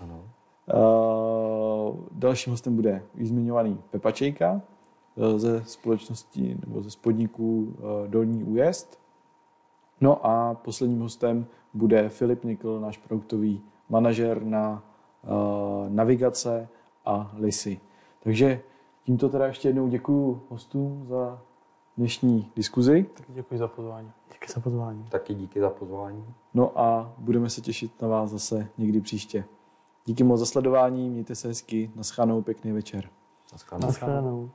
Ano.
Dalším hostem bude již zmiňovaný Pepa Čejka ze společnosti nebo ze spodníků Dolní újezd. No a posledním hostem bude Filip Nikl, náš produktový manažer na uh, navigace a lisy. Takže tímto teda ještě jednou děkuji hostům za dnešní diskuzi.
Tak děkuji za pozvání.
Díky za pozvání.
Taky díky za pozvání.
No a budeme se těšit na vás zase někdy příště. Díky moc za sledování, mějte se hezky, naschánou, pěkný večer.
Naschánou.
Naschledanou.